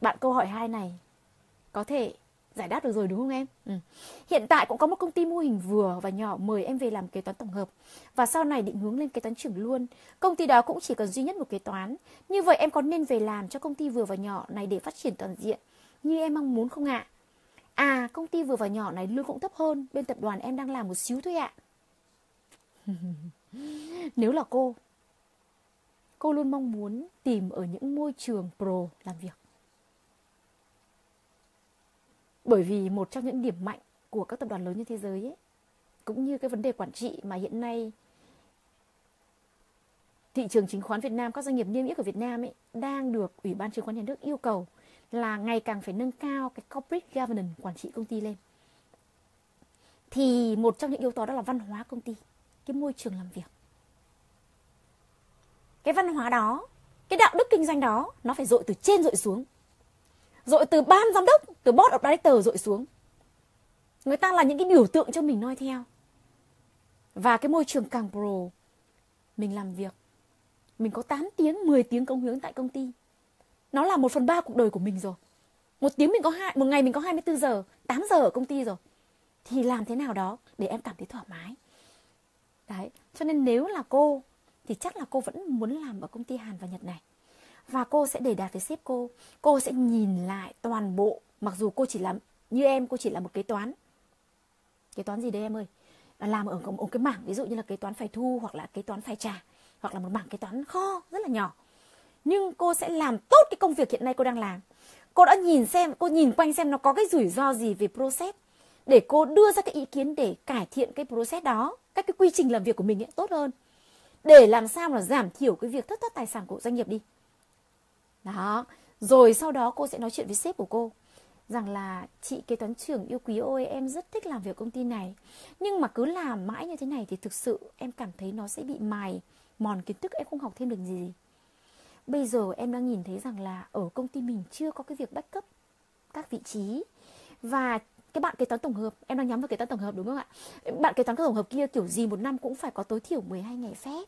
Bạn câu hỏi 2 này có thể giải đáp được rồi đúng không em? Ừ. Hiện tại cũng có một công ty mô hình vừa và nhỏ mời em về làm kế toán tổng hợp và sau này định hướng lên kế toán trưởng luôn. Công ty đó cũng chỉ cần duy nhất một kế toán. Như vậy em có nên về làm cho công ty vừa và nhỏ này để phát triển toàn diện như em mong muốn không ạ? À? à, công ty vừa và nhỏ này lương cũng thấp hơn bên tập đoàn em đang làm một xíu thôi ạ. [LAUGHS] Nếu là cô, cô luôn mong muốn tìm ở những môi trường pro làm việc bởi vì một trong những điểm mạnh của các tập đoàn lớn trên thế giới ấy, cũng như cái vấn đề quản trị mà hiện nay thị trường chứng khoán Việt Nam, các doanh nghiệp niêm yết của Việt Nam ấy đang được Ủy ban chứng khoán nhà nước yêu cầu là ngày càng phải nâng cao cái corporate governance quản trị công ty lên. Thì một trong những yếu tố đó là văn hóa công ty, cái môi trường làm việc. Cái văn hóa đó, cái đạo đức kinh doanh đó nó phải dội từ trên dội xuống rồi từ ban giám đốc, từ board of director rồi xuống. Người ta là những cái biểu tượng cho mình noi theo. Và cái môi trường càng pro, mình làm việc. Mình có 8 tiếng 10 tiếng công hiến tại công ty. Nó là một phần ba cuộc đời của mình rồi. Một tiếng mình có hai, một ngày mình có 24 giờ 8 giờ ở công ty rồi. Thì làm thế nào đó để em cảm thấy thoải mái. Đấy, cho nên nếu là cô, thì chắc là cô vẫn muốn làm ở công ty Hàn và Nhật này và cô sẽ để đạt với sếp cô. Cô sẽ nhìn lại toàn bộ, mặc dù cô chỉ là, như em, cô chỉ là một kế toán. Kế toán gì đấy em ơi? Làm ở một cái mảng, ví dụ như là kế toán phải thu hoặc là kế toán phải trả, hoặc là một mảng kế toán kho, rất là nhỏ. Nhưng cô sẽ làm tốt cái công việc hiện nay cô đang làm. Cô đã nhìn xem, cô nhìn quanh xem nó có cái rủi ro gì về process. Để cô đưa ra cái ý kiến để cải thiện cái process đó, các cái quy trình làm việc của mình ấy, tốt hơn. Để làm sao mà giảm thiểu cái việc thất thoát tài sản của doanh nghiệp đi đó. Rồi sau đó cô sẽ nói chuyện với sếp của cô. Rằng là, chị kế toán trưởng yêu quý ôi em rất thích làm việc công ty này. Nhưng mà cứ làm mãi như thế này thì thực sự em cảm thấy nó sẽ bị mài mòn kiến thức, em không học thêm được gì. Bây giờ em đang nhìn thấy rằng là ở công ty mình chưa có cái việc backup các vị trí. Và cái bạn kế toán tổng hợp, em đang nhắm vào kế toán tổng hợp đúng không ạ? Bạn kế toán tổng hợp kia kiểu gì một năm cũng phải có tối thiểu 12 ngày phép.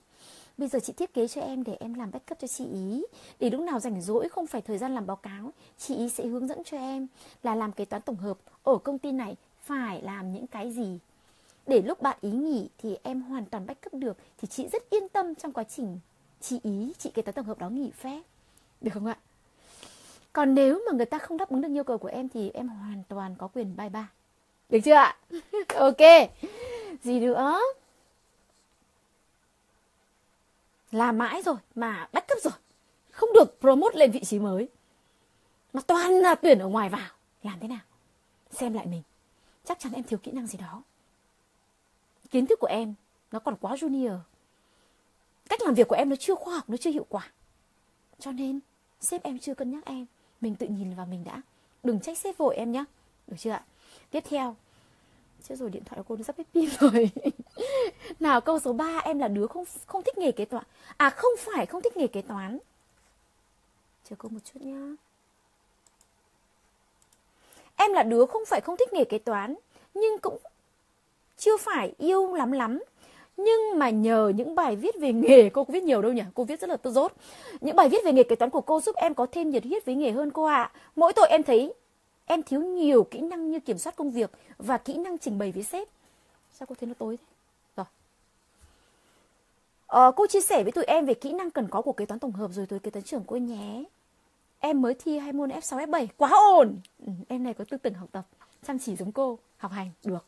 Bây giờ chị thiết kế cho em để em làm backup cho chị ý Để lúc nào rảnh rỗi không phải thời gian làm báo cáo Chị ý sẽ hướng dẫn cho em là làm kế toán tổng hợp Ở công ty này phải làm những cái gì Để lúc bạn ý nghỉ thì em hoàn toàn backup được Thì chị rất yên tâm trong quá trình chị ý, chị kế toán tổng hợp đó nghỉ phép Được không ạ? Còn nếu mà người ta không đáp ứng được yêu cầu của em thì em hoàn toàn có quyền bye bye Được chưa ạ? [LAUGHS] ok Gì nữa? Làm mãi rồi, mà backup rồi. Không được promote lên vị trí mới. Mà toàn là tuyển ở ngoài vào. Làm thế nào? Xem lại mình. Chắc chắn em thiếu kỹ năng gì đó. Kiến thức của em nó còn quá junior. Cách làm việc của em nó chưa khoa học, nó chưa hiệu quả. Cho nên, sếp em chưa cân nhắc em. Mình tự nhìn vào mình đã. Đừng trách sếp vội em nhé được chưa ạ? Tiếp theo chứ rồi, điện thoại của cô nó sắp hết pin [LAUGHS] rồi. Nào, câu số 3 Em là đứa không không thích nghề kế toán. À không phải, không thích nghề kế toán. Chờ cô một chút nhá. Em là đứa không phải không thích nghề kế toán, Nhưng cũng chưa phải yêu lắm lắm. Nhưng mà nhờ những bài viết về nghề, [LAUGHS] cô có viết nhiều đâu nhỉ? Cô viết rất là tốt dốt. Những bài viết về nghề kế toán của cô giúp em có thêm nhiệt huyết với nghề hơn cô ạ. À. mỗi tội em thấy em thiếu nhiều kỹ năng như kiểm soát công việc và kỹ năng trình bày với sếp sao cô thấy nó tối thế rồi Ờ, cô chia sẻ với tụi em về kỹ năng cần có của kế toán tổng hợp rồi tới kế toán trưởng cô nhé. Em mới thi hai môn F6, F7, quá ổn. Ừ, em này có tư tưởng học tập, chăm chỉ giống cô, học hành, được.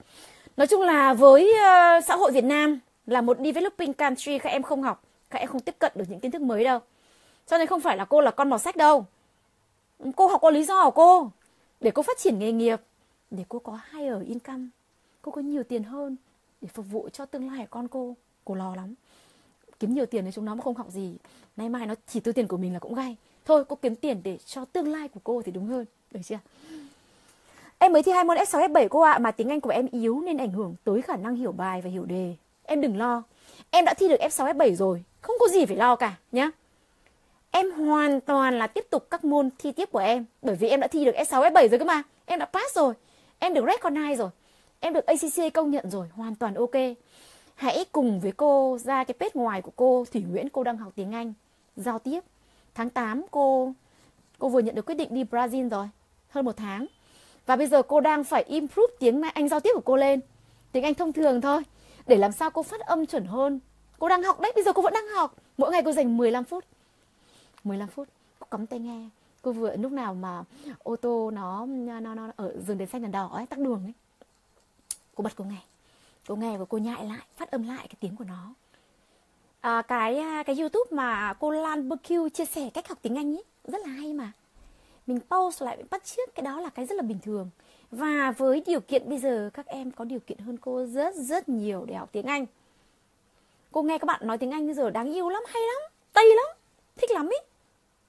Nói chung là với uh, xã hội Việt Nam là một developing country các em không học, các em không tiếp cận được những kiến thức mới đâu. Cho nên không phải là cô là con mọt sách đâu. Ừ, cô học có lý do của cô. Để cô phát triển nghề nghiệp, để cô có hai ở income, cô có nhiều tiền hơn để phục vụ cho tương lai của con cô. Cô lo lắm. Kiếm nhiều tiền thì chúng nó mà không học gì. Nay mai nó chỉ tiêu tiền của mình là cũng gay thôi cô kiếm tiền để cho tương lai của cô thì đúng hơn. Được chưa? Em mới thi hai môn S6 S7 cô ạ à, mà tiếng Anh của em yếu nên ảnh hưởng tới khả năng hiểu bài và hiểu đề. Em đừng lo. Em đã thi được F6 F7 rồi. Không có gì phải lo cả nhá em hoàn toàn là tiếp tục các môn thi tiếp của em bởi vì em đã thi được S6 S7 rồi cơ mà em đã pass rồi em được recognize rồi em được acc công nhận rồi hoàn toàn ok Hãy cùng với cô ra cái page ngoài của cô Thủy Nguyễn cô đang học tiếng Anh giao tiếp. Tháng 8 cô cô vừa nhận được quyết định đi Brazil rồi, hơn một tháng. Và bây giờ cô đang phải improve tiếng Anh giao tiếp của cô lên. Tiếng Anh thông thường thôi để làm sao cô phát âm chuẩn hơn. Cô đang học đấy, bây giờ cô vẫn đang học. Mỗi ngày cô dành 15 phút. 15 phút, cô cắm tai nghe. Cô vừa lúc nào mà ô tô nó nó nó ở dừng đèn xanh đèn đỏ ấy, tắc đường ấy. Cô bật cô nghe. Cô nghe và cô nhại lại phát âm lại cái tiếng của nó. À, cái cái youtube mà cô Lan BQ chia sẻ cách học tiếng Anh ấy rất là hay mà. Mình post lại bắt trước cái đó là cái rất là bình thường. Và với điều kiện bây giờ các em có điều kiện hơn cô rất rất nhiều để học tiếng Anh. Cô nghe các bạn nói tiếng Anh bây giờ đáng yêu lắm hay lắm tây lắm thích lắm ý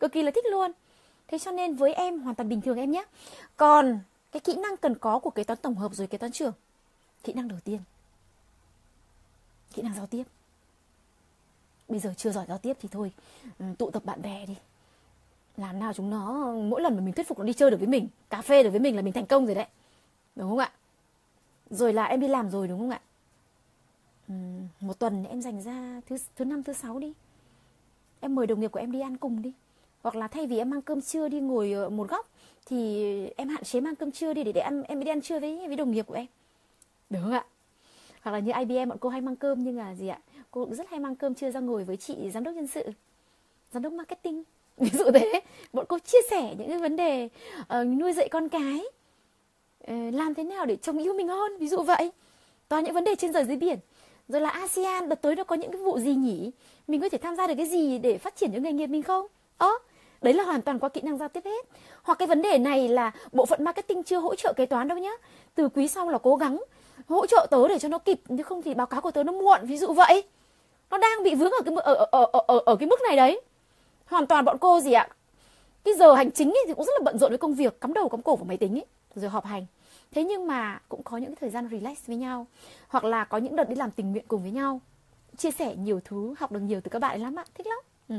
cực kỳ là thích luôn. Thế cho nên với em hoàn toàn bình thường em nhé. Còn cái kỹ năng cần có của kế toán tổng hợp rồi kế toán trưởng, kỹ năng đầu tiên. Kỹ năng giao tiếp. Bây giờ chưa giỏi giao tiếp thì thôi ừ, tụ tập bạn bè đi. Làm nào chúng nó, mỗi lần mà mình thuyết phục nó đi chơi được với mình, cà phê được với mình là mình thành công rồi đấy. Đúng không ạ? Rồi là em đi làm rồi, đúng không ạ? Ừ, một tuần em dành ra thứ thứ năm, thứ sáu đi. Em mời đồng nghiệp của em đi ăn cùng đi hoặc là thay vì em mang cơm trưa đi ngồi một góc thì em hạn chế mang cơm trưa đi để để em em đi ăn trưa với với đồng nghiệp của em. Được không ạ. Hoặc là như IBM bọn cô hay mang cơm nhưng là gì ạ? Cô cũng rất hay mang cơm trưa ra ngồi với chị giám đốc nhân sự giám đốc marketing. [LAUGHS] Ví dụ thế. Bọn cô chia sẻ những cái vấn đề uh, nuôi dạy con cái. Uh, làm thế nào để chồng yêu mình hơn ví dụ vậy. Toàn những vấn đề trên trời dưới biển. Rồi là ASEAN đợt tới nó có những cái vụ gì nhỉ? Mình có thể tham gia được cái gì để phát triển những nghề nghiệp mình không? Ớ đấy là hoàn toàn qua kỹ năng giao tiếp hết. Hoặc cái vấn đề này là bộ phận marketing chưa hỗ trợ kế toán đâu nhá. Từ quý sau là cố gắng hỗ trợ tớ để cho nó kịp chứ không thì báo cáo của tớ nó muộn ví dụ vậy. Nó đang bị vướng ở cái ở ở ở ở, ở cái mức này đấy. Hoàn toàn bọn cô gì ạ? Cái giờ hành chính ấy thì cũng rất là bận rộn với công việc cắm đầu cắm cổ vào máy tính ấy rồi họp hành. Thế nhưng mà cũng có những cái thời gian relax với nhau hoặc là có những đợt đi làm tình nguyện cùng với nhau. Chia sẻ nhiều thứ học được nhiều từ các bạn lắm ạ. Thích lắm. Ừ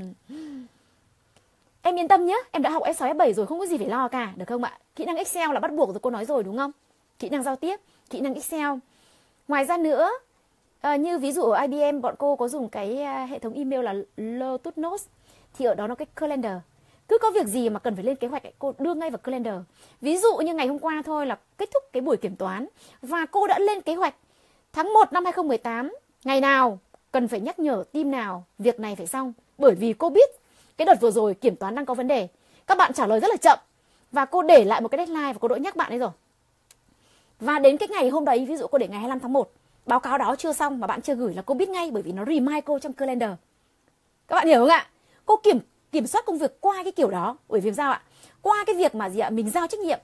em yên tâm nhé em đã học S6 S7 rồi không có gì phải lo cả được không ạ kỹ năng Excel là bắt buộc rồi cô nói rồi đúng không kỹ năng giao tiếp kỹ năng Excel. Ngoài ra nữa, à, như ví dụ ở IBM bọn cô có dùng cái ờ, hệ thống email là Lotus Notes thì ở đó nó cái calendar. Cứ có việc gì mà cần phải lên kế hoạch cô đưa ngay vào calendar. Ví dụ như ngày hôm qua thôi là kết thúc cái buổi kiểm toán và cô đã lên kế hoạch tháng 1 năm 2018 ngày nào cần phải nhắc nhở team nào việc này phải xong bởi vì cô biết cái đợt vừa rồi kiểm toán đang có vấn đề các bạn trả lời rất là chậm và cô để lại một cái deadline và cô đỡ nhắc bạn ấy rồi và đến cái ngày hôm đấy, ví dụ cô để ngày 25 tháng 1, báo cáo đó chưa xong mà bạn chưa gửi là cô biết ngay bởi vì nó remind cô trong calendar. Các bạn hiểu không ạ? Cô kiểm kiểm soát công việc qua cái kiểu đó bởi vì sao ạ? Qua cái việc mà gì ạ? Mình giao trách nhiệm.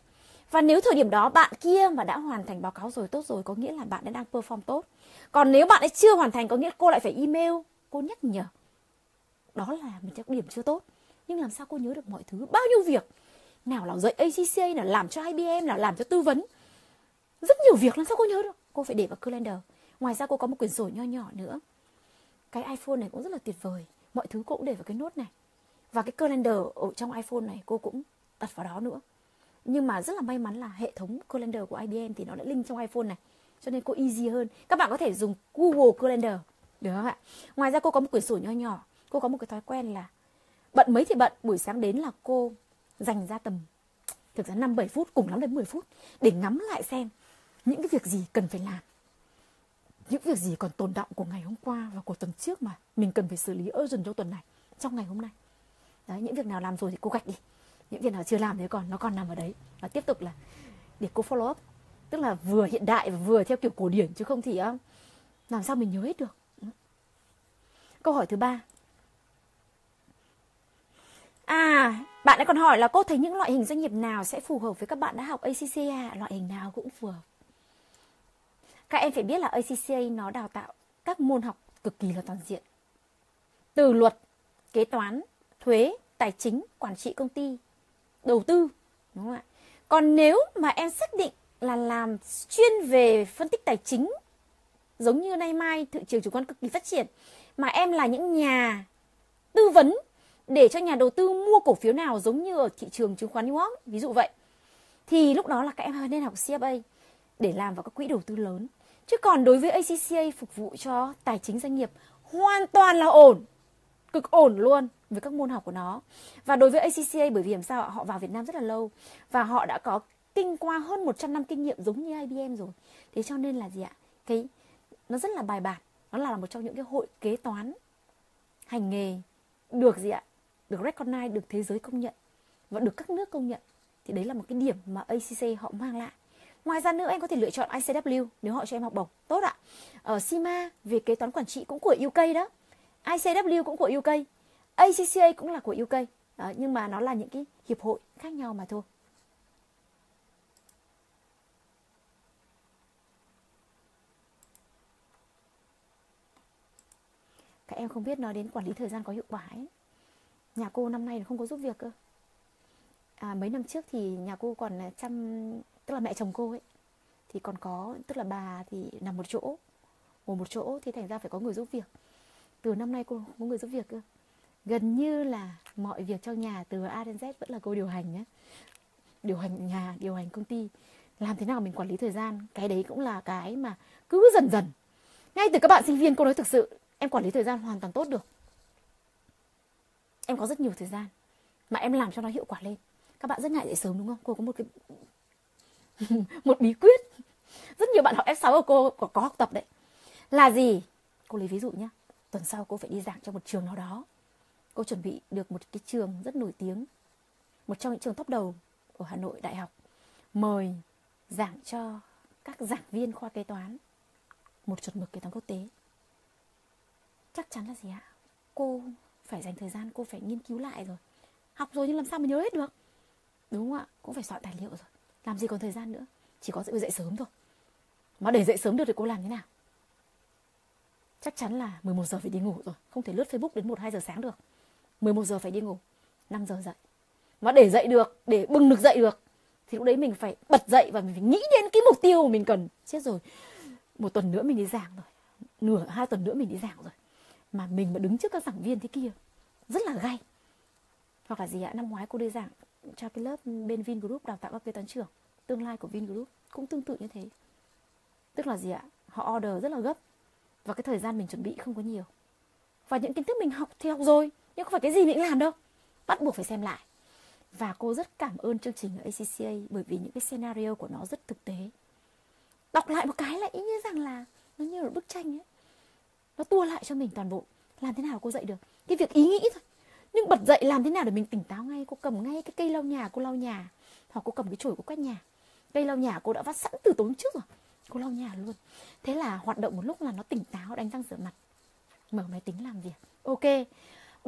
Và nếu thời điểm đó bạn kia mà đã hoàn thành báo cáo rồi tốt rồi có nghĩa là bạn đã đang perform tốt. Còn nếu bạn ấy chưa hoàn thành có nghĩa cô lại phải email, cô nhắc nhở. Đó là mình chắc điểm chưa tốt. Nhưng làm sao cô nhớ được mọi thứ? Bao nhiêu việc? Nào là dạy ACCA, nào làm cho IBM, nào làm cho tư vấn. Rất nhiều việc làm sao cô nhớ được? Cô phải để vào calendar. Ngoài ra cô có một quyển sổ nho nhỏ nữa. Cái iphone này cũng rất là tuyệt vời. Mọi thứ cô cũng để vào cái nốt này. Và cái calendar ở trong iphone này cô cũng đặt vào đó nữa. Nhưng mà rất là may mắn là hệ thống calendar của IBM thì nó đã link trong iPhone này. Cho nên cô easy hơn. Các bạn có thể dùng Google Calendar. Được không ạ? Ngoài ra cô có một quyển sổ nho nhỏ cô có một cái thói quen là bận mấy thì bận, buổi sáng đến là cô dành ra tầm, thực ra 5 7 phút, cùng lắm đến 10 phút để ngắm lại xem những cái việc gì cần phải làm, những việc gì còn tồn động của ngày hôm qua và của tuần trước mà mình cần phải xử lý urgent trong tuần này, trong ngày hôm nay. Đấy, những việc nào làm rồi thì cô gạch đi, những việc nào chưa làm thì còn, nó còn nằm ở đấy. Và tiếp tục là để cô follow up, tức là vừa hiện đại và vừa theo kiểu cổ điển chứ không thì ờ, làm sao mình nhớ hết được. Câu hỏi thứ ba. À, bạn ấy còn hỏi là cô thấy những loại hình doanh nghiệp nào sẽ phù hợp với các bạn đã học ACCA, loại hình nào cũng phù hợp. Các em phải biết là ACCA nó đào tạo các môn học cực kỳ là toàn diện. Từ luật, kế toán, thuế, tài chính, quản trị công ty, đầu tư, đúng không ạ? Còn nếu mà em xác định là làm chuyên về phân tích tài chính giống như nay mai thị trường chứng khoán cực kỳ phát triển mà em là những nhà tư vấn để cho nhà đầu tư mua cổ phiếu nào giống như ở thị trường chứng khoán New York, ví dụ vậy. Thì lúc đó là các em nên học CFA để làm vào các quỹ đầu tư lớn. Chứ còn đối với ACCA phục vụ cho tài chính doanh nghiệp hoàn toàn là ổn, cực ổn luôn với các môn học của nó. Và đối với ACCA bởi vì làm sao họ vào Việt Nam rất là lâu và họ đã có kinh qua hơn 100 năm kinh nghiệm giống như IBM rồi. Thế cho nên là gì ạ? Cái nó rất là bài bản, nó là một trong những cái hội kế toán hành nghề được gì ạ? Được recognize, được thế giới công nhận và được các nước công nhận thì đấy là một cái điểm mà ACC họ mang lại. Ngoài ra nữa em có thể lựa chọn ICW nếu họ cho em học bổng. Tốt ạ. Ở SIMA về kế toán quản trị cũng của UK đó. ICW cũng của UK. ACCA cũng là của UK. Đó, nhưng mà nó là những cái hiệp hội khác nhau mà thôi. Các em không biết nói đến quản lý thời gian có hiệu quả ấy nhà cô năm nay không có giúp việc cơ. À, mấy năm trước thì nhà cô còn chăm tức là mẹ chồng cô ấy. Thì còn có tức là bà thì nằm một chỗ ngồi một chỗ thì thành ra phải có người giúp việc. Từ năm nay cô không có người giúp việc cơ. Gần như là mọi việc trong nhà từ A đến Z vẫn là cô điều hành nhé. Điều hành nhà điều hành công ty. Làm thế nào mình quản lý thời gian cái đấy cũng là cái mà cứ dần dần. Ngay từ các bạn sinh viên cô nói thực sự em quản lý thời gian hoàn toàn tốt được em có rất nhiều thời gian mà em làm cho nó hiệu quả lên. Các bạn rất ngại dậy sớm đúng không? Cô có một cái [LAUGHS] một bí quyết. Rất nhiều bạn học F6 của cô có, có học tập đấy. Là gì? Cô lấy ví dụ nhé tuần sau cô phải đi giảng cho một trường nào đó. Cô chuẩn bị được một cái trường rất nổi tiếng. Một trong những trường top đầu của Hà Nội Đại học. Mời giảng cho các giảng viên khoa kế toán một chuẩn mực kế toán quốc tế. Chắc chắn là gì ạ? Cô phải dành thời gian cô phải nghiên cứu lại rồi. Học rồi nhưng làm sao mà nhớ hết được? Đúng không ạ? Cũng phải soạn tài liệu rồi. Làm gì còn thời gian nữa? Chỉ có dậy, dậy sớm thôi. Mà để dậy sớm được thì cô làm thế nào? Chắc chắn là 11 giờ phải đi ngủ rồi. Không thể lướt facebook đến 1 2 giờ sáng được. 11 giờ phải đi ngủ 5 giờ dậy. Mà để dậy được để bừng được dậy được thì lúc đấy mình phải bật dậy và mình phải nghĩ đến cái mục tiêu mà mình cần. Chết rồi. Một tuần nữa mình đi giảng rồi. Nửa hai tuần nữa mình đi giảng rồi mà mình mà đứng trước các giảng viên thế kia, rất là gay. Hoặc là gì ạ, năm ngoái cô đi giảng cho cái lớp bên Vingroup đào tạo các kế toán trưởng, tương lai của Vingroup cũng tương tự như thế. Tức là gì ạ, họ order rất là gấp và cái thời gian mình chuẩn bị không có nhiều. Và những kiến thức mình học thì học rồi, nhưng không phải cái gì mình làm đâu. Bắt buộc phải xem lại. Và cô rất cảm ơn chương trình ở ACCA bởi vì những cái scenario của nó rất thực tế. Đọc lại một cái lại ý như rằng là nó như một bức tranh ấy nó tua lại cho mình toàn bộ. Làm thế nào cô dậy được? Cái việc ý nghĩ thôi. Nhưng bật dậy làm thế nào để mình tỉnh táo ngay? Cô cầm ngay cái cây lau nhà cô lau nhà. Hoặc cô cầm cái chổi cô quét nhà. Cây lau nhà cô đã vắt sẵn từ tối trước rồi. Cô lau nhà luôn. Thế là hoạt động một lúc là nó tỉnh táo đánh răng rửa mặt. Mở máy tính làm việc. Ok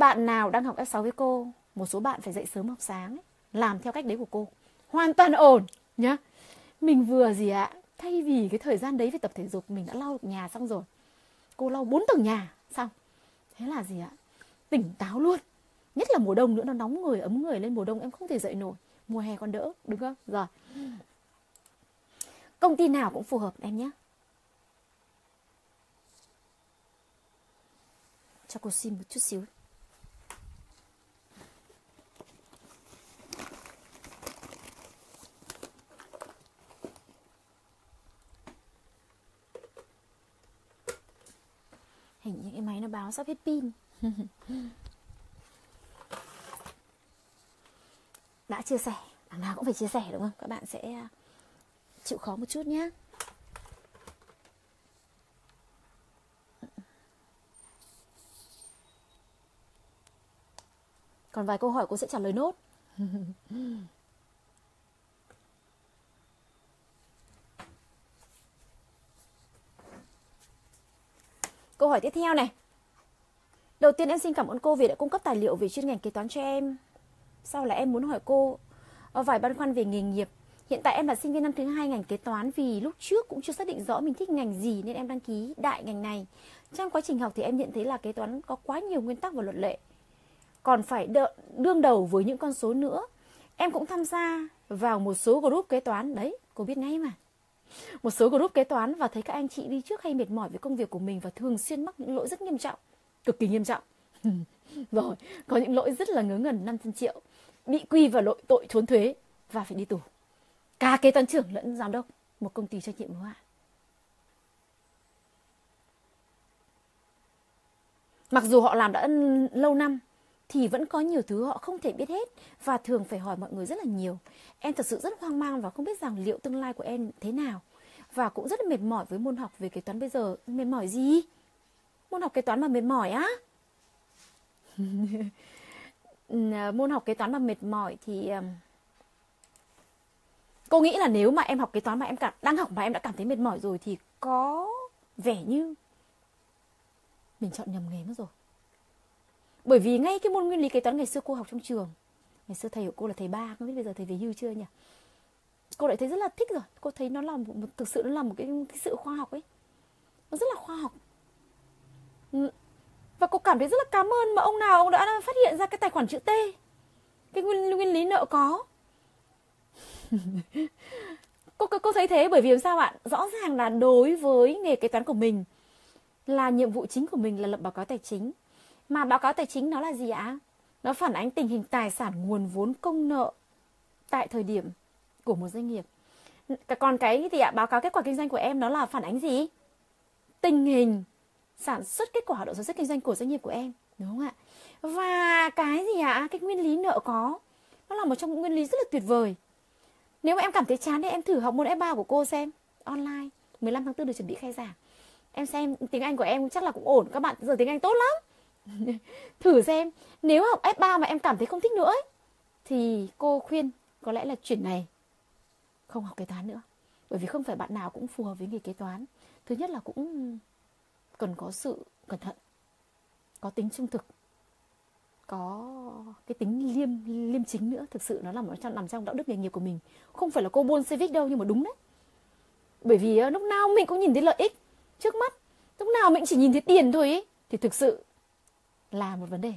bạn nào đang học F6 với cô một số bạn phải dậy sớm học sáng ấy, làm theo cách đấy của cô. Hoàn toàn ổn nhá. Mình vừa gì ạ? Thay vì cái thời gian đấy phải tập thể dục mình đã lau được nhà xong rồi cô lau bốn tầng nhà. Xong. Thế là gì ạ? Tỉnh táo luôn. Nhất là mùa đông nữa, nó nóng người, ấm người lên mùa đông, em không thể dậy nổi. Mùa hè còn đỡ, đúng không? Rồi. Công ty nào cũng phù hợp em nhé. Cho cô xin một chút xíu. cái máy nó báo sắp hết pin. Đã chia sẻ. Đằng nào cũng phải chia sẻ, đúng không? Các bạn sẽ à, chịu khó một chút nhé còn vài câu hỏi cô sẽ trả lời nốt. Câu hỏi tiếp theo này. Đầu tiên em xin cảm ơn cô vì đã cung cấp tài liệu về chuyên ngành kế toán cho em. Sau là em muốn hỏi cô ờ, vài băn khoăn về nghề nghiệp. Hiện tại em là sinh viên năm thứ hai ngành kế toán vì lúc trước cũng chưa xác định rõ mình thích ngành gì nên em đăng ký đại ngành này. Trong quá trình học thì em nhận thấy là kế toán có quá nhiều nguyên tắc và luật lệ. Còn phải đợi, đương đầu với những con số nữa. Em cũng tham gia vào một số group kế toán. Đấy, cô biết ngay mà. Một số group kế toán và thấy các anh chị đi trước hay mệt mỏi với công việc của mình và thường xuyên mắc những lỗi rất nghiêm trọng. Cực kỳ nghiêm trọng. [LAUGHS] Rồi, có những lỗi rất là ngớ ngẩn 500 triệu. Bị quy vào lỗi tội trốn thuế và phải đi tù. Cả kế toán trưởng lẫn giám đốc một công ty trách nhiệm hữu hạn. Mặc dù họ làm đã lâu năm thì vẫn có nhiều thứ họ không thể biết hết và thường phải hỏi mọi người rất là nhiều. Em thật sự rất hoang mang và không biết rằng liệu tương lai của em thế nào. Và cũng rất là mệt mỏi với môn học về kế toán bây giờ. Mệt mỏi gì? Môn học kế toán mà mệt mỏi á? [LAUGHS] À, môn học kế toán mà mệt mỏi thì cô nghĩ là nếu mà em học kế toán mà em cảm, đang học mà em đã cảm thấy mệt mỏi rồi thì có vẻ như mình chọn nhầm nghề mất rồi bởi vì ngay cái môn nguyên lý kế toán ngày xưa cô học trong trường. Ngày xưa thầy của cô là thầy ba không biết bây giờ thầy về hưu chưa nhỉ? Cô lại thấy rất là thích rồi. Cô thấy nó là một, một thực sự nó là một cái, cái sự khoa học ấy. Nó rất là khoa học. Ừ. Và cô cảm thấy rất là cảm ơn mà ông nào ông đã phát hiện ra cái tài khoản chữ T. Cái nguyên, nguyên lý nợ có. [LAUGHS] Cô, cô cô thấy thế bởi vì làm sao ạ? Rõ ràng là đối với nghề kế toán của mình là nhiệm vụ chính của mình là lập báo cáo tài chính mà báo cáo tài chính nó là gì ạ? Nó phản ánh tình hình tài sản nguồn vốn công nợ tại thời điểm của một doanh nghiệp. Còn cái thì ạ? Báo cáo kết quả kinh doanh của em nó là phản ánh gì? Tình hình sản xuất kết quả hoạt động sản xuất kinh doanh của doanh nghiệp của em, đúng không ạ? Và cái gì ạ? Cái nguyên lý nợ có, nó là một trong những nguyên lý rất là tuyệt vời. Nếu mà em cảm thấy chán thì em thử học môn F3 của cô xem, online. 15 tháng 4 được chuẩn bị khai giảng. Em xem tiếng Anh của em chắc là cũng ổn, các bạn giờ tiếng Anh tốt lắm. [LAUGHS] thử xem nếu học F3 mà em cảm thấy không thích nữa ấy, thì cô khuyên có lẽ là chuyển này. Không học kế toán nữa bởi vì không phải bạn nào cũng phù hợp với nghề kế toán. Thứ nhất là cũng cần có sự cẩn thận có tính trung thực có cái tính liêm liêm chính nữa. Thực sự nó nằm trong nằm trong đạo đức nghề nghiệp của mình. Không phải là cô buôn civic đâu nhưng mà đúng đấy. Bởi vì ờ, lúc nào mình cũng nhìn thấy lợi ích trước mắt. Lúc nào mình chỉ nhìn thấy tiền thôi ấy, thì thực sự là một vấn đề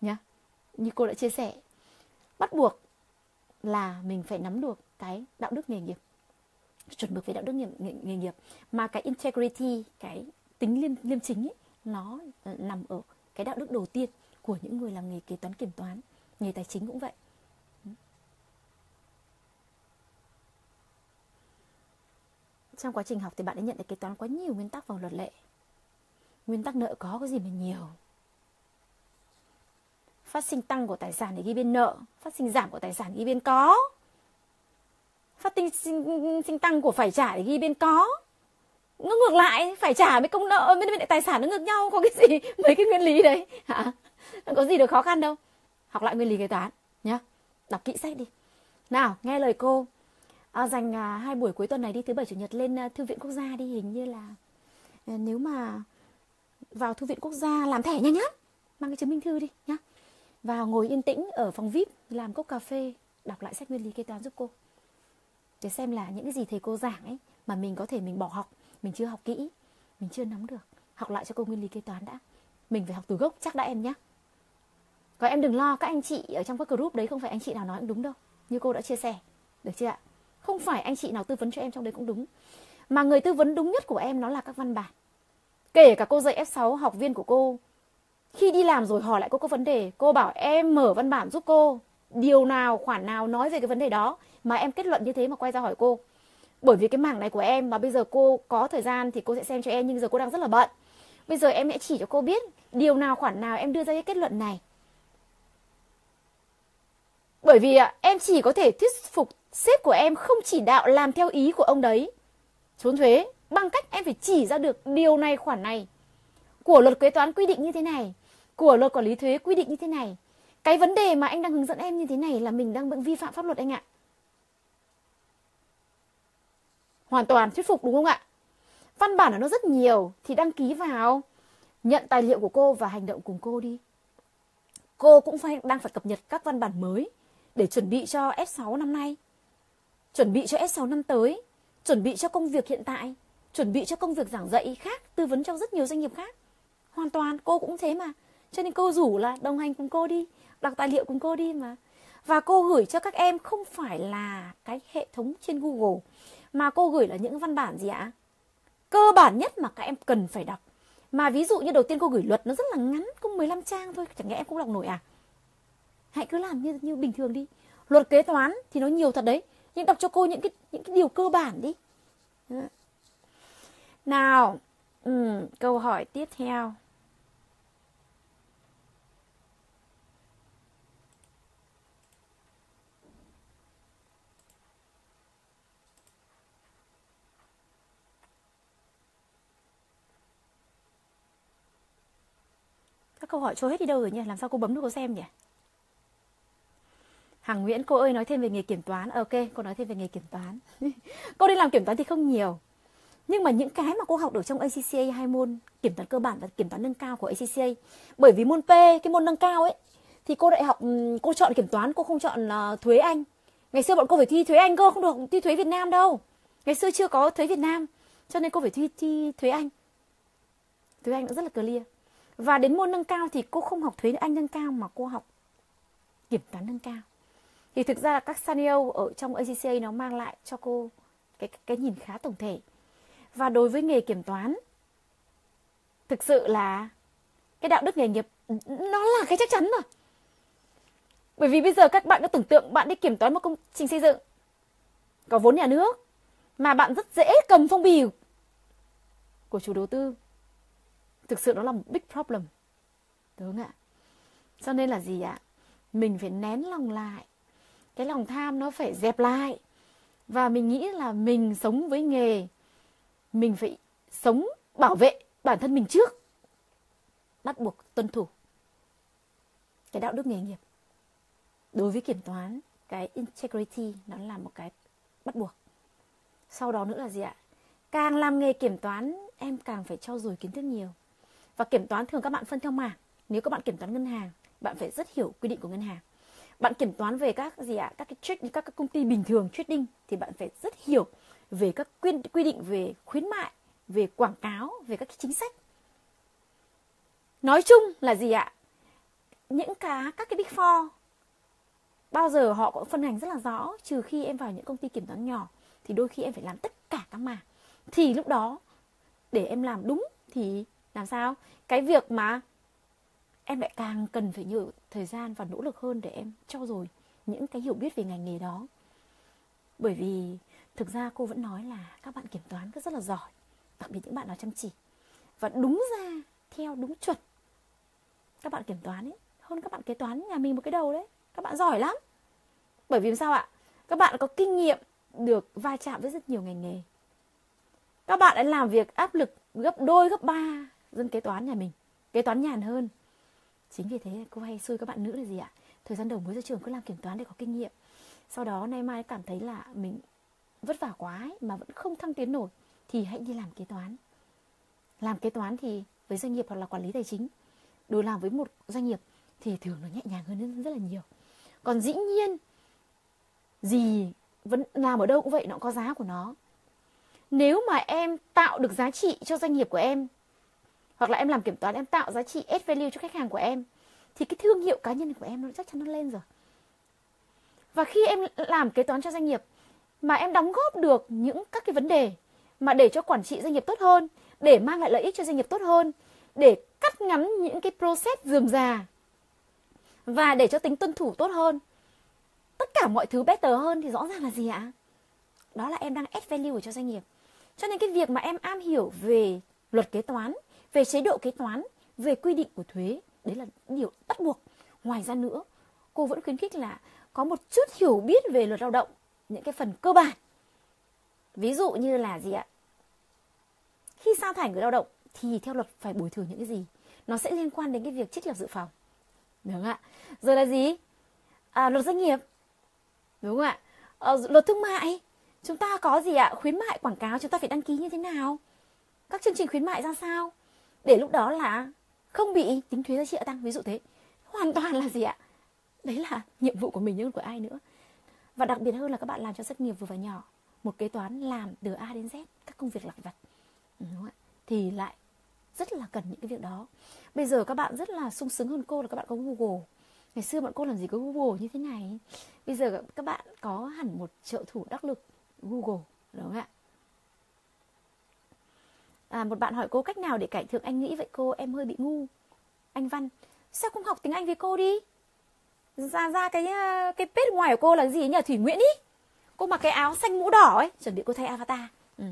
nhá. Như cô đã chia sẻ bắt buộc là mình phải nắm được cái đạo đức nghề nghiệp chuẩn mực về đạo đức nghề, nghề, nghề nghiệp mà cái integrity cái tính liêm liêm chính ấy, nó nằm ở cái đạo đức đầu tiên của những người làm nghề kế toán kiểm toán nghề tài chính cũng vậy. Trong quá trình học thì bạn đã nhận được kế toán quá nhiều nguyên tắc và luật lệ. Nguyên tắc nợ có cái gì mà nhiều phát sinh tăng của tài sản để ghi bên nợ. Phát sinh giảm của tài sản ghi bên có. Phát sinh, sinh, sinh tăng của phải trả để ghi bên có. Nó ngược lại phải trả với công nợ với, với tài sản nó ngược nhau. Có cái gì? [LAUGHS] Mấy cái nguyên lý đấy. Hả? Có gì được khó khăn đâu. Học lại nguyên lý kế toán nhá. Đọc kỹ sách đi. Nào nghe lời cô. À, dành à, hai buổi cuối tuần này đi thứ bảy chủ nhật lên à, thư viện quốc gia đi. Hình như là à, nếu mà vào thư viện quốc gia làm thẻ nhanh lắm mang cái chứng minh thư đi nhá và ngồi yên tĩnh ở phòng vip, làm cốc cà phê, đọc lại sách nguyên lý kế toán giúp cô. Để xem là những cái gì thầy cô giảng ấy, mà mình có thể mình bỏ học, mình chưa học kỹ, mình chưa nắm được. Học lại cho cô nguyên lý kế toán đã. Mình phải học từ gốc, chắc đã em nhé. Còn em đừng lo, các anh chị ở trong các group đấy không phải anh chị nào nói cũng đúng đâu. Như cô đã chia sẻ, được chưa ạ? Không phải anh chị nào tư vấn cho em trong đấy cũng đúng. Mà người tư vấn đúng nhất của em nó là các văn bản. Kể cả cô dạy F6 học viên của cô khi đi làm rồi hỏi lại cô có vấn đề, cô bảo em mở văn bản giúp cô. Điều nào, khoản nào nói về cái vấn đề đó. Mà em kết luận như thế mà quay ra hỏi cô. Bởi vì cái mảng này của em mà bây giờ cô có thời gian thì cô sẽ xem cho em, nhưng giờ cô đang rất là bận. Bây giờ em sẽ chỉ cho cô biết điều nào, khoản nào em đưa ra cái kết luận này. Bởi vì em chỉ có thể thuyết phục sếp của em không chỉ đạo làm theo ý của ông đấy. Trốn thuế, bằng cách em phải chỉ ra được điều này, khoản này của luật kế toán quy định như thế này của luật quản lý thuế quy định như thế này. Cái vấn đề mà anh đang hướng dẫn em như thế này là mình đang vi phạm pháp luật anh ạ. Hoàn toàn thuyết phục đúng không ạ? Văn bản ở nó rất nhiều, thì đăng ký vào, nhận tài liệu của cô và hành động cùng cô đi. Cô cũng phải, đang phải cập nhật các văn bản mới để chuẩn bị cho S6 năm nay. Chuẩn bị cho S6 năm tới, chuẩn bị cho công việc hiện tại, chuẩn bị cho công việc giảng dạy khác, tư vấn cho rất nhiều doanh nghiệp khác. Hoàn toàn, cô cũng thế mà cho nên cô rủ là đồng hành cùng cô đi đọc tài liệu cùng cô đi mà. Và cô gửi cho các em không phải là cái hệ thống trên Google mà cô gửi là những văn bản gì ạ? Cơ bản nhất mà các em cần phải đọc. Mà ví dụ như đầu tiên cô gửi luật nó rất là ngắn có 15 trang thôi chẳng lẽ em cũng đọc nổi à? Hãy cứ làm như như bình thường đi. Luật kế toán thì nó nhiều thật đấy nhưng đọc cho cô những cái những cái điều cơ bản đi. Nào ừ, câu hỏi tiếp theo. Các câu hỏi trôi hết đi đâu rồi nhỉ? Làm sao cô bấm được cô xem nhỉ? Hằng Nguyễn, cô ơi nói thêm về nghề kiểm toán. Ok, cô nói thêm về nghề kiểm toán. [LAUGHS] cô đi làm kiểm toán thì không nhiều. Nhưng mà những cái mà cô học được trong ACCA hai môn kiểm toán cơ bản và kiểm toán nâng cao của ACCA. Bởi vì môn P, cái môn nâng cao ấy, thì cô đại học cô chọn kiểm toán, cô không chọn uh, thuế Anh. Ngày xưa bọn cô phải thi thuế Anh cơ, không được thi thuế Việt Nam đâu. Ngày xưa chưa có thuế Việt Nam, cho nên cô phải thi thi thuế Anh. Thuế Anh nó rất là clear. Và đến môn nâng cao thì cô không học thuế Anh nâng cao mà cô học kiểm toán nâng cao. Thì thực ra là các scenario ở trong ACCA nó mang lại cho cô cái cái nhìn khá tổng thể. Và đối với nghề kiểm toán, thực sự là cái đạo đức nghề nghiệp, nó là cái chắc chắn rồi. Bởi vì bây giờ các bạn cứ tưởng tượng bạn đi kiểm toán một công trình xây dựng có vốn nhà nước mà bạn rất dễ cầm phong bì của chủ đầu tư thực sự đó là một big problem. Đúng không ạ? Cho nên là gì ạ? Mình phải nén lòng lại. Cái lòng tham nó phải dẹp lại. Và mình nghĩ là mình sống với nghề, mình phải sống bảo vệ bản thân mình trước. Bắt buộc tuân thủ cái đạo đức nghề nghiệp. Đối với kiểm toán, cái integrity nó là một cái bắt buộc. Sau đó nữa là gì ạ? Càng làm nghề kiểm toán, em càng phải cho dồi kiến thức nhiều và kiểm toán thường các bạn phân theo mảng. Nếu các bạn kiểm toán ngân hàng, bạn phải rất hiểu quy định của ngân hàng. Bạn kiểm toán về các gì ạ? À? Các cái trade, các các công ty bình thường trading thì bạn phải rất hiểu về các quy, quy định về khuyến mại, về quảng cáo, về các cái chính sách. Nói chung là gì ạ? Những cá các cái big four bao giờ họ cũng phân hành rất là rõ trừ khi em vào những công ty kiểm toán nhỏ thì đôi khi em phải làm tất cả các mảng thì lúc đó để em làm đúng thì làm sao? Cái việc mà em lại càng cần phải nhiều thời gian và nỗ lực hơn để em cho rồi những cái hiểu biết về ngành nghề đó. Bởi vì thực ra cô vẫn nói là các bạn kiểm toán rất là giỏi, đặc biệt những bạn nào chăm chỉ. Và đúng ra, theo đúng chuẩn, các bạn kiểm toán ấy, hơn các bạn kế toán nhà mình một cái đầu đấy. Các bạn giỏi lắm. Bởi vì sao ạ? Các bạn có kinh nghiệm được va chạm với rất nhiều ngành nghề. Các bạn đã làm việc áp lực gấp đôi, gấp ba dân kế toán nhà mình. Kế toán nhàn hơn. Chính vì thế cô hay xui các bạn nữ là gì ạ? Thời gian đầu mới ra trường cứ làm kiểm toán để có kinh nghiệm. Sau đó nay mai cảm thấy là mình vất vả quá ấy, mà vẫn không thăng tiến nổi thì hãy đi làm kế toán. Làm kế toán thì với doanh nghiệp hoặc là quản lý tài chính đối làm với một doanh nghiệp thì thường nó nhẹ nhàng hơn rất là nhiều. Còn dĩ nhiên gì vẫn làm ở đâu cũng vậy nó có giá của nó. Nếu mà em tạo được giá trị cho doanh nghiệp của em hoặc là em làm kiểm toán, em tạo giá trị add value cho khách hàng của em. Thì cái thương hiệu cá nhân của em nó chắc chắn nó lên rồi. Và khi em làm kế toán cho doanh nghiệp, mà em đóng góp được những các cái vấn đề mà để cho quản trị doanh nghiệp tốt hơn, để mang lại lợi ích cho doanh nghiệp tốt hơn, để cắt ngắn những cái process dườm già và để cho tính tuân thủ tốt hơn, tất cả mọi thứ better hơn thì rõ ràng là gì ạ? Đó là em đang add value cho doanh nghiệp. Cho nên cái việc mà em am hiểu về luật kế toán về chế độ kế toán, về quy định của thuế, đấy là điều bắt buộc. Ngoài ra nữa, cô vẫn khuyến khích là có một chút hiểu biết về luật lao động, những cái phần cơ bản. Ví dụ như là gì ạ? Khi sa thải người lao động thì theo luật phải bồi thường những cái gì? Nó sẽ liên quan đến cái việc trích lập dự phòng. đúng không ạ rồi là gì à, luật doanh nghiệp đúng không ạ à, luật thương mại chúng ta có gì ạ khuyến mại quảng cáo chúng ta phải đăng ký như thế nào các chương trình khuyến mại ra sao để lúc đó là không bị tính thuế giá trị tăng, ví dụ thế. Hoàn toàn là gì ạ? Đấy là nhiệm vụ của mình nhưng của ai nữa. Và đặc biệt hơn là các bạn làm cho doanh nghiệp vừa và nhỏ, một kế toán làm từ A đến Z, các công việc lặt vặt. Ừ, đúng không ạ? Thì lại rất là cần những cái việc đó. Bây giờ các bạn rất là sung sướng hơn cô là các bạn có Google. Ngày xưa bọn cô làm gì có Google như thế này? Bây giờ các bạn có hẳn một trợ thủ đắc lực Google, đúng không ạ? À, một bạn hỏi cô cách nào để cải thiện anh nghĩ vậy cô? Em hơi bị ngu. Anh Văn sao không học tiếng Anh với cô đi? Ra ra cái ờ, cái page ngoài của cô là gì nhỉ Thủy Nguyễn ý. Cô mặc cái áo xanh mũ đỏ ấy chuẩn bị cô thay avatar. Ừ.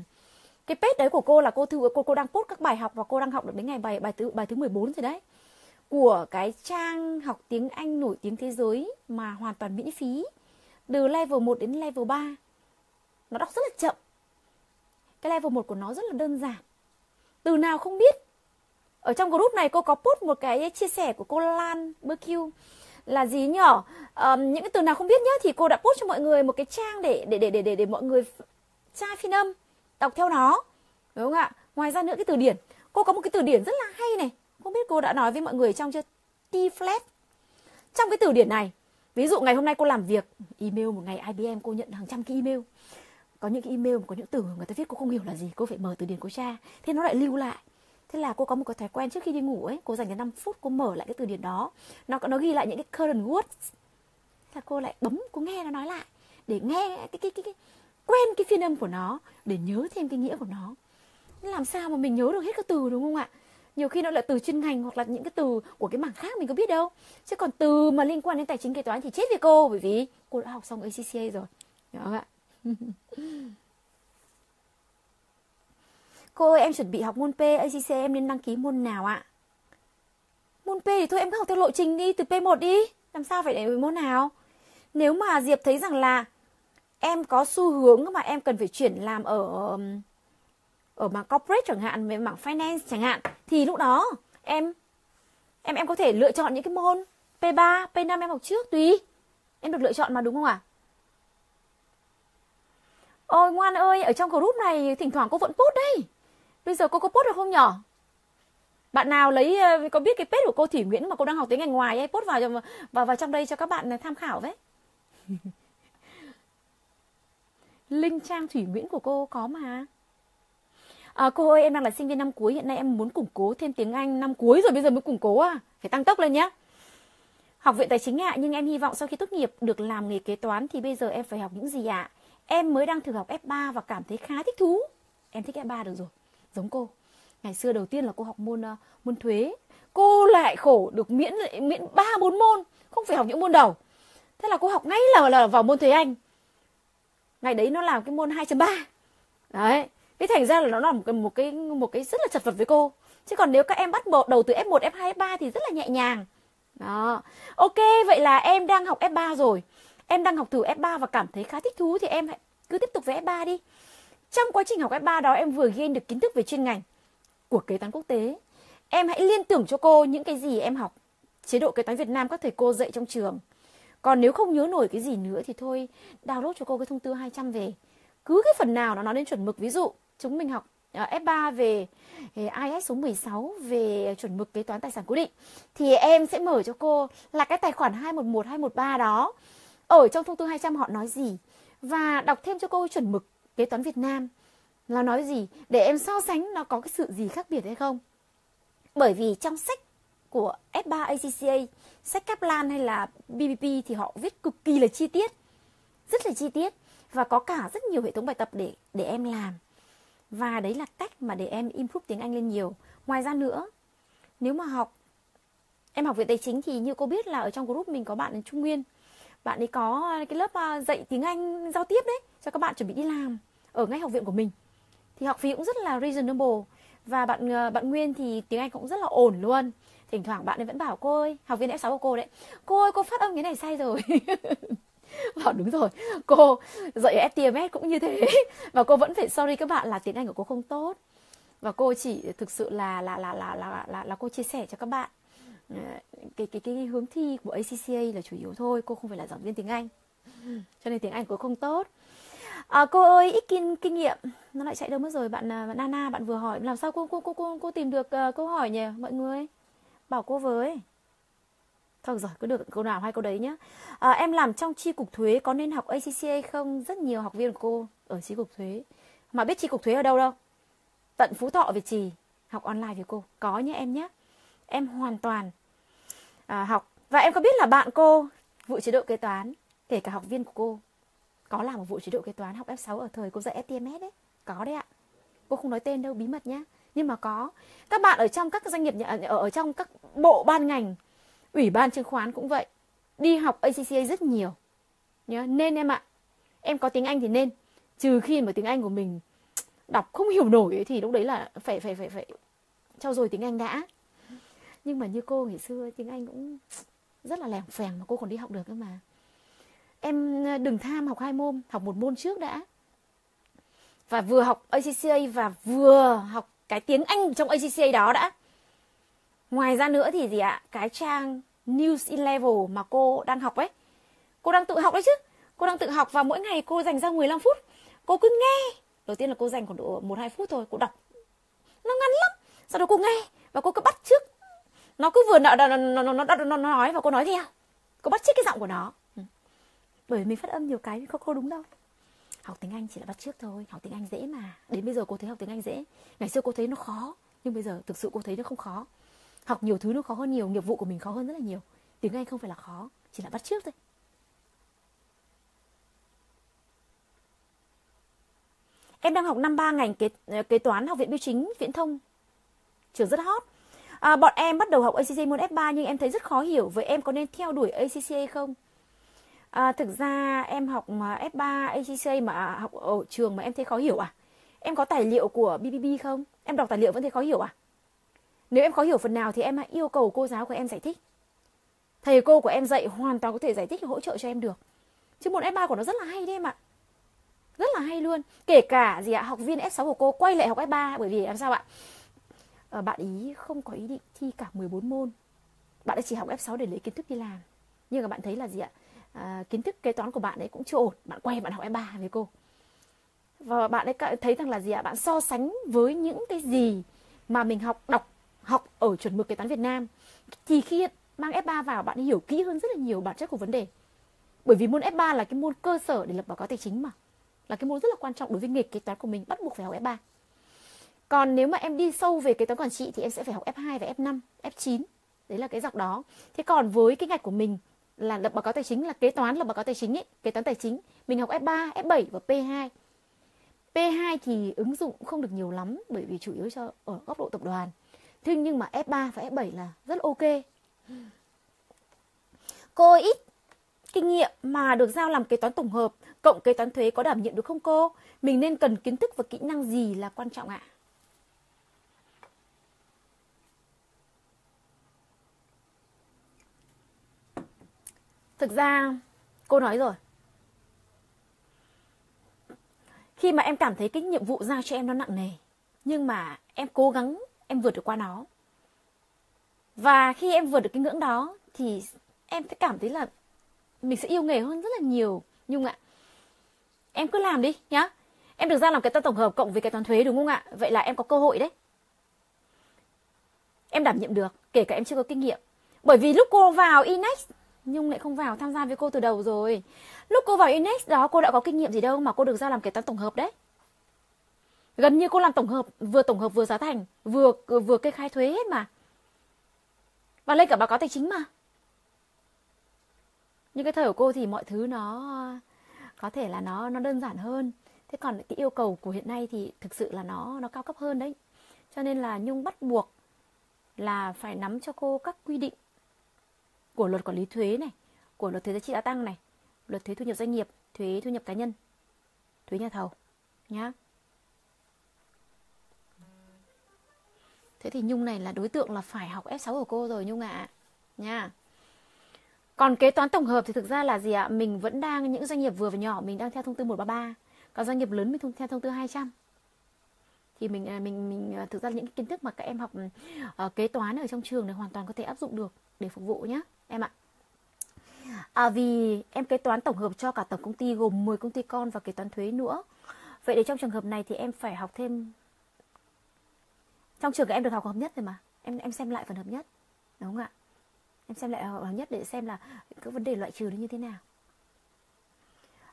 cái page đấy của cô là cô thư cô cô đang post các bài học và cô đang học được đến ngày bài bài thứ bài thứ 14 rồi đấy. Của cái trang học tiếng Anh nổi tiếng thế giới mà hoàn toàn miễn phí. Từ level 1 đến level 3 nó đọc rất là chậm. Cái level 1 của nó rất là đơn giản từ nào không biết. Ở trong group này cô có post một cái chia sẻ của cô Lan BQ là gì nhở um, những cái từ nào không biết nhá thì cô đã post cho mọi người một cái trang để để để để để, để mọi người tra phiên âm đọc theo nó. Đúng không ạ? Ngoài ra nữa cái từ điển. Cô có một cái từ điển rất là hay này. Không biết cô đã nói với mọi người trong chưa? T flat trong cái từ điển này ví dụ ngày hôm nay cô làm việc email một ngày IBM cô nhận hàng trăm cái email có những cái email có những từ người ta viết cô không hiểu là gì cô phải mở từ điển cô tra thế nó lại lưu lại. Thế là cô có một cái thói quen trước khi đi ngủ ấy cô dành cho 5 phút cô mở lại cái từ điển đó. Nó nó ghi lại những cái current words. Là cô lại bấm cô nghe nó nói lại để nghe cái cái cái, cái quen cái phiên âm của nó để nhớ thêm cái nghĩa của nó. Làm sao mà mình nhớ được hết các từ đúng không ạ? Nhiều khi nó là từ chuyên ngành hoặc là những cái từ của cái mảng khác mình có biết đâu. Chứ còn từ mà liên quan đến tài chính kế toán thì chết với cô bởi vì cô đã học xong ACCA rồi. Đúng không ạ? [LAUGHS] Cô ơi em chuẩn bị học môn P, ACC em nên đăng ký môn nào ạ? Môn P thì thôi em cứ học theo lộ trình đi, từ P1 đi. Làm sao phải để môn nào? Nếu mà Diệp thấy rằng là em có xu hướng mà em cần phải chuyển làm ở ở mảng corporate chẳng hạn, về mảng finance chẳng hạn thì lúc đó em em em có thể lựa chọn những cái môn P3, P5 em học trước tùy. Em được lựa chọn mà đúng không ạ? À? Ôi ngoan ơi, ở trong group này thỉnh thoảng cô vẫn post đây. Bây giờ cô có post được không nhỏ? Bạn nào lấy ờ, có biết cái page của cô Thủy Nguyễn mà cô đang học tiếng Anh ngoài ấy post vào vào vào trong đây cho các bạn ờ, tham khảo với. [LAUGHS] linh trang Thủy Nguyễn của cô có mà. À, cô ơi em đang là sinh viên năm cuối hiện nay em muốn củng cố thêm tiếng Anh năm cuối rồi bây giờ mới củng cố à phải tăng tốc lên nhé học viện tài chính ạ à, nhưng em hy vọng sau khi tốt nghiệp được làm nghề kế toán thì bây giờ em phải học những gì ạ à? Em mới đang thử học F3 và cảm thấy khá thích thú. Em thích F3 được rồi. Giống cô. Ngày xưa đầu tiên là cô học môn uh, môn thuế. Cô lại khổ được miễn miễn ba bốn môn. Không phải học những môn đầu. Thế là cô học ngay là là vào môn thuế anh. Ngày đấy nó làm cái môn 2.3 đấy. Thế thành ra là nó là một cái một cái một cái rất là chật vật với cô. Chứ còn nếu các em bắt bộ đầu từ F1, F2, F3 thì rất là nhẹ nhàng. Đó. Ok vậy là em đang học F3 rồi em đang học thử F3 và cảm thấy khá thích thú thì em hãy cứ tiếp tục với F3 đi trong quá trình học F3 đó, em vừa ghiên được kiến thức về chuyên ngành của kế toán quốc tế. Em hãy liên tưởng cho cô những cái gì em học, chế độ kế toán Việt Nam các thầy cô dạy trong trường. Còn nếu không nhớ nổi cái gì nữa thì thôi, download cho cô cái thông tư 200 về. Cứ cái phần nào nó nói đến chuẩn mực, ví dụ chúng mình học ờ, F3 về ờ, IS số 16 về chuẩn mực kế toán tài sản cố định, thì em sẽ mở cho cô là cái tài khoản 211 213 đó. Ở trong thông tư 200 họ nói gì? Và đọc thêm cho cô chuẩn mực kế toán Việt Nam. Là nói gì? Để em so sánh nó có cái sự gì khác biệt hay không? Bởi vì trong sách của F3 ACCA sách Kaplan hay là BBP thì họ viết cực kỳ là chi tiết. Rất là chi tiết. Và có cả rất nhiều hệ thống bài tập để để em làm. Và đấy là cách mà để em improve tiếng Anh lên nhiều. Ngoài ra nữa, nếu mà học, em học về tài chính thì như cô biết là ở trong group mình có bạn Trung Nguyên bạn ấy có ờ, cái lớp ờ, dạy tiếng Anh giao tiếp đấy cho các bạn chuẩn bị đi làm ở ngay học viện của mình. Thì học phí cũng rất là reasonable. Và bạn ờ, bạn Nguyên thì tiếng Anh cũng rất là ổn luôn. Thỉnh thoảng bạn ấy vẫn bảo cô ơi học viên F6 của cô đấy cô ơi cô phát âm cái này sai rồi. [LAUGHS] Bảo đúng rồi cô dạy ở FTMS cũng như thế. [LAUGHS] Và cô vẫn phải sorry các bạn là tiếng Anh của cô không tốt. Và cô chỉ thực sự là là là là là là, là cô chia sẻ cho các bạn cái cái cái hướng thi của ACCA là chủ yếu thôi cô không phải là giảng viên tiếng Anh. [LAUGHS] Cho nên tiếng Anh của cô không tốt. À, cô ơi ít kinh kinh nghiệm. Nó lại chạy đâu mất rồi bạn, bạn Nana bạn vừa hỏi. Làm sao cô cô cô cô, cô tìm được uh, câu hỏi nhỉ mọi người? Bảo cô với. Thôi rồi cứ được câu nào hay câu đấy nhá. À, em làm trong chi cục thuế có nên học ACCA không? Rất nhiều học viên của cô ở chi cục thuế. Mà biết chi cục thuế ở đâu đâu? Tận phú thọ việt trì. Học online với cô. Có nhé em nhé. Em hoàn toàn à, học. Và em có biết là bạn cô vụ chế độ kế toán kể cả học viên của cô có làm một vụ chế độ kế toán học F6 ở thời cô dạy FTMS đấy? Có đấy ạ. Cô không nói tên đâu bí mật nhá. Nhưng mà có. Các bạn ở trong các doanh nghiệp ở, ở trong các bộ ban ngành ủy ban chứng khoán cũng vậy. Đi học ACCA rất nhiều. Nhớ nên em ạ. Em có tiếng Anh thì nên. Trừ khi mà tiếng Anh của mình đọc không hiểu nổi ấy, thì lúc đấy là phải phải phải phải trau dồi tiếng Anh đã nhưng mà như cô ngày xưa, tiếng Anh cũng rất là lẻng phèng mà cô còn đi học được cơ mà. Em ờ, đừng tham học hai môn, học một môn trước đã. Và vừa học ACCA và vừa học cái tiếng Anh trong ACCA đó đã. Ngoài ra nữa thì gì ạ? Cái trang News in Level mà cô đang học ấy. Cô đang tự học đấy chứ. Cô đang tự học và mỗi ngày cô dành ra 15 phút. Cô cứ nghe. Đầu tiên là cô dành khoảng độ một hai phút thôi, cô đọc. Nó ngắn lắm. Sau đó cô nghe và cô cứ bắt trước nó cứ vừa nó nó nó nó, nó, nó nói và cô nói theo cô bắt chước cái giọng của nó bởi mình phát âm nhiều cái không cô đúng đâu học tiếng anh chỉ là bắt chước thôi học tiếng anh dễ mà đến bây giờ cô thấy học tiếng anh dễ ngày xưa cô thấy nó khó nhưng bây giờ thực sự cô thấy nó không khó học nhiều thứ nó khó hơn nhiều nghiệp vụ của mình khó hơn rất là nhiều tiếng anh không phải là khó chỉ là bắt chước thôi em đang học năm ba ngành kế, kế toán học viện bưu chính viễn thông trường rất hot à, bọn em bắt đầu học ACCA môn F3 nhưng em thấy rất khó hiểu. Với em có nên theo đuổi ACCA không? À, thực ra em học mà F3 ACCA mà học ở trường mà em thấy khó hiểu à? Em có tài liệu của BBB không? Em đọc tài liệu vẫn thấy khó hiểu à? Nếu em khó hiểu phần nào thì em hãy yêu cầu cô giáo của em giải thích. Thầy cô của em dạy hoàn toàn có thể giải thích và hỗ trợ cho em được. Chứ môn F3 của nó rất là hay đấy em ạ. Rất là hay luôn. Kể cả gì ạ học viên F6 của cô quay lại học F3 bởi vì làm sao ạ? Ờ, bạn ý không có ý định thi cả 14 môn. Bạn ấy chỉ học F6 để lấy kiến thức đi làm. Nhưng mà bạn thấy là gì ạ? À, kiến thức kế toán của bạn ấy cũng chưa ổn. Bạn quay bạn học F3 với cô. Và bạn ấy thấy rằng là gì ạ? Bạn so sánh với những cái gì mà mình học đọc học ở chuẩn mực kế toán Việt Nam thì khi mang F3 vào bạn hiểu kỹ hơn rất là nhiều bản chất của vấn đề. Bởi vì môn F3 là cái môn cơ sở để lập báo cáo tài chính mà. Là cái môn rất là quan trọng đối với nghề kế toán của mình bắt buộc phải học F3 còn nếu mà em đi sâu về kế toán quản trị thì em sẽ phải học F2 và F5 F9 đấy là cái dọc đó. Thế còn với cái ngạch của mình là lập báo cáo tài chính, là kế toán là báo cáo tài chính ấy, kế toán tài chính, mình học F3 F7 và P2 P2 thì ứng dụng không được nhiều lắm bởi vì chủ yếu cho ở góc độ tập đoàn. Thế nhưng mà F3 và F7 là rất ok. Cô ít kinh nghiệm mà được giao làm kế toán tổng hợp, cộng kế toán thuế có đảm nhiệm được không cô? Mình nên cần kiến thức và kỹ năng gì là quan trọng ạ? À? Thực ra, cô nói rồi. Khi mà em cảm thấy cái nhiệm vụ giao cho em nó nặng nề, nhưng mà em cố gắng em vượt được qua nó. Và khi em vượt được cái ngưỡng đó, thì em sẽ cảm thấy là mình sẽ yêu nghề hơn rất là nhiều. Nhung ạ em cứ làm đi, nhá. Em được ra làm cái toán tổng hợp cộng với cái toán thuế, đúng không ạ? Vậy là em có cơ hội đấy. Em đảm nhiệm được, kể cả em chưa có kinh nghiệm. Bởi vì lúc cô vào Inex Nhung lại không vào tham gia với cô từ đầu rồi. Lúc cô vào Inex đó, cô đã có kinh nghiệm gì đâu Mà cô được ra làm kế toán tổng hợp đấy. Gần như cô làm tổng hợp, Vừa tổng hợp vừa giá thành, Vừa vừa kê khai thuế hết mà. Và lên cả báo cáo tài chính mà. Nhưng cái thời của cô thì mọi thứ nó, Có thể là nó nó đơn giản hơn. Thế còn cái yêu cầu của hiện nay thì thực sự là nó nó cao cấp hơn đấy. Cho nên là Nhung bắt buộc là phải nắm cho cô các quy định của luật quản lý thuế này, của luật thuế giá trị gia tăng này, luật thuế thu nhập doanh nghiệp, thuế thu nhập cá nhân, thuế nhà thầu nhá. Thế thì Nhung này là đối tượng là phải học F6 của cô rồi Nhung ạ. À. Nha. Còn kế toán tổng hợp thì thực ra là gì ạ? Mình vẫn đang những doanh nghiệp vừa và nhỏ mình đang theo thông tư 133, còn doanh nghiệp lớn mình theo thông tư 200. thì mình à, mình mình à, thực ra những kiến thức mà các em học uh, kế toán ở trong trường này hoàn toàn có thể áp dụng được để phục vụ nhé em ạ. À, vì em kế toán tổng hợp cho cả tổng công ty gồm 10 công ty con và kế toán thuế nữa. Vậy để trong trường hợp này thì em phải học thêm trong trường em được học hợp nhất rồi mà. Em em xem lại phần hợp nhất. Đúng không ạ? Em xem lại hợp nhất để xem là các vấn đề loại trừ nó như thế nào.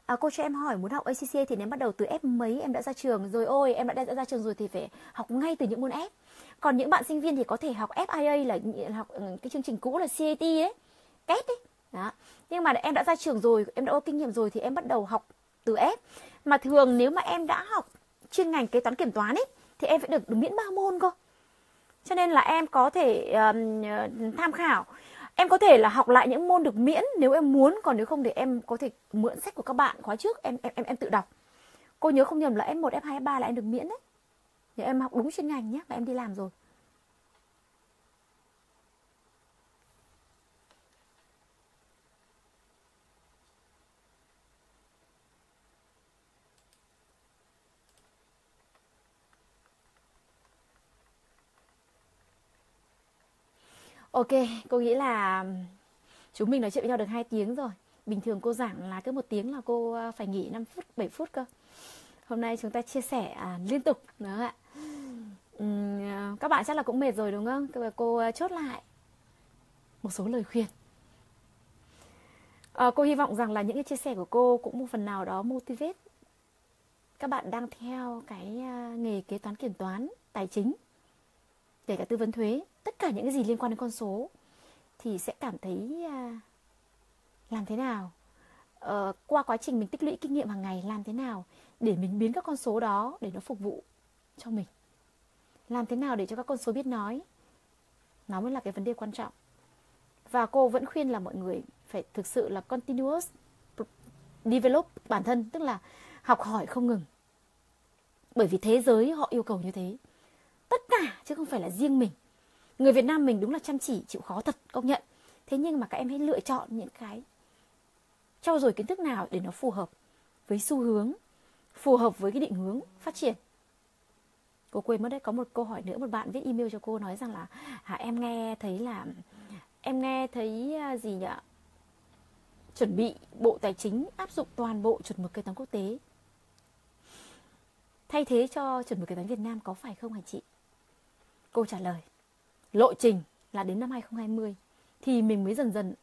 À, cô cho em hỏi muốn học ACCA thì nếu bắt đầu từ F mấy em đã ra trường? Rồi ôi em đã, đã ra trường rồi thì phải học ngay từ những môn F. Còn những bạn sinh viên thì có thể học FIA là học ừ, cái chương trình cũ là CAT ấy kết ấy. Đó. Nhưng mà em đã ra trường rồi em đã có kinh nghiệm rồi thì em bắt đầu học từ S. mà thường nếu mà em đã học chuyên ngành kế toán kiểm toán ấy thì em phải được, được miễn ba môn cơ. Cho nên là em có thể um, tham khảo. Em có thể là học lại những môn được miễn nếu em muốn còn nếu không thì em có thể mượn sách của các bạn khóa trước em em em, em tự đọc. Cô nhớ không nhầm là f 1 f 2 f 3 là em được miễn đấy. Nếu em học đúng chuyên ngành nhé và em đi làm rồi. Ok, cô nghĩ là chúng mình nói chuyện với nhau được 2 tiếng rồi. Bình thường cô giảng là cứ một tiếng là cô ờ, phải nghỉ 5 phút, 7 phút cơ. Hôm nay chúng ta chia sẻ à, liên tục nữa ạ. Uhm, các bạn chắc là cũng mệt rồi đúng không? Cô ờ, chốt lại một số lời khuyên. À, cô hy vọng rằng là những cái chia sẻ của cô cũng một phần nào đó motivate các bạn đang theo cái nghề kế toán kiểm toán tài chính kể cả tư vấn thuế tất cả những cái gì liên quan đến con số thì sẽ cảm thấy à, làm thế nào? Ờ, qua quá trình mình tích lũy kinh nghiệm hàng ngày làm thế nào để mình biến các con số đó để nó phục vụ cho mình? Làm thế nào để cho các con số biết nói? Nó mới là cái vấn đề quan trọng. Và cô vẫn khuyên là mọi người phải thực sự là continuous develop bản thân tức là học hỏi không ngừng. Bởi vì thế giới họ yêu cầu như thế. Tất cả chứ không phải là riêng mình người Việt Nam mình đúng là chăm chỉ chịu khó thật công nhận. Thế nhưng mà các em hãy lựa chọn những cái trau dồi kiến thức nào để nó phù hợp với xu hướng phù hợp với cái định hướng phát triển. Cô quên mất đấy có một câu hỏi nữa một bạn viết email cho cô nói rằng là à, em nghe thấy là em nghe thấy à, gì nhỉ? Chuẩn bị bộ tài chính áp dụng toàn bộ chuẩn mực kế toán quốc tế. Thay thế cho chuẩn mực kế toán Việt Nam có phải không hả chị? Cô trả lời lộ trình là đến năm 2020 thì mình mới dần dần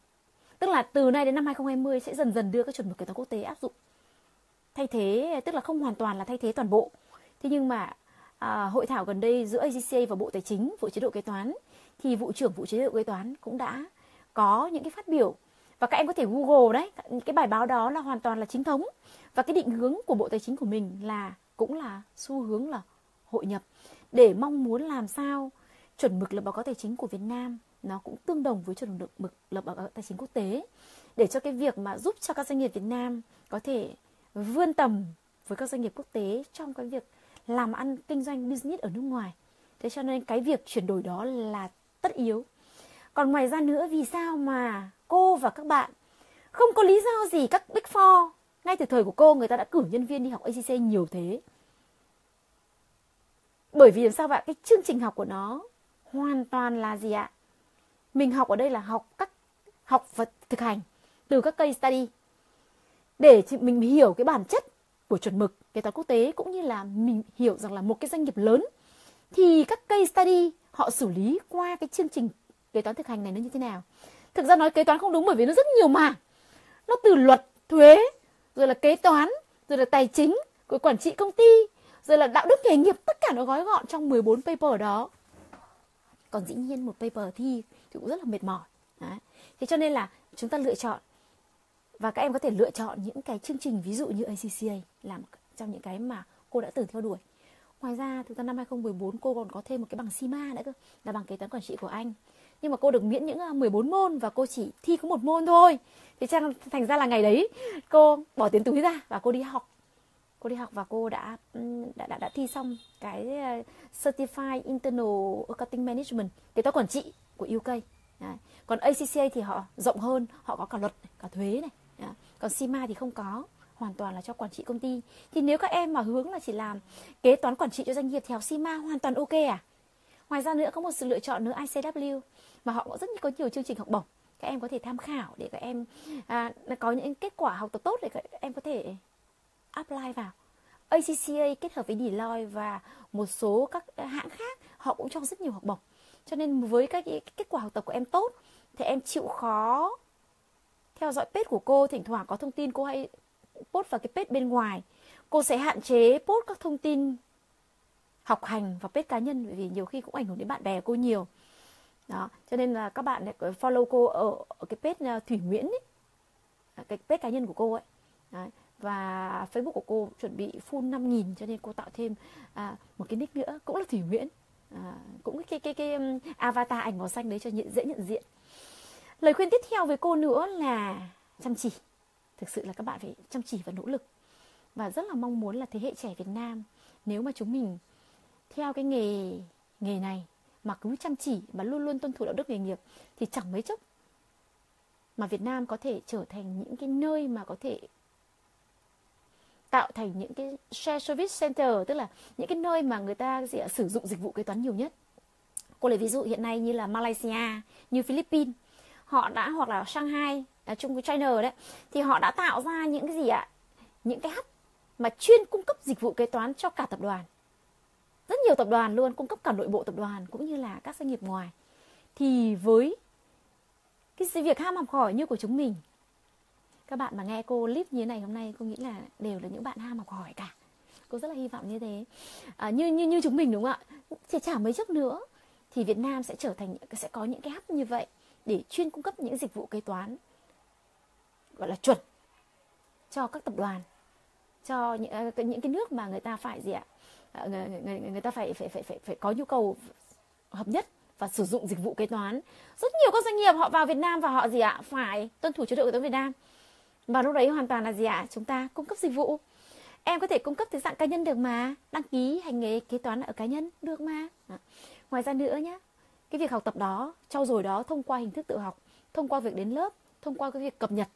tức là từ nay đến năm 2020 sẽ dần dần đưa các chuẩn mực kế toán quốc tế áp dụng. Thay thế tức là không hoàn toàn là thay thế toàn bộ. Thế nhưng mà à, hội thảo gần đây giữa AGCA và Bộ Tài chính vụ chế độ kế toán thì vụ trưởng vụ chế độ kế toán cũng đã có những cái phát biểu. Và các em có thể google đấy cái bài báo đó là hoàn toàn là chính thống. Và cái định hướng của bộ tài chính của mình là cũng là xu hướng là hội nhập. Để mong muốn làm sao chuẩn mực lập báo cáo tài chính của Việt Nam, nó cũng tương đồng với chuẩn mực lập báo cáo tài chính quốc tế để cho cái việc mà giúp cho các doanh nghiệp Việt Nam có thể vươn tầm với các doanh nghiệp quốc tế trong cái việc làm ăn kinh doanh business ở nước ngoài. Thế cho nên cái việc chuyển đổi đó là tất yếu. Còn ngoài ra nữa, vì sao mà cô và các bạn không có lý do gì, các Big Four, ngay từ thời của cô, người ta đã cử nhân viên đi học ACC nhiều thế. Bởi vì làm sao vậy? Cái chương trình học của nó hoàn toàn là gì ạ? Mình học ở đây là học các học và thực hành từ các case study để mình hiểu cái bản chất của chuẩn mực kế toán quốc tế cũng như là mình hiểu rằng là một cái doanh nghiệp lớn thì các case study họ xử lý qua cái chương trình kế toán thực hành này nó như thế nào. Thực ra nói kế toán không đúng bởi vì nó rất nhiều mảng. Nó từ luật, thuế, rồi là kế toán, rồi là tài chính, rồi quản trị công ty, rồi là đạo đức nghề nghiệp, tất cả nó gói gọn trong 14 paper đó còn dĩ nhiên một paper thi thì cũng rất là mệt mỏi. Đấy. thế cho nên là chúng ta lựa chọn, và các em có thể lựa chọn những cái chương trình ví dụ như ACCA làm trong những cái mà cô đã từng theo đuổi. Ngoài ra, thực ra năm 2014 cô còn có thêm một cái bằng sima nữa cơ, là bằng kế toán quản trị của anh. Nhưng mà cô được miễn những à, 14 môn và cô chỉ thi có một môn thôi. Thế trang thành ra là ngày đấy cô bỏ tiền túi ra và cô đi học cô đi học và cô đã đã đã, đã thi xong cái ờ, Certified Internal Accounting Management kế toán quản trị của UK Đấy. còn ACCA thì họ rộng hơn họ có cả luật cả thuế này Đấy. còn CIMA thì không có hoàn toàn là cho quản trị công ty thì nếu các em mà hướng là chỉ làm kế toán quản trị cho doanh nghiệp thì học CIMA hoàn toàn ok à ngoài ra nữa có một sự lựa chọn nữa ICW mà họ cũng rất có nhiều chương trình học bổng các em có thể tham khảo để các em à, có những kết quả học tập tốt để các em có thể apply vào. ACCA kết hợp với Deloitte và một số các hãng khác họ cũng cho rất nhiều học bổng. Cho nên với các kết quả học tập của em tốt thì em chịu khó theo dõi page của cô. Thỉnh thoảng có thông tin cô hay post vào cái page bên ngoài. Cô sẽ hạn chế post các thông tin học hành và page cá nhân bởi vì nhiều khi cũng ảnh hưởng đến bạn bè cô nhiều. Đó cho nên là các bạn follow cô ở, ở cái page à, thủy nguyễn ấy, cái page cá nhân của cô ấy. Đấy và facebook của cô chuẩn bị full 5.000 cho nên cô tạo thêm à, một cái nick nữa cũng là thủy nguyễn. À, cũng cái cái cái cái um, avatar ảnh màu xanh đấy cho nhận, dễ nhận diện. Lời khuyên tiếp theo với cô nữa là chăm chỉ. Thực sự là các bạn phải chăm chỉ và nỗ lực. Và rất là mong muốn là thế hệ trẻ Việt Nam nếu mà chúng mình theo cái nghề nghề này mà cứ chăm chỉ và luôn luôn tuân thủ đạo đức nghề nghiệp thì chẳng mấy chốc mà Việt Nam có thể trở thành những cái nơi mà có thể tạo thành những cái share service center, tức là những cái nơi mà người ta sẽ sử dụng dịch vụ kế toán nhiều nhất. Cô lấy ví dụ hiện nay như là Malaysia, như Philippines, họ đã, hoặc là Shanghai ở Trung với China đấy, thì họ đã tạo ra những cái gì ạ, những cái hub mà chuyên cung cấp dịch vụ kế toán cho cả tập đoàn. Rất nhiều tập đoàn luôn, cung cấp cả nội bộ tập đoàn cũng như là các doanh nghiệp ngoài. Thì với cái việc ham học hỏi như của chúng mình các bạn mà nghe cô clip như thế này hôm nay cô nghĩ là đều là những bạn ham học hỏi cả. Cô rất là hy vọng như thế. À, như như như chúng mình đúng không ạ? Chỉ chả mấy chốc nữa thì Việt Nam sẽ trở thành sẽ có những cái app như vậy để chuyên cung cấp những dịch vụ kế toán gọi là chuẩn cho các tập đoàn cho những à, những cái nước mà người ta phải gì ạ? À, người, người, người ta phải phải phải phải phải có nhu cầu hợp nhất và sử dụng dịch vụ kế toán. Rất nhiều các doanh nghiệp họ vào Việt Nam và họ gì ạ? Phải tuân thủ chế độ kế toán Việt Nam và lúc đấy hoàn toàn là gì ạ? Chúng ta cung cấp dịch vụ. Em có thể cung cấp dưới dạng cá nhân được mà. Đăng ký hành nghề kế toán ở cá nhân được mà. Ngoài ra nữa nhé cái việc học tập đó trau dồi đó thông qua hình thức tự học thông qua việc đến lớp thông qua cái việc cập nhật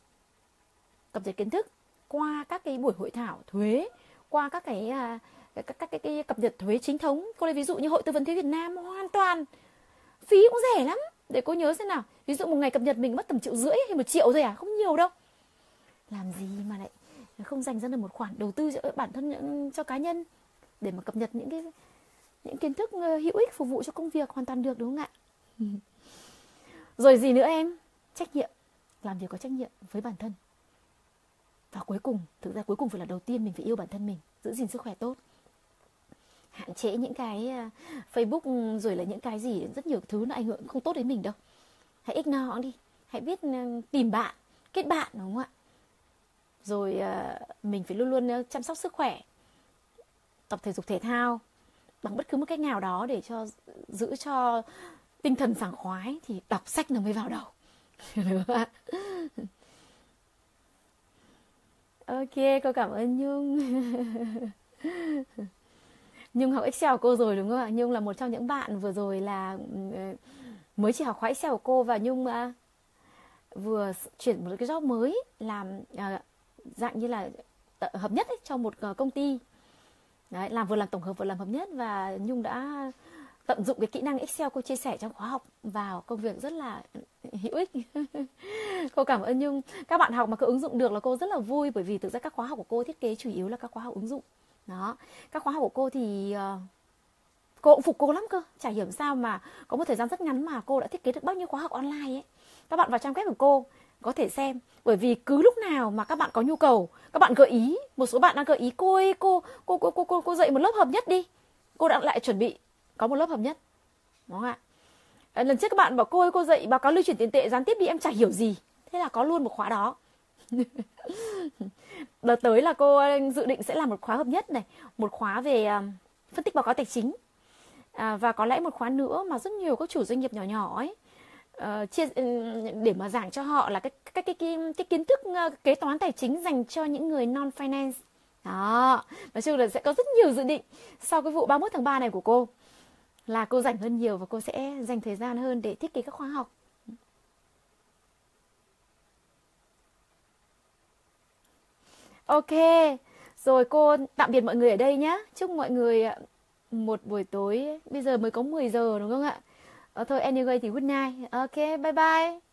cập nhật kiến thức qua các cái buổi hội thảo thuế qua các cái à, các, các, các cái, cái cập nhật thuế chính thống. Cô lấy ví dụ như hội tư vấn thuế Việt Nam hoàn toàn. Phí cũng rẻ lắm. Để cô nhớ xem nào. Ví dụ một ngày cập nhật mình mất tầm triệu rưỡi hay một triệu thôi à? Không nhiều đâu làm gì mà lại không dành ra được một khoản đầu tư cho bản thân, cho cá nhân để mà cập nhật những cái, những kiến thức ờ, hữu ích phục vụ cho công việc hoàn toàn được, đúng không ạ? [LAUGHS] Rồi gì nữa em? Trách nhiệm. Làm việc có trách nhiệm với bản thân. Và cuối cùng, thực ra cuối cùng phải là đầu tiên mình phải yêu bản thân mình, giữ gìn sức khỏe tốt. Hạn chế những cái ờ, facebook ừ, rồi là những cái gì, rất nhiều thứ nó ảnh hưởng không tốt đến mình đâu. Hãy ignore đi. Hãy biết ừ, tìm bạn, kết bạn, đúng không ạ? Rồi à, mình phải luôn luôn à, chăm sóc sức khỏe, tập thể dục thể thao bằng bất cứ một cách nào đó để cho giữ cho tinh thần sảng khoái thì đọc sách nó mới vào đầu. Được [LAUGHS] ok, cô cảm ơn nhung. [LAUGHS] Nhung học excel của cô rồi đúng không ạ? Nhung là một trong những bạn vừa rồi là ừ, mới chỉ học khóa excel của cô và nhung à, vừa chuyển một cái job mới làm dạng như là ờ, hợp nhất ấy, cho một ờ, công ty Đấy, làm vừa làm tổng hợp vừa làm hợp nhất và nhung đã tận dụng cái kỹ năng Excel cô chia sẻ trong khóa học vào công việc rất là hữu ích. [LAUGHS] cô cảm ơn Nhung. Các bạn học mà cứ ứng dụng được là cô rất là vui bởi vì thực ra các khóa học của cô thiết kế chủ yếu là các khóa học ứng dụng. Đó. Các khóa học của cô thì uh, cô cũng phục cô lắm cơ. Chả hiểu sao mà có một thời gian rất ngắn mà cô đã thiết kế được bao nhiêu khóa học online ấy. Các bạn vào trang web của cô có thể xem bởi vì cứ lúc nào mà các bạn có nhu cầu các bạn gợi ý một số bạn đang gợi ý cô ơi cô cô cô cô cô, cô dạy một lớp hợp nhất đi. Cô đã lại chuẩn bị có một lớp hợp nhất đúng không ạ? Ờ, lần trước các bạn bảo cô ơi cô dạy báo cáo lưu chuyển tiền tệ gián tiếp đi em chả hiểu gì. Thế là có luôn một khóa đó. [LAUGHS] Đợt tới là cô ờ, dự định sẽ làm một khóa hợp nhất này một khóa về ờ, phân tích báo cáo tài chính. À, và có lẽ một khóa nữa mà rất nhiều các chủ doanh nghiệp nhỏ nhỏ ấy uh, chia ừ, để mà giảng cho họ là cái cái cái cái, cái kiến thức uh, kế toán tài chính dành cho những người non finance đó nói chung là sẽ có rất nhiều dự định sau cái vụ 31 tháng 3 này của cô là cô rảnh hơn nhiều và cô sẽ dành thời gian hơn để thiết kế các khóa học Ok, rồi cô tạm biệt mọi người ở đây nhé. Chúc mọi người ờ, một buổi tối, bây giờ mới có 10 giờ đúng không ạ? Ờ, thôi anyway thì good night. Ok, bye bye.